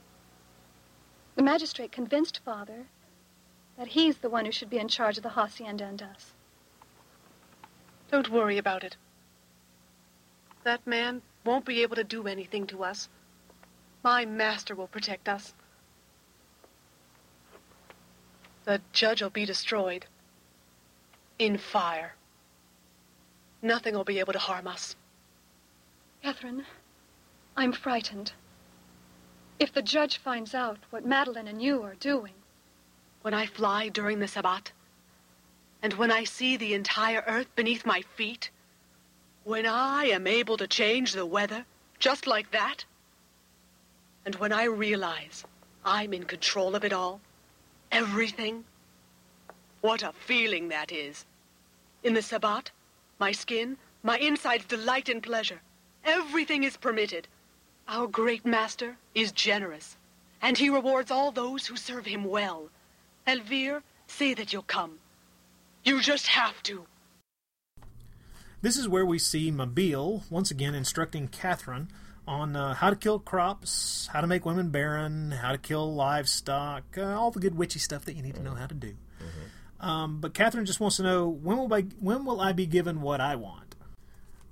The magistrate convinced Father that he's the one who should be in charge of the hacienda and us. Don't worry about it. That man won't be able to do anything to us. My master will protect us. The judge will be destroyed. In fire. Nothing will be able to harm us. Catherine, I'm frightened. If the judge finds out what Madeline and you are doing. When I fly during the Sabbat, and when I see the entire earth beneath my feet, when I am able to change the weather just like that, and when I realize I'm in control of it all, everything, what a feeling that is. In the Sabbat, my skin, my insides delight in pleasure. Everything is permitted. Our great master is generous, and he rewards all those who serve him well. Elvire, say that you'll come. You just have to. This is where we see Mabille once again instructing Catherine on uh, how to kill crops, how to make women barren, how to kill livestock, uh, all the good witchy stuff that you need to know how to do. Um, but Catherine just wants to know when will I when will I be given what I want?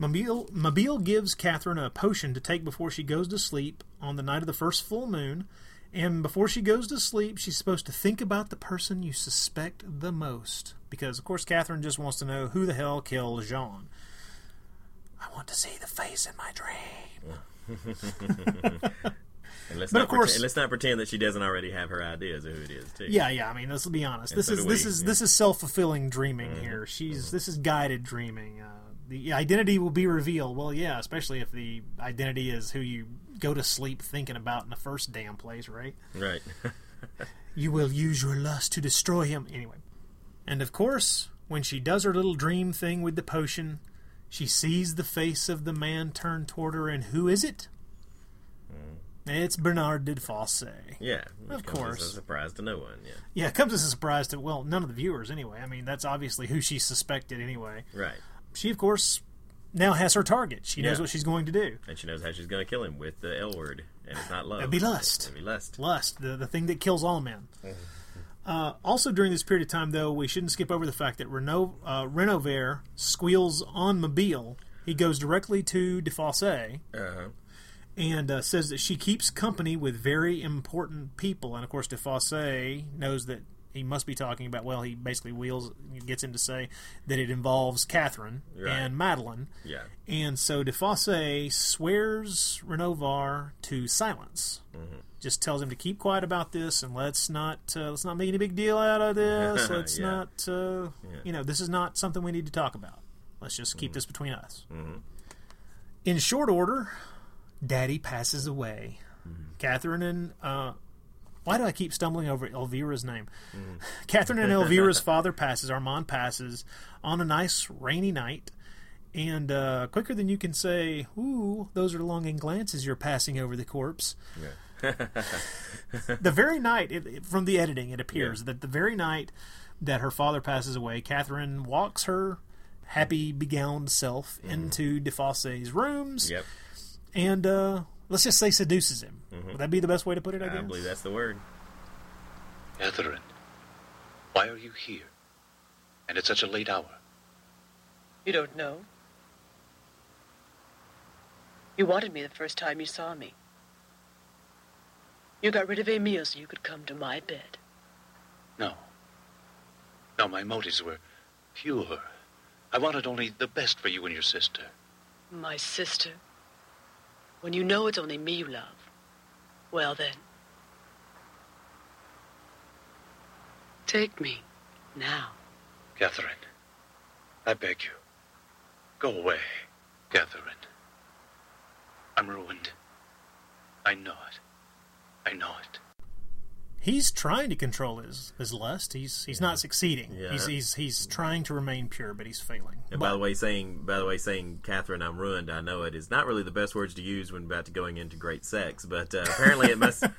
Mabille, Mabille gives Catherine a potion to take before she goes to sleep on the night of the first full moon. And before she goes to sleep, she's supposed to think about the person you suspect the most. Because, of course, Catherine just wants to know who the hell killed Jean. I want to see the face in my dream. [LAUGHS] And let's But not of course- pretend, let's not pretend that she doesn't already have her ideas of who it is too. Yeah, yeah. I mean, let's be honest. And This so is this we, is yeah. this is self fulfilling dreaming here. She's this is guided dreaming. Uh, the identity will be revealed. Well, yeah, especially if the identity is who you go to sleep thinking about in the first damn place, right? Right. [LAUGHS] You will use your lust to destroy him anyway. And of course, when she does her little dream thing with the potion, she sees the face of the man turn toward her, and who is it? Hmm. It's Bernard de Fosse. yeah. Of comes as course. a surprise to no one. Yeah. Yeah, it comes as a surprise to, well, none of the viewers anyway. I mean, that's obviously who she suspected anyway. Right. She, of course, now has her target. She knows Yeah. what she's going to do. And she knows how she's going to kill him with the L word, and it's not love. It'd be lust. It'd be lust. Lust, the, the thing that kills all men. Mm-hmm. Uh, also, during this period of time, though, we shouldn't skip over the fact that Renault, uh, squeals on Mabille. He goes directly to DeFosse Uh-huh. and uh, says that she keeps company with very important people. And of course, DeFosse knows that he must be talking about. Well, he basically wheels gets him to say that it involves Catherine Right. and Madeline. Yeah. And so DeFosse swears Renovar to silence. Mm-hmm. Just tells him to keep quiet about this and let's not uh, let's not make any big deal out of this. [LAUGHS] Let's Yeah. not uh, Yeah. you know this is not something we need to talk about. Let's just keep this between us. Mhm. In short order, Daddy passes away. Mm-hmm. Catherine and uh, why do I keep stumbling over Elvira's name? Mm. [SIGHS] Catherine and Elvira's [LAUGHS] father passes. Armand passes on a nice rainy night. And uh, quicker than you can say, "Ooh, those are longing glances you're passing over the corpse." [LAUGHS] the very night, it, from the editing, it appears that the very night that her father passes away, Catherine walks her happy, begowned self into DeFosse's rooms, Yep. and uh, let's just say seduces him. Mhm. Would that be the best way to put it? I, I guess. believe that's the word. Catherine, why are you here? And at such a late hour? You don't know? You wanted me the first time you saw me. You got rid of Emile so you could come to my bed. No. No, my motives were pure. I wanted only the best for you and your sister. My sister? When you know it's only me you love. Well then. Take me. Now. Catherine, I beg you. Go away, Catherine. I'm ruined. I know it. I know it. He's trying to control his, his lust. He's he's not succeeding. Yeah. He's, he's he's trying to remain pure, but he's failing. And But- by the way, saying by the way, saying Catherine, I'm ruined. I know it is not really the best words to use when about to going into great sex, but uh, apparently it must. [LAUGHS]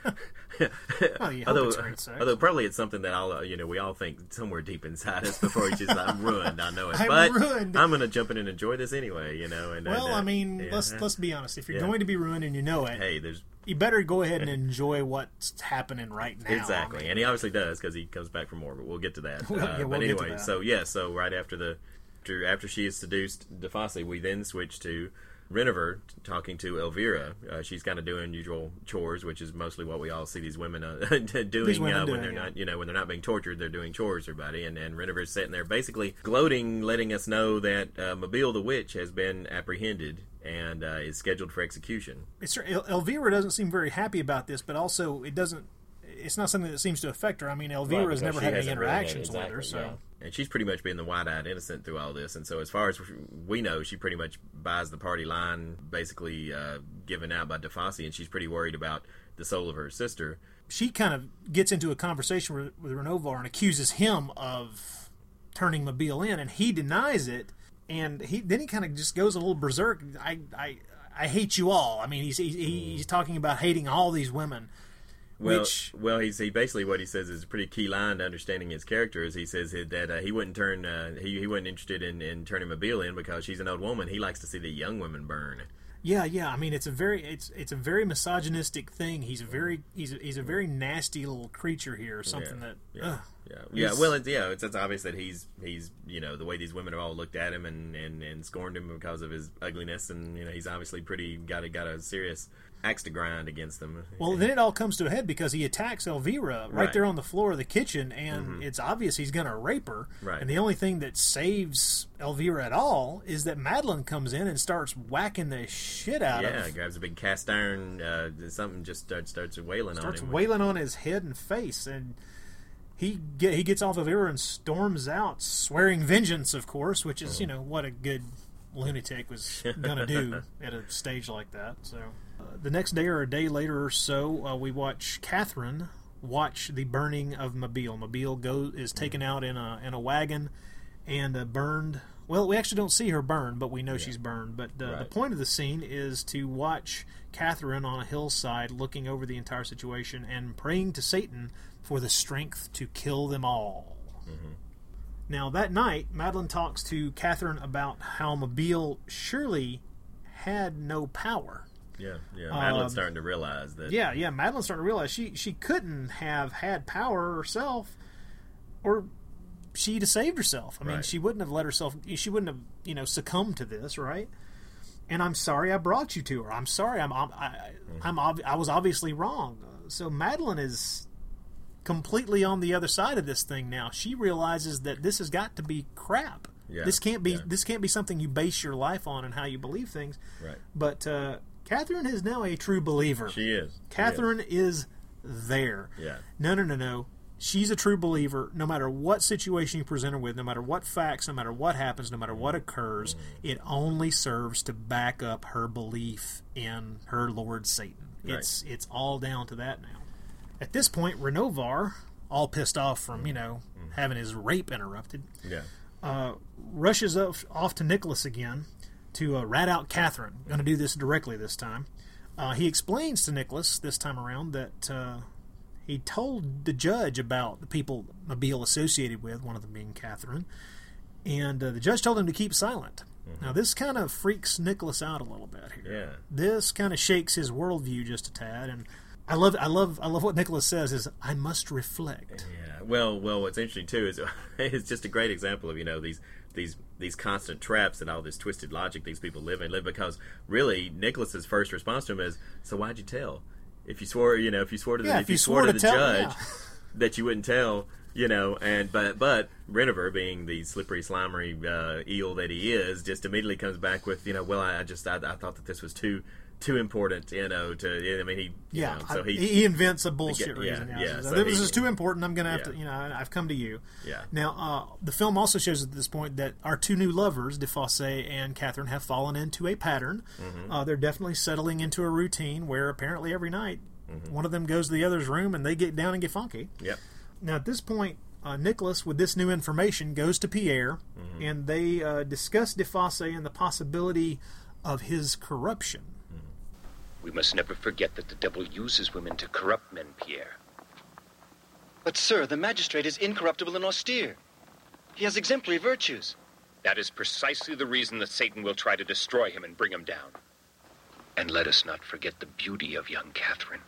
Oh, you although, it's great sex. although probably it's something that all uh, you know we all think somewhere deep inside us before he's just I'm ruined. I know it, I'm but ruined. I'm going to jump in and enjoy this anyway. You know, and well, and, uh, I mean, yeah. let's let's be honest. If you're Yeah. going to be ruined and you know it, Hey, there's you better go ahead and enjoy what's happening right now. Exactly, I mean, and he obviously does because he comes back for more. But we'll get to that. [LAUGHS] Well, Uh, we'll but anyway, that. so yeah, so right after the after, after she is seduced DeFosse, we then switch to Renover talking to Elvira. Uh, she's kind of doing usual chores, which is mostly what we all see these women uh, [LAUGHS] doing women uh, doing, when they're yeah. not, you know, when they're not being tortured, they're doing chores, everybody. And and Renover's sitting there, basically gloating, letting us know that uh, Mabille the witch has been apprehended and uh, is scheduled for execution. It's El- Elvira doesn't seem very happy about this, but also it doesn't. It's not something that seems to affect her. I mean, Elvira Right, has never had any hasn't really had- interactions with her, so yeah. And she's pretty much been the wide-eyed innocent through all this. And so, as far as we know, she pretty much buys the party line, basically uh, given out by DeFosse, and she's pretty worried about the soul of her sister. she kind of gets into a conversation with, with Renovar and accuses him of turning Mabille in, and he denies it. And he then he kind of just goes a little berserk. I I I hate you all. I mean, he's he's, he's talking about hating all these women. Well, which well, he's he basically what he says is a pretty key line to understanding his character. Is he says that uh, he wouldn't turn uh, he he wasn't interested in, in turning Mabille in because she's an old woman. He likes to see the young women burn. Yeah, yeah. I mean, it's a very it's it's a very misogynistic thing. He's a very he's a, he's a very nasty little creature here. Something yeah, that yeah, ugh, yeah, yeah. Well, it's, yeah, it's, it's obvious that he's he's you know the way these women have all looked at him and, and, and scorned him because of his ugliness, and you know he's obviously pretty got a got a serious axe to grind against them. Well, then it all comes to a head because he attacks Elvira right, Right. there on the floor of the kitchen, and Mhm. it's obvious he's going to rape her. Right. And the only thing that saves Elvira at all is that Madeline comes in and starts whacking the shit out yeah, of Yeah, grabs a big cast iron, uh, something just starts starts wailing starts on him. Starts wailing on his head and face, and he get, he gets off of Elvira and storms out, swearing vengeance, of course, which is you know what a good lunatic was going to do [LAUGHS] at a stage like that. So the next day or a day later or so, uh, we watch Catherine watch the burning of Mabille. Mabille go is taken out in a in a wagon and uh, burned. Well, we actually don't see her burn, but we know she's burned. But uh, the point of the scene is to watch Catherine on a hillside looking over the entire situation and praying to Satan for the strength to kill them all. Now, that night, Madeline talks to Catherine about how Mabille surely had no power. Yeah, yeah. Madeline's Um, starting to realize that. Yeah, yeah. Madeline's starting to realize she she couldn't have had power herself, or she'd have saved herself. I mean, Right. she wouldn't have let herself. She wouldn't have you know succumbed to this, right? And I'm sorry I brought you to her. I'm sorry. I'm I, I'm ob- I was obviously wrong. So Madeline is completely on the other side of this thing now. She realizes that this has got to be crap. Yeah, This can't be yeah. this can't be something you base your life on and how you believe things. Right. But uh, Catherine is now a true believer. She is. She Catherine is there. Yeah. No, no, no, no. She's a true believer no matter what situation you present her with, no matter what facts, no matter what happens, no matter what occurs. Mm. It only serves to back up her belief in her Lord Satan. Right. It's it's all down to that now. At this point, Renovar, all pissed off from, you know, having his rape interrupted, Yeah. uh, rushes off, off to Nicholas again to uh, rat out Catherine. Going to do this directly this time. Uh, he explains to Nicholas this time around that uh, he told the judge about the people Mabille associated with, one of them being Catherine, and uh, the judge told him to keep silent. Now, this kind of freaks Nicholas out a little bit here. Yeah. This kind of shakes his worldview just a tad, and I love, I love, I love what Nicholas says is, "I must reflect." Yeah. Well, well, what's interesting too is [LAUGHS] it's just a great example of you know these these these constant traps and all this twisted logic these people live in live because really Nicholas's first response to him is, "So why'd you tell? If you swore, you know, if you swore to the Yeah, if, you swore, to, the tell- judge yeah. [LAUGHS] that you wouldn't tell." You know, and but but Renover, being the slippery, slimery uh, eel that he is, just immediately comes back with, you know, well, I, I just I, I thought that this was too too important, you know, to I mean he, you Yeah, know, so he he invents a bullshit yeah, reason. Yeah, yeah, So this he- is too important. I'm going to have yeah. to, you know, I've come to you. Yeah. Now, uh, the film also shows at this point that our two new lovers, DeFosse and Catherine, have fallen into a pattern. Mhm. Uh, they're definitely settling into a routine where apparently every night Mhm. one of them goes to the other's room and they get down and get funky. Yep. Now, at this point, uh, Nicholas, with this new information, goes to Pierre Mm-hmm. and they uh, discuss DeFosse and the possibility of his corruption. We must never forget that the devil uses women to corrupt men, Pierre. But, sir, the magistrate is incorruptible and austere. He has exemplary virtues. That is precisely the reason that Satan will try to destroy him and bring him down. And let us not forget the beauty of young Catherine.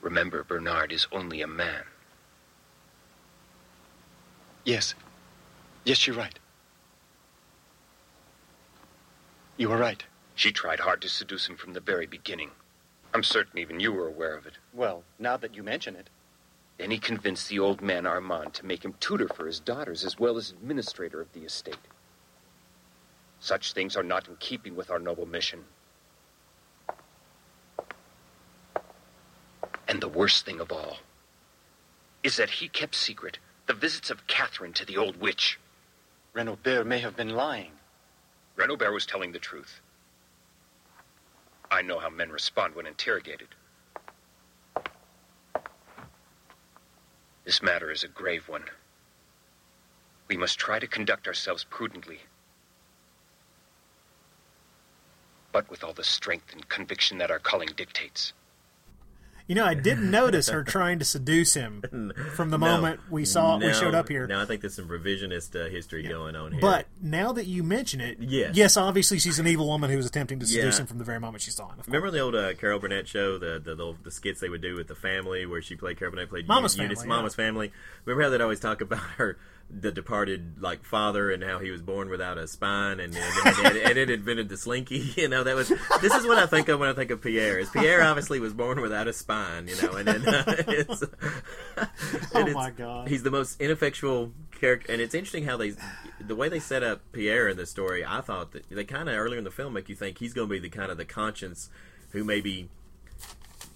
Remember, Bernard is only a man. Yes. Yes, you're right. You are right. She tried hard to seduce him from the very beginning. I'm certain even you were aware of it. Well, now that you mention it. Then he convinced the old man Armand to make him tutor for his daughters as well as administrator of the estate. Such things are not in keeping with our noble mission. And the worst thing of all is that he kept secret the visits of Catherine to the old witch. Renobert may have been lying. Renobert was telling the truth. I know how men respond when interrogated. This matter is a grave one. We must try to conduct ourselves prudently. But with all the strength and conviction that our calling dictates. You know, I didn't notice her [LAUGHS] trying to seduce him from the No. moment we saw we showed up here. No, I think there's some revisionist uh, history going on here. But now that you mention it, Yes. yes, obviously she's an evil woman who was attempting to seduce Yeah. him from the very moment she saw him. Remember the old uh, Carol Burnett show, the, the the the skits they would do with the family, where she played Carol Burnett played Mama's Eunice, Family, yeah. Mama's family. Remember how they'd always talk about her, the departed like father, and how he was born without a spine, and and, and, and it invented the slinky. [LAUGHS] You know, that was this is what I think of when I think of Pierre. Is Pierre obviously was born without a spine, you know, and then uh, [LAUGHS] it's, [LAUGHS] Oh and my God. he's the most ineffectual character, and it's interesting how they, the way they set up Pierre in this story. I thought that they kind of earlier in the film make you think he's going to be the kind of the conscience who maybe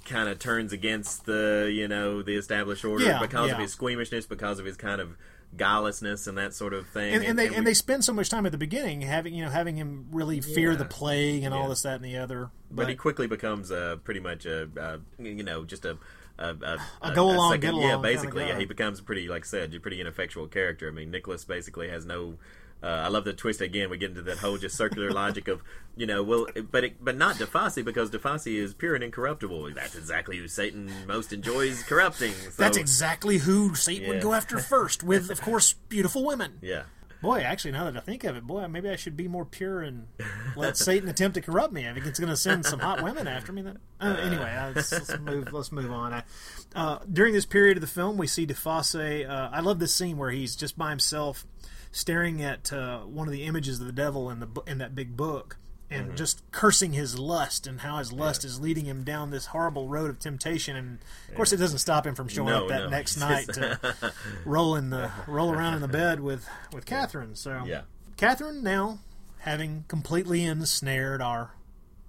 kind of turns against the you know the established order Yeah, because yeah. of his squeamishness, because of his kind of guilelessness and that sort of thing. and, and they and, we- they spend so much time at the beginning having you know having him really fear Yeah. the plague and all this that and the other. but, he quickly becomes uh, pretty much a, uh, you know just a a, a, A go along, second- get along yeah kinda basically yeah he becomes pretty like I said a pretty ineffectual character I mean Nicholas basically has no uh, I love the twist again we get into that whole just circular logic of you know well but it, but not DeFosse because DeFosse is pure and incorruptible that's exactly who Satan most enjoys corrupting so, That's exactly who Satan Yeah. would go after first, with of course beautiful women. [LAUGHS] yeah Boy, actually, now that I think of it, boy, maybe I should be more pure and let Satan attempt to corrupt me. I think it's going to send some hot women after me. Then, uh, anyway, uh, let's, let's move. Let's move on. I, uh, during this period of the film, we see DeFosse. Uh, I love this scene where he's just by himself, staring at uh, one of the images of the devil in the in that big book, and Mhm. just cursing his lust and how his lust is leading him down this horrible road of temptation. And of course, it doesn't stop him from showing No, up that no. next [LAUGHS] night to roll in the [LAUGHS] roll around in the bed with with Catherine. So Yeah. Catherine now having completely ensnared our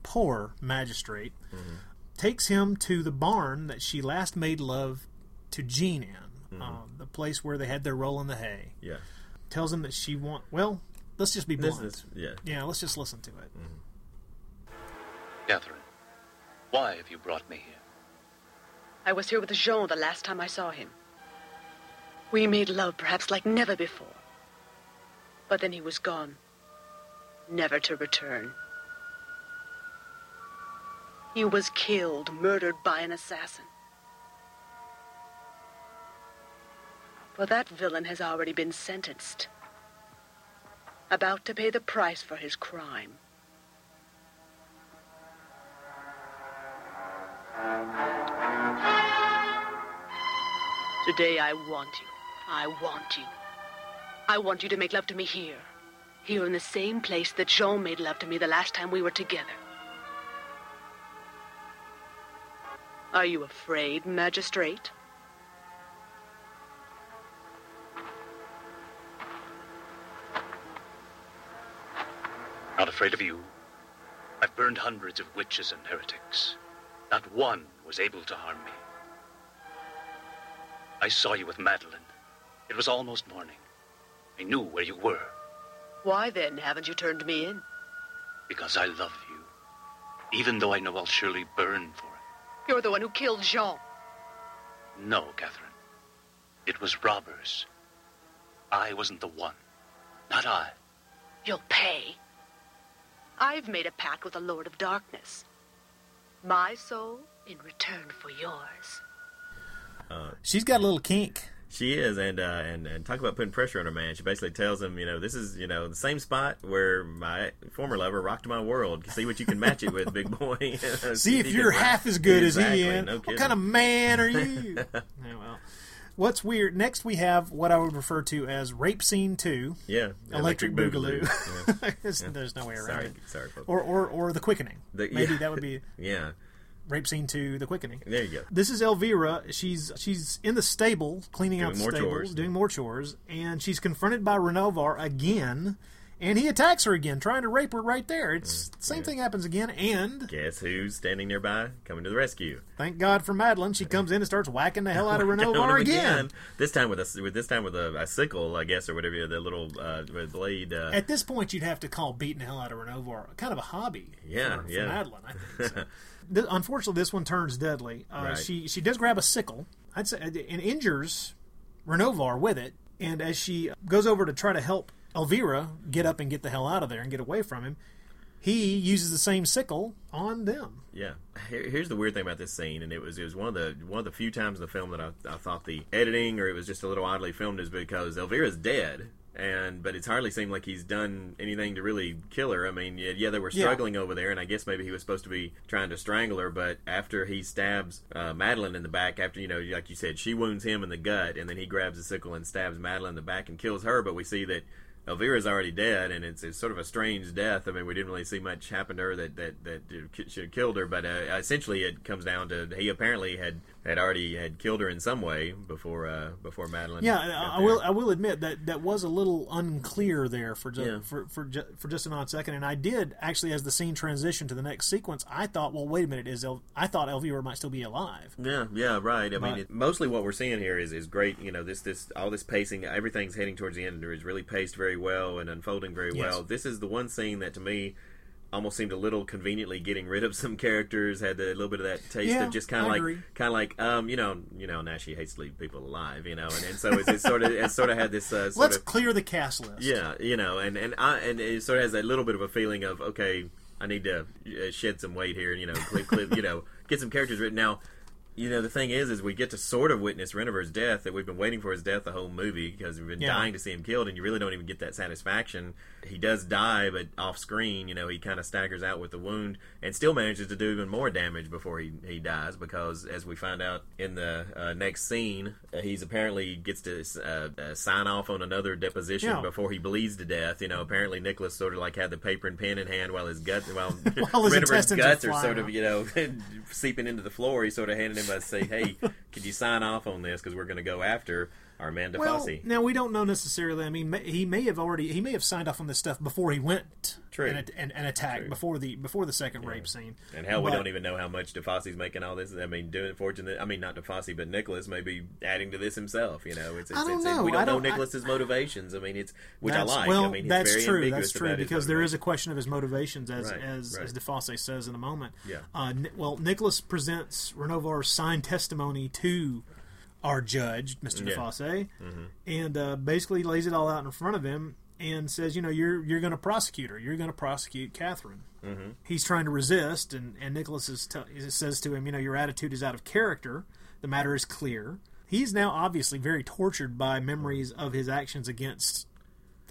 poor magistrate Mm-hmm. takes him to the barn that she last made love to Jean in, Mhm. uh, the place where they had their roll in the hay. yeah Tells him that she want well. Let's just be This blunt. is- yeah. yeah. Let's just listen to it. Mm-hmm. Catherine, why have you brought me here? I was here with Jean the last time I saw him. We made love perhaps like never before. But then he was gone, never to return. He was killed, murdered by an assassin. For that villain has already been sentenced, about to pay the price for his crime. Today I want you. I want you. I want you to make love to me here. Here in the same place that Jean made love to me the last time we were together. Are you afraid, magistrate? Not afraid of you. I've burned hundreds of witches and heretics. Not one was able to harm me. I saw you with Madeline. It was almost morning. I knew where you were Why then haven't you turned me in? because I love you. Even though I know I'll surely burn for it. You're the one who killed Jean. No, Catherine. It was robbers. I wasn't the one. Not I. You'll pay. I've made a pact with the Lord of Darkness. My soul in return for yours. Uh, She's got a little kink. She is, and uh, and and talk about putting pressure on her man. She basically tells him, you know, this is you know the same spot where my former lover rocked my world. See what you can match it with, big [LAUGHS] boy. [LAUGHS] See if you're can- half as good Exactly, as he is. no what kind of man are you? [LAUGHS] yeah, well, What's weird? Next, we have what I would refer to as rape scene two. Yeah, Electric, Electric Boogaloo. Boogaloo. [LAUGHS] Yeah. There's- Yeah. There's no way around Sorry- it. sorry, folks. Or, or or the quickening. The- Maybe yeah. that would be [LAUGHS] Yeah, rape scene two, the quickening. there you go. This is Elvira. She's she's in the stable cleaning out the stable, chores. doing more chores, and she's confronted by Renovar again, and he attacks her again, trying to rape her right there. It's Mm, same thing happens again, and Guess who's standing nearby, coming to the rescue? thank God for Madeline, she comes in and starts whacking the hell out of Renovar [LAUGHS] him again. This time with a with this time with a, a sickle, I guess, or whatever the little uh, blade. Uh, At this point, you'd have to call beating the hell out of Renovar kind of a hobby. Yeah, for, for yeah. Madeline, I think. So. [LAUGHS] Unfortunately, this one turns deadly. Uh, Right. She she does grab a sickle, I'd say, and injures Renovar with it. And as she goes over to try to help Elvira get up and get the hell out of there and get away from him, he uses the same sickle on them. Yeah. Here, here's the weird thing about this scene, and it was it was one of the one of the few times in the film that I, I thought the editing or it was just a little oddly filmed is because Elvira's dead, and but it's hardly seemed like he's done anything to really kill her. I mean, yeah, yeah they were Yeah. struggling over there, and I guess maybe he was supposed to be trying to strangle her, but after he stabs uh, Madeline in the back, after you know, like you said, she wounds him in the gut, and then he grabs the sickle and stabs Madeline in the back and kills her. But we see that. Elvira's already dead, and it's, it's sort of a strange death. I mean, we didn't really see much happen to her that that, that should have killed her, but uh, essentially it comes down to he apparently had, had already had killed her in some way before uh, before Madeline. Yeah, I, I will. I will admit that that was a little unclear there for just, Yeah. for for, ju- for just an odd second, and I did actually, as the scene transitioned to the next sequence, I thought, well, wait a minute, is El- I thought Elvira might still be alive. Yeah, yeah, right. I But- mean, it, mostly what we're seeing here is, is great. You know, this this all this pacing, everything's heading towards the end. It is really paced very well and unfolding very Yes. well. This is the one scene that to me almost seemed a little conveniently getting rid of some characters. Had a little bit of that taste Yeah, of just kind of like, kind of like, um, you know, you know, now she hates to leave people alive. You know, and, and so it's, it's sort of it sort of had this uh, sort Let's of clear the cast list. yeah, you know, and and I and it sort of has a little bit of a feeling of okay, I need to uh, shed some weight here, and you know, clip, clip, you know, get some characters written now. You know, the thing is, is we get to sort of witness Renovar's death that we've been waiting for his death the whole movie because we've been Yeah. dying to see him killed, and you really don't even get that satisfaction. He does die, but off screen, you know, he kind of staggers out with the wound and still manages to do even more damage before he, he dies because, as we find out in the uh, next scene, uh, he's apparently gets to uh, uh, sign off on another deposition Yeah. before he bleeds to death. You know, apparently Nicholas sort of like had the paper and pen in hand while his gut, while, [LAUGHS] While his are guts are, flying sort of you know [LAUGHS] seeping into the floor. He sort of handed him a say, "Hey, could you sign off on this? Because we're going to go after our man Well, DeFosse." now we don't know necessarily. I mean, he may have already he may have signed off on this stuff before he went True. and, and, and attacked before the before the second rape scene. And hell, we don't even know how much DeFosse's making all this. I mean, doing fortunate. I mean, not DeFosse, but Nicholas may be adding to this himself. You know, it's, it's, I don't it's, know. we don't, don't- know I- Nicholas's motivations. I mean, it's which I like. Well, I mean, that's very true. That's true because there is a question of his motivations, as Right, as, right. as DeFosse says in a moment. Yeah. Uh, well, Nicholas presents Renovar's signed testimony to our judge, Mr. Yeah. DeFosse, Mhm. and uh, basically lays it all out in front of him and says, you know, you're you're going to prosecute her. You're going to prosecute Catherine. Mhm. He's trying to resist, and and Nicholas is t- says to him, you know, your attitude is out of character. The matter is clear. He's now obviously very tortured by memories of his actions against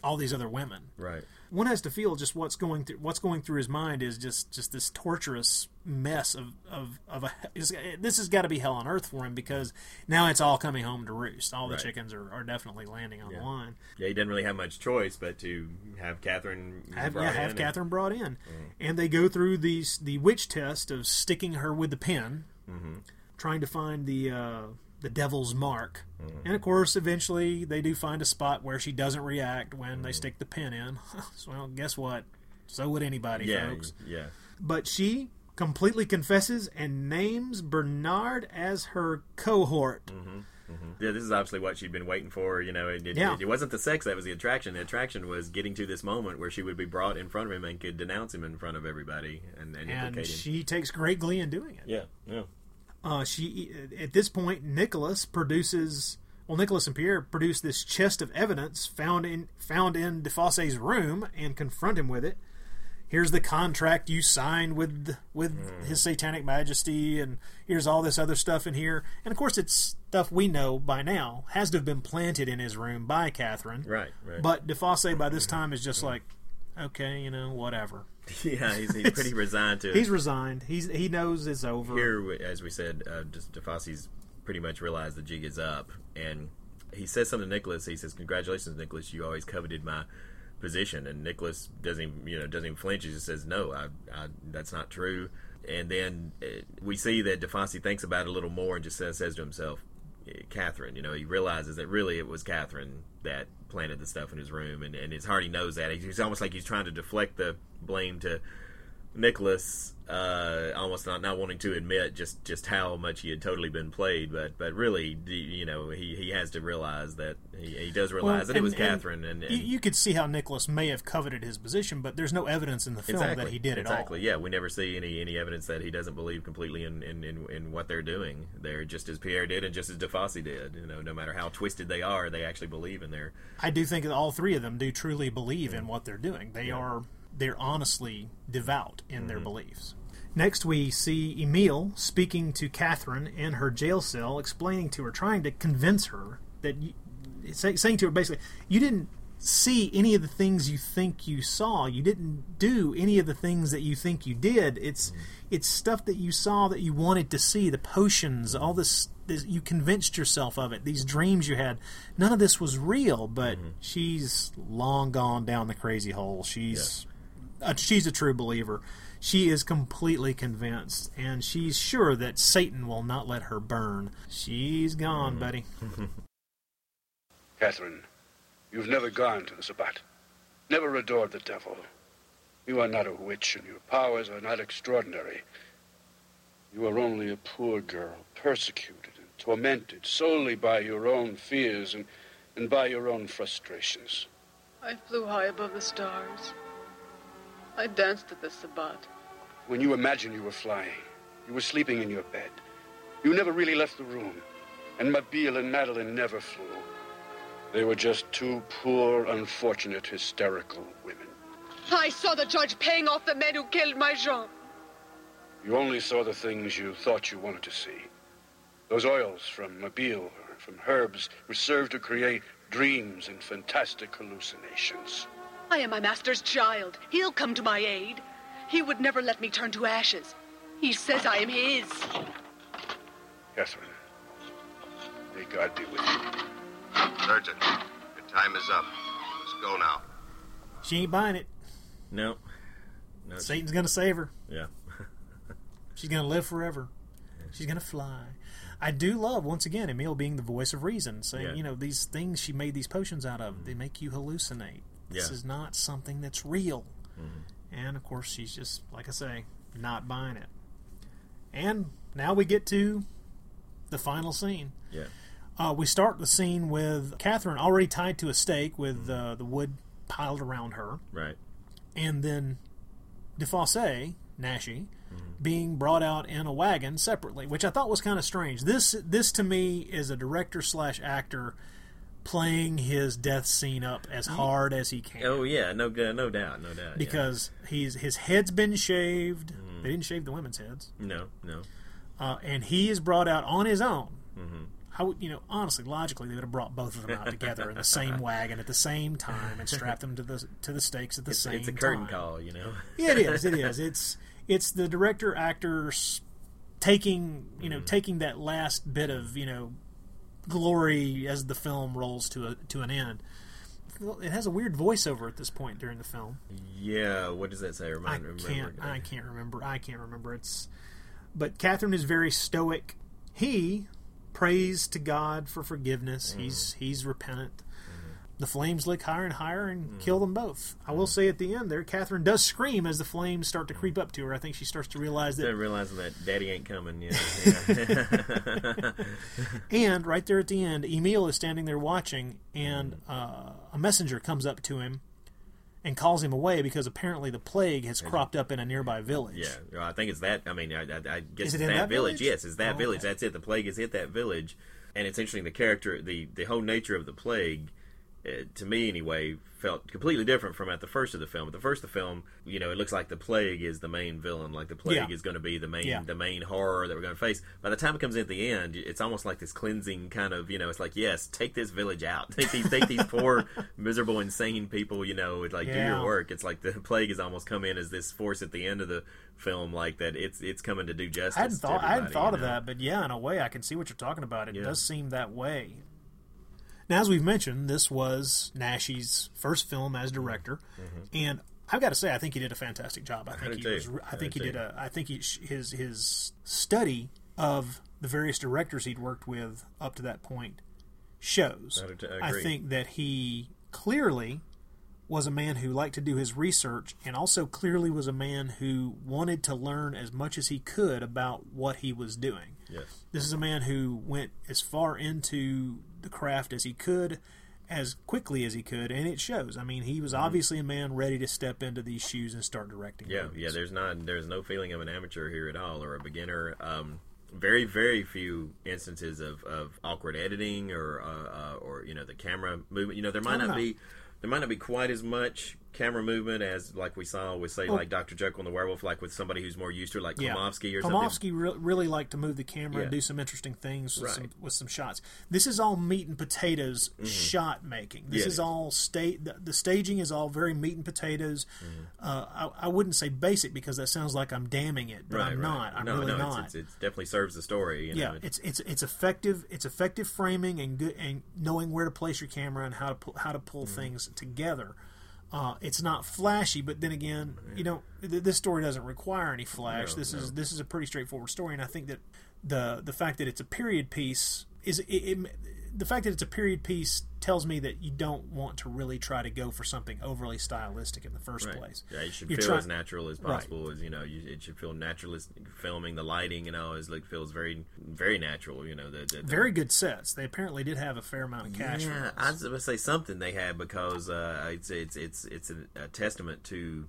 all these other women. Right. One has to feel just what's going through what's going through his mind is just just this torturous mess of of of a. This has got to be hell on earth for him because now it's all coming home to roost. All the Right. chickens are, are definitely landing on Yeah. the line. Yeah, he doesn't really have much choice but to have Catherine Have, brought yeah, in have and- Catherine brought in, Mm. and they go through these the witch test of sticking her with the pin, Mhm. trying to find the uh, the devil's mark, Mm. and of course, eventually they do find a spot where she doesn't react when Mm. they stick the pin in. so, [LAUGHS] well, guess what? So would anybody, Yeah, folks. yeah. But she completely confesses and names Bernard as her cohort. Mhm. Yeah, this is obviously what she'd been waiting for. You know, it, it, Yeah. it wasn't the sex that was the attraction. The attraction was getting to this moment where she would be brought in front of him and could denounce him in front of everybody and, and, And him. she takes great glee in doing it. Yeah, yeah. Uh, she at this point, Nicholas produces. Well, Nicholas and Pierre produce this chest of evidence found in found in DeFosse's room and confront him with it. Here's the contract you signed with with hmm. His Satanic Majesty, and here's all this other stuff in here. And of course, it's stuff we know by now has to have been planted in his room by Catherine. Right, right. But DeFosse by this hmm. time is just hmm. like, okay, you know, whatever. [LAUGHS] Yeah, he's, he's pretty [LAUGHS] resigned to it. He's resigned. He's he knows it's over. Here, as we said, uh, just DeFosse's pretty much realized the jig is up. And he says something to Nicholas. He says, "Congratulations, Nicholas. You always coveted my position." And Nicholas doesn't even, you know doesn't even flinch. He just says, "No, I, I that's not true." And then uh, we see that DeFosse thinks about it a little more and just says, says to himself, Catherine. You know, he realizes that really it was Catherine that planted the stuff in his room, and, and his heart he knows that. He's almost like he's trying to deflect the blame to Nicholas, uh, almost not, not wanting to admit just, just how much he had totally been played, but but really, you know, he, he has to realize that he, he does realize Well, that it was and- and Catherine, and, and you, could see how Nicholas may have coveted his position, but there's no evidence in the film exactly, that he did it all. exactly. Yeah, we never see any any evidence that he doesn't believe completely in, in, in, in what they're doing. They're just as Pierre did, and just as DeFosse did. You know, no matter how twisted they are, they actually believe in their. I do think that all three of them do truly believe in what they're doing. They are they're honestly devout in their beliefs. Next, we see Emile speaking to Catherine in her jail cell, explaining to her, trying to convince her that, you, saying to her basically, you didn't see any of the things you think you saw. You didn't do any of the things that you think you did. It's it's stuff that you saw that you wanted to see. The potions, all this, this you convinced yourself of it. These dreams you had, none of this was real. But she's long gone down the crazy hole. She's uh, she's a true believer. She is completely convinced, and she's sure that Satan will not let her burn. She's gone, mm. buddy. [LAUGHS] Catherine, you've never gone to the Sabbat, never adored the devil. You are not a witch, and your powers are not extraordinary. You are only a poor girl, persecuted and tormented solely by your own fears and, and by your own frustrations. I flew high above the stars. I danced at the Sabbat. When you imagined you were flying, you were sleeping in your bed. You never really left the room. And Mabille and Madeline never flew. They were just two poor, unfortunate, hysterical women. I saw the judge paying off the men who killed my Jean. You only saw the things you thought you wanted to see. Those oils from Mabille or from herbs were served to create dreams and fantastic hallucinations. I am my master's child. He'll come to my aid. He would never let me turn to ashes. He says I am his. Yes, Catherine, may God be with you. Surgeon, your time is up. Let's go now. She ain't buying it. No. No. Satan's gonna save her. Yeah. [LAUGHS] She's gonna live forever. She's gonna fly. I do love once again Emil being the voice of reason, saying Yeah. you know these things she made these potions out of. They make you hallucinate. This Yeah. is not something that's real. Mhm. And of course, she's just like I say, not buying it. And now we get to the final scene. Yeah. Uh, we start the scene with Catherine already tied to a stake with uh, the wood piled around her, Right. and then DeFosse, Naschy, Mm-hmm. being brought out in a wagon separately, which I thought was kind of strange. This this to me is a director slash actor playing his death scene up as hard as he can Oh yeah, no no no doubt, no doubt. yeah. because he's his head's been shaved. They didn't shave the women's heads, no, no. uh, and he is brought out on his own. Mhm. I would, you know, honestly, logically, they would have brought both of them out together in the same [LAUGHS] wagon at the same time and strapped them to the to the stakes at the It's, same it's a curtain time. call, you know. [LAUGHS] Yeah, it is. It is. [LAUGHS] It's it's the director actors taking you know taking that last bit of you know glory as the film rolls to a to an end. It has a weird voiceover at this point during the film. Yeah, what does that say? I Remind, remember. can't. I can't remember. I can't remember. It's. But Catherine is very stoic. He prays to God for forgiveness. Mm-hmm. He's he's repentant. The flames lick higher and higher and hmm. kill them both. I will hmm. say at the end there, Catherine does scream as the flames start to hmm. creep up to her. I think she starts to realize that. Realizing that Daddy ain't coming. Yeah. [LAUGHS] yeah. And right there at the end, Emil is standing there watching, and uh, a messenger comes up to him and calls him away because apparently the plague has cropped up in a nearby village. Yeah, I think it's that. I mean, I, I, I guess it it's that, that village. village? Yes, it's that Oh, village. okay. That's it. The plague has hit that village, and it's interesting. The character, the the whole nature of the plague, to me anyway, felt completely different from at the first of the film. At the first of the film, you know, it looks like the plague is the main villain, like the plague Yeah. is going to be the main Yeah. the main horror that we're going to face. By the time it comes in at the end, it's almost like this cleansing kind of, you know, it's like yes, take this village out, [LAUGHS] take these take these poor miserable insane people, you know, like do your work. It's like the [LAUGHS] plague has almost come in as this force at the end of the film, like that. It's it's coming to do justice. I hadn't thought I hadn't thought you of that, but yeah, in a way, I can see what you're talking about. It Yeah. does seem that way. Now, as we've mentioned, this was Naschy's first film as director, and I've got to say, I think he did a fantastic job. I Mm-hmm. I think he was. I I think he did a. I think he, his his study of the various directors he'd worked with up to that point shows. I I think that he clearly was a man who liked to do his research and also clearly was a man who wanted to learn as much as he could about what he was doing. Yes. This is a man who went as far into the craft as he could, as quickly as he could, and it shows. I mean, he was obviously a man ready to step into these shoes and start directing. Mm-hmm. Yeah, movies. yeah. There's not there's no feeling of an amateur here at all or a beginner. Um, very very few instances of, of awkward editing or uh, uh, or you know the camera movement. You know there might not no. be there might not be quite as much camera movement as like we saw with say Well- like Doctor Jekyll and the Werewolf, like with somebody who's more used to it, like Yeah. Klimovsky or Klimovsky re- really liked to move the camera and do some interesting things with, Right. some, with some shots. This is all meat and potatoes Mhm. shot making. This Yeah, it is all state. The, the staging is all very meat and potatoes. Mm-hmm. Uh, I, I wouldn't say basic because that sounds like I'm damning it, but right, I'm right. not. I'm no, really no, not. It's, it's, definitely serves the story. You know? yeah, it's it's it's effective. It's effective framing and good and knowing where to place your camera and how to pull, how to pull Mm-hmm. things together. Uh, it's not flashy, but then again, you know, th- this story doesn't require any flash. No, this is this is a pretty straightforward story, and I think that the the fact that it's a period piece is it, it, the fact that it's a period piece tells me that you don't want to really try to go for something overly stylistic in the first Right. place. Yeah, it should You're feel try- as natural as Right. possible. As you know, you, it should feel naturalist filming. The lighting, you know, is like feels very, very natural. You know, the, the, the- Very good sets. They apparently did have a fair amount of cash. Yeah. I was going to say something they had because uh, it's it's it's it's a, a testament to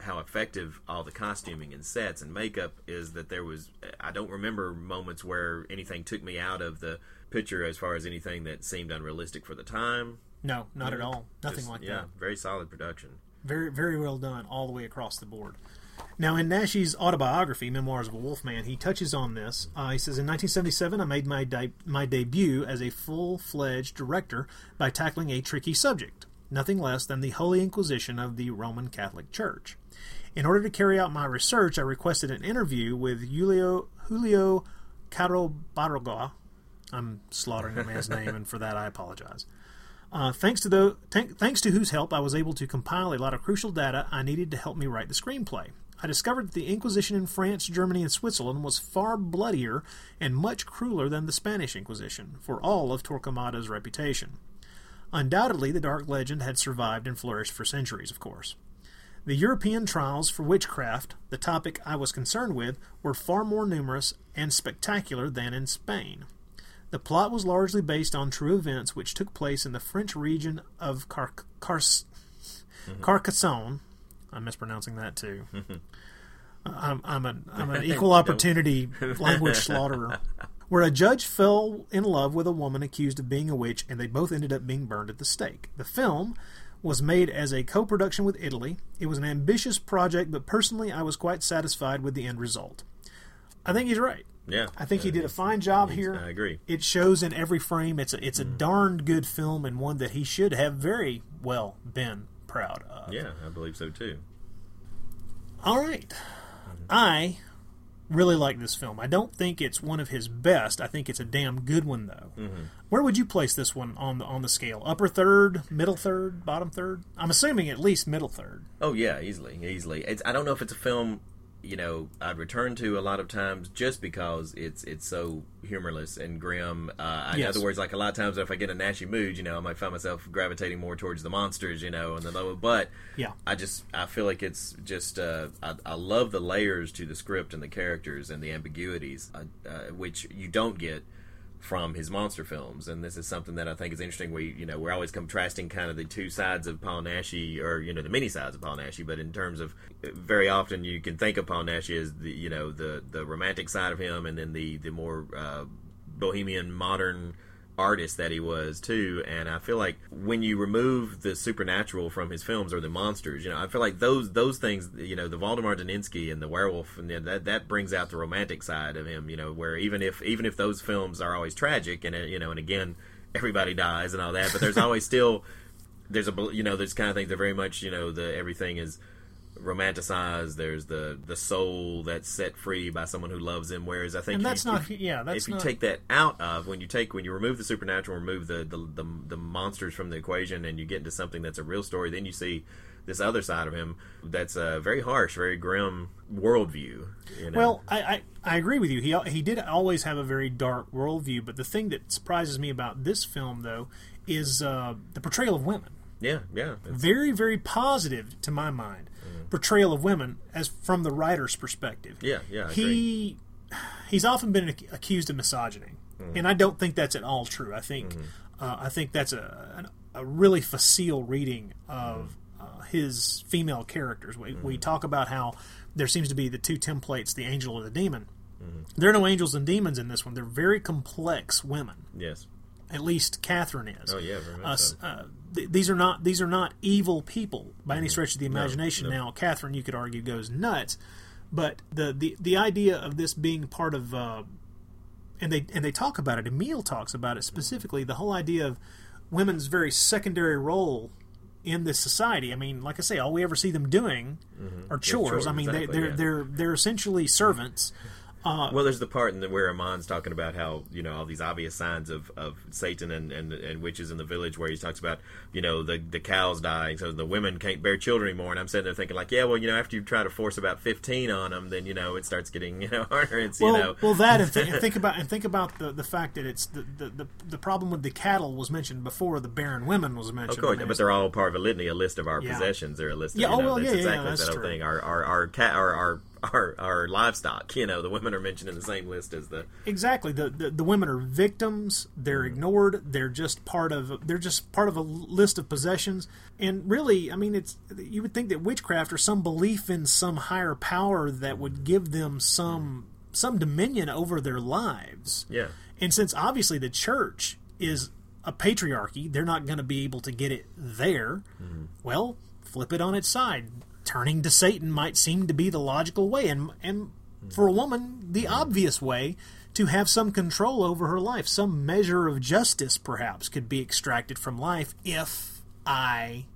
how effective all the costuming and sets and makeup is. That there was I don't remember moments where anything took me out of the picture as far as anything that seemed unrealistic for the time. No, not You at all. Nothing just- like yeah, that. very solid production. Very, very well done all the way across the board. Now, in Naschy's autobiography, Memoirs of a Wolfman, he touches on this. Uh, he says, In 1977, I made my, de- my debut as a full fledged director by tackling a tricky subject, nothing less than the Holy Inquisition of the Roman Catholic Church. In order to carry out my research, I requested an interview with Julio, Julio Caro Baroja. I'm slaughtering the man's name, and for that I apologize. Uh, thanks to the thank, thanks to whose help I was able to compile a lot of crucial data I needed to help me write the screenplay. I discovered that the Inquisition in France, Germany, and Switzerland was far bloodier and much crueler than the Spanish Inquisition, for all of Torquemada's reputation. Undoubtedly, the dark legend had survived and flourished for centuries, of course. The European trials for witchcraft, the topic I was concerned with, were far more numerous and spectacular than in Spain. The plot was largely based on true events which took place in the French region of Car- Car- mm-hmm. Carcassonne. I'm mispronouncing that too. Mm-hmm. Uh, I'm, I'm, an, I'm an [LAUGHS] equal opportunity [LAUGHS] language slaughterer. Where a judge fell in love with a woman accused of being a witch, and they both ended up being burned at the stake. The film was made as a co production with Italy. It was an ambitious project, but personally, I was quite satisfied with the end result. I think he's right. Yeah, I think he Uh, did a fine job here. I agree. It shows in every frame. It's a it's a Mm. darned good film and one that he should have very well been proud of. Yeah, I believe so too. All right. I really like this film. I don't think it's one of his best. I think it's a damn good one though. Mhm. Where would you place this one on the on the scale? Upper third, middle third, bottom third? I'm assuming at least middle third. Oh yeah, easily, easily. It's, I don't know if it's a film, you know, I'd return to a lot of times just because it's it's so humorless and grim. Uh, In other words, like a lot of times if I get a nasty mood, you know, I might find myself gravitating more towards the monsters, you know, and the lower. But Yeah. I just I feel like it's just uh, I, I love the layers to the script and the characters and the ambiguities, uh, uh, which you don't get from his monster films, and this is something that I think is interesting. We, you know, we're always contrasting kind of the two sides of Paul Naschy, or you know, the many sides of Paul Naschy. But in terms of, very often you can think of Paul Naschy as the, you know, the the romantic side of him, and then the the more uh, bohemian, modern artist that he was too and i feel like when you remove the supernatural from his films or the monsters you know i feel like those those things you know the Waldemar Daninsky and the werewolf and that that brings out the romantic side of him you know where even if even if those films are always tragic and you know and again everybody dies and all that but there's [LAUGHS] always still there's a you know there's kind of things that very much you know the everything is romanticized. There's the the soul that's set free by someone who loves him. Whereas I think And you- that's not- if, yeah, that's if you not- take that out of when you take when you remove the supernatural, remove the the, the the monsters from the equation, and you get into something that's a real story, then you see this other side of him that's a very harsh, very grim worldview. You know? Well, I, I, I agree with you. He he did always have a very dark worldview, but the thing that surprises me about this film, though, is uh, the portrayal of women. yeah, yeah, Very, very positive to my mind. Portrayal of women as from the writer's perspective. Yeah, yeah, I he he's often been ac- accused of misogyny, Mhm. and I don't think that's at all true. I think uh, I think that's a an, a really facile reading of uh, his female characters. We, we talk about how there seems to be the two templates: the angel or the demon. There are no angels and demons in this one. They're very complex women. yes. At least Catherine is. Oh, yeah, very much Uh, so. Th- these are not these are not evil people by Mm-hmm. any stretch of the imagination. no. Now, Catherine, you could argue, goes nuts, but the the, the idea of this being part of uh, and they and they talk about it. Emil talks about it specifically. The whole idea of women's very secondary role in this society. I mean, like I say, all we ever see them doing Mhm. are chores. chores, I mean, exactly, they, they're yeah. they're they're essentially servants. Uh, well, there's the part in the, where Amon's talking about how you know all these obvious signs of, of Satan and, and, and witches in the village, where he talks about you know the the cows dying, so the women can't bear children anymore. And I'm sitting there thinking like, yeah, well, you know, after you try to force about 15 on them, then you know it starts getting [LAUGHS] you know harder. It's well, you know, well, that and, th- and think [LAUGHS] about and think about the, the fact that it's the, the, the, the problem with the cattle was mentioned before the barren women was mentioned. Of course, but they're all part of a litany, a list of our Yeah. possessions. They're a list. Of, Yeah, oh, know, well, yeah, yeah, exactly that's that whole true. thing. Our our our cat, our, our our our livestock. You know, the women are mentioned in the same list as the. Exactly. The, the the women are victims. They're Mm-hmm. ignored. They're just part of. They're just part of a list of possessions. And really, I mean, it's you would think that witchcraft or some belief in some higher power that would give them some some dominion over their lives. Yeah. And since obviously the church is a patriarchy, they're not going to be able to get it there. Well, flip it on its side. Turning to Satan might seem to be the logical way, and and for a woman, the obvious way to have some control over her life, some measure of justice, perhaps, could be extracted from life if I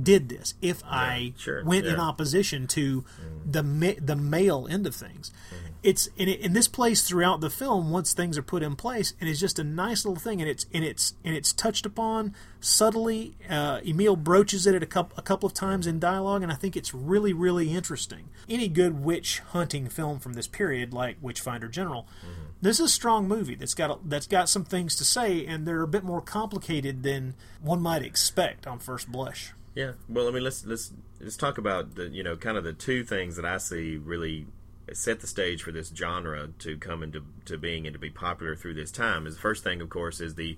did this, if I sure, went in opposition to mm. the ma- the male end of things. Mm-hmm. It's and, it, and this plays throughout the film once things are put in place, and it's just a nice little thing, and it's and it's and it's touched upon subtly. Uh, Emil broaches it at a couple a couple of times in dialogue, and I think it's really really interesting. Any good witch hunting film from this period, like Witchfinder General, mm-hmm. this is a strong movie that's got a, that's got some things to say, and they're a bit more complicated than one might expect on first blush. Yeah. Well, I mean, let's let's let's talk about the you know kind of the two things that I see really set the stage for this genre to come into to being and to be popular through this time. Is the first thing, of course, is the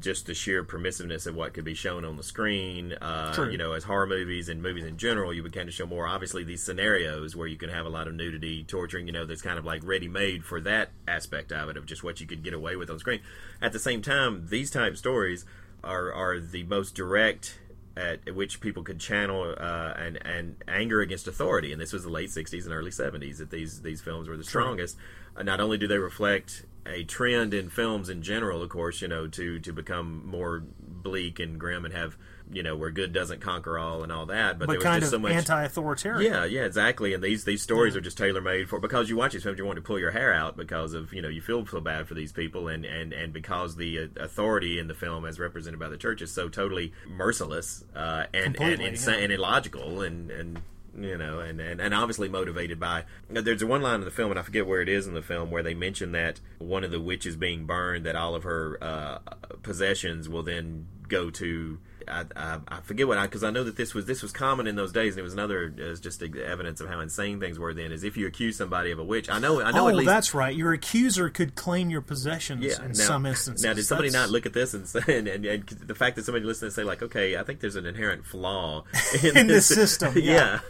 just the sheer permissiveness of what could be shown on the screen. Uh, you know, as horror movies and movies in general, you began to show more obviously these scenarios where you can have a lot of nudity, torturing. You know, that's kind of like ready made for that aspect of it of just what you could get away with on screen. At the same time, these type stories are are the most direct at which people could channel uh, and and anger against authority. And this was the late '60s and early '70s that these these films were the strongest. Uh, not only do they reflect a trend in films in general, of course, you know, to to become more bleak and grim and have you know where good doesn't conquer all and all that, but, But, there was kind just of so much anti-authoritarian. yeah, yeah, exactly. And these these stories are just tailor made for because you watch these films, you want to pull your hair out because of you know you feel so bad for these people, and and and because the uh, authority in the film, as represented by the church, is so totally merciless uh, and and insane yeah. and illogical and and. You know, and, and, and obviously motivated by. There's one line in the film, and I forget where it is in the film, where they mention that one of the witches being burned, that all of her uh, possessions will then go to I, I, I forget what I because I know that this was this was common in those days, and it was another as just evidence of how insane things were then. Is if you accuse somebody of a witch, I know I know oh, at least that's right. Your accuser could claim your possessions yeah. in now, some instances. now, did somebody That's- not look at this and say, [LAUGHS] and, and, and the fact that somebody listened and say like, okay, I think there's an inherent flaw [LAUGHS] in, in this system? [LAUGHS] yeah.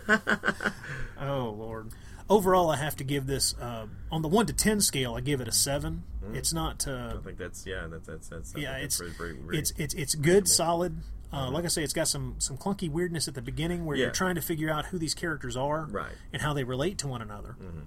oh Lord. overall, I have to give this uh, on the one to ten scale. I give it a 7 Mm. It's not. Uh, I think that's yeah. That's that's that's. Yeah, it's that's pretty, pretty, pretty it's it's it's good, solid. Uh, like I say, it's got some some clunky weirdness at the beginning where Yeah. you're trying to figure out who these characters are Right. and how they relate to one another. Mhm.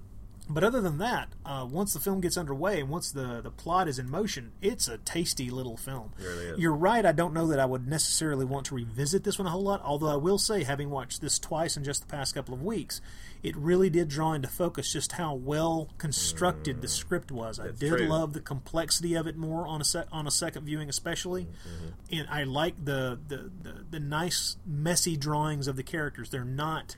But other than that, uh, once the film gets underway and once the, the plot is in motion, it's a tasty little film. Really. You're right. I don't know that I would necessarily want to revisit this one a whole lot. Although I will say, having watched this twice in just the past couple of weeks, it really did draw into focus just how well constructed the script was. I did true. love the complexity of it more on a sec- on a second viewing, especially, Mm-hmm. and I like the, the the the nice messy drawings of the characters. They're not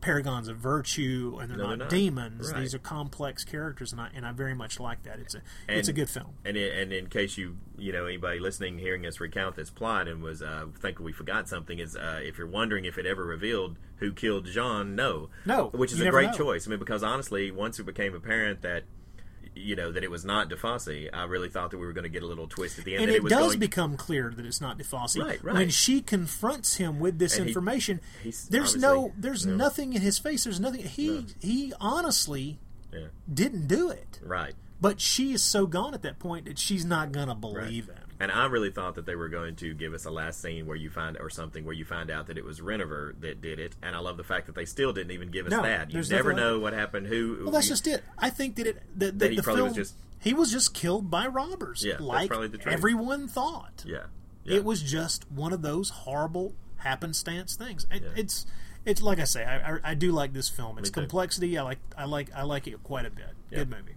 paragons of virtue and they're No, not, they're not. demons. Right. These are complex characters, and I and I very much like that. It's a And, it's a good film. And i and in case you you know anybody listening, hearing us recount this plot and was uh, thinking we forgot something, is uh, if you're wondering if it ever revealed who killed Jean, no, No, which is a great know. choice. I mean, because honestly, once it became apparent that you know that it was not DeFosse, I really thought that we were going to get a little twist at the end. And that it was does going become clear that it's not DeFosse Right, right. when she confronts him with this And information. he's there's no, there's no. nothing in his face. There's nothing. He he honestly Yeah. didn't do it. Right. But she is so gone at that point that she's not gonna believe him. And I really thought that they were going to give us a last scene where you find or something where you find out that it was Renover that did it. And I love the fact that they still didn't even give us No, that. You never like know what happened. Who? Well, that's you- just it. I think that it the, That he the probably film was just- he was just killed by robbers, Yeah, that's like probably the truth. everyone thought. Yeah. It was just one of those horrible happenstance things. It, It's it's like I say, I, I, I do like this film. Its complexity, I like I like I like it quite a bit. Yeah. Good movie.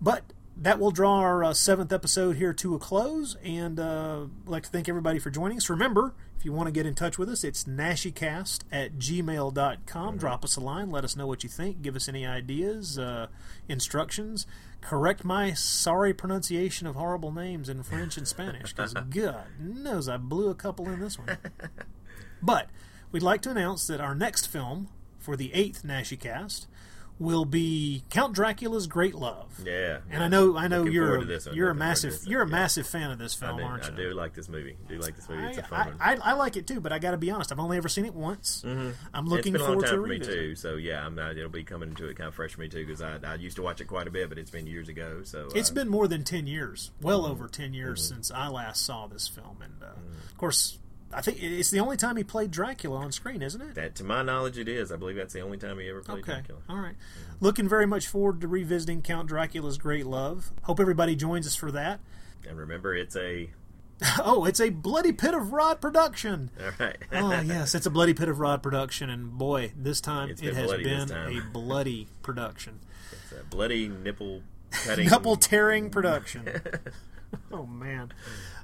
But that will draw our uh, seventh episode here to a close, and uh, I'd like to thank everybody for joining us. Remember, if you want to get in touch with us, it's naschycast at gmail.com. Mm-hmm. Drop us a line, let us know what you think, give us any ideas, uh, instructions. Correct my sorry pronunciation of horrible names in French and Spanish, because [LAUGHS] God knows I blew a couple in this one. But we'd like to announce that our next film for the eighth Naschycast will be Count Dracula's Great Love. Yeah. And I know, I know Looking you're a, you're a forward massive you're a Yeah. massive fan of this film, do, aren't you? I do like this movie. I do like this movie. It's a fun I, one. I, I, I like it too, but I got to be honest. I've only ever seen it once. Mhm. I'm looking it's been a long forward time to for me too. So yeah, I'm, uh, it'll be coming to it kind of fresh for me too because I, I used to watch it quite a bit, but it's been years ago. So It's uh, been more than ten years, well Mhm. over ten years Mhm. since I last saw this film, and uh, Mm. of course, I think it's the only time he played Dracula on screen, isn't it? that to my knowledge it is. I believe that's the only time he ever played Okay. Dracula. All right. Looking very much forward to revisiting Count Dracula's Great Love. Hope everybody joins us for that. And remember, it's a [LAUGHS] oh, it's a Bloody Pit of Rod production. all right. [LAUGHS] oh yes, it's a Bloody Pit of Rod production, and boy, this time it has been a bloody production, It's a bloody nipple cutting. [LAUGHS] nipple tearing production. oh man!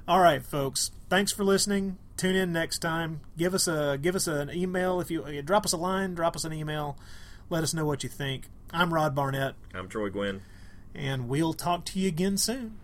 All right, folks. Thanks for listening. Tune in next time. Give us a give us an email if you drop us a line. Drop us an email. Let us know what you think. I'm Rod Barnett, I'm Troy Gwynn. and we'll talk to you again soon.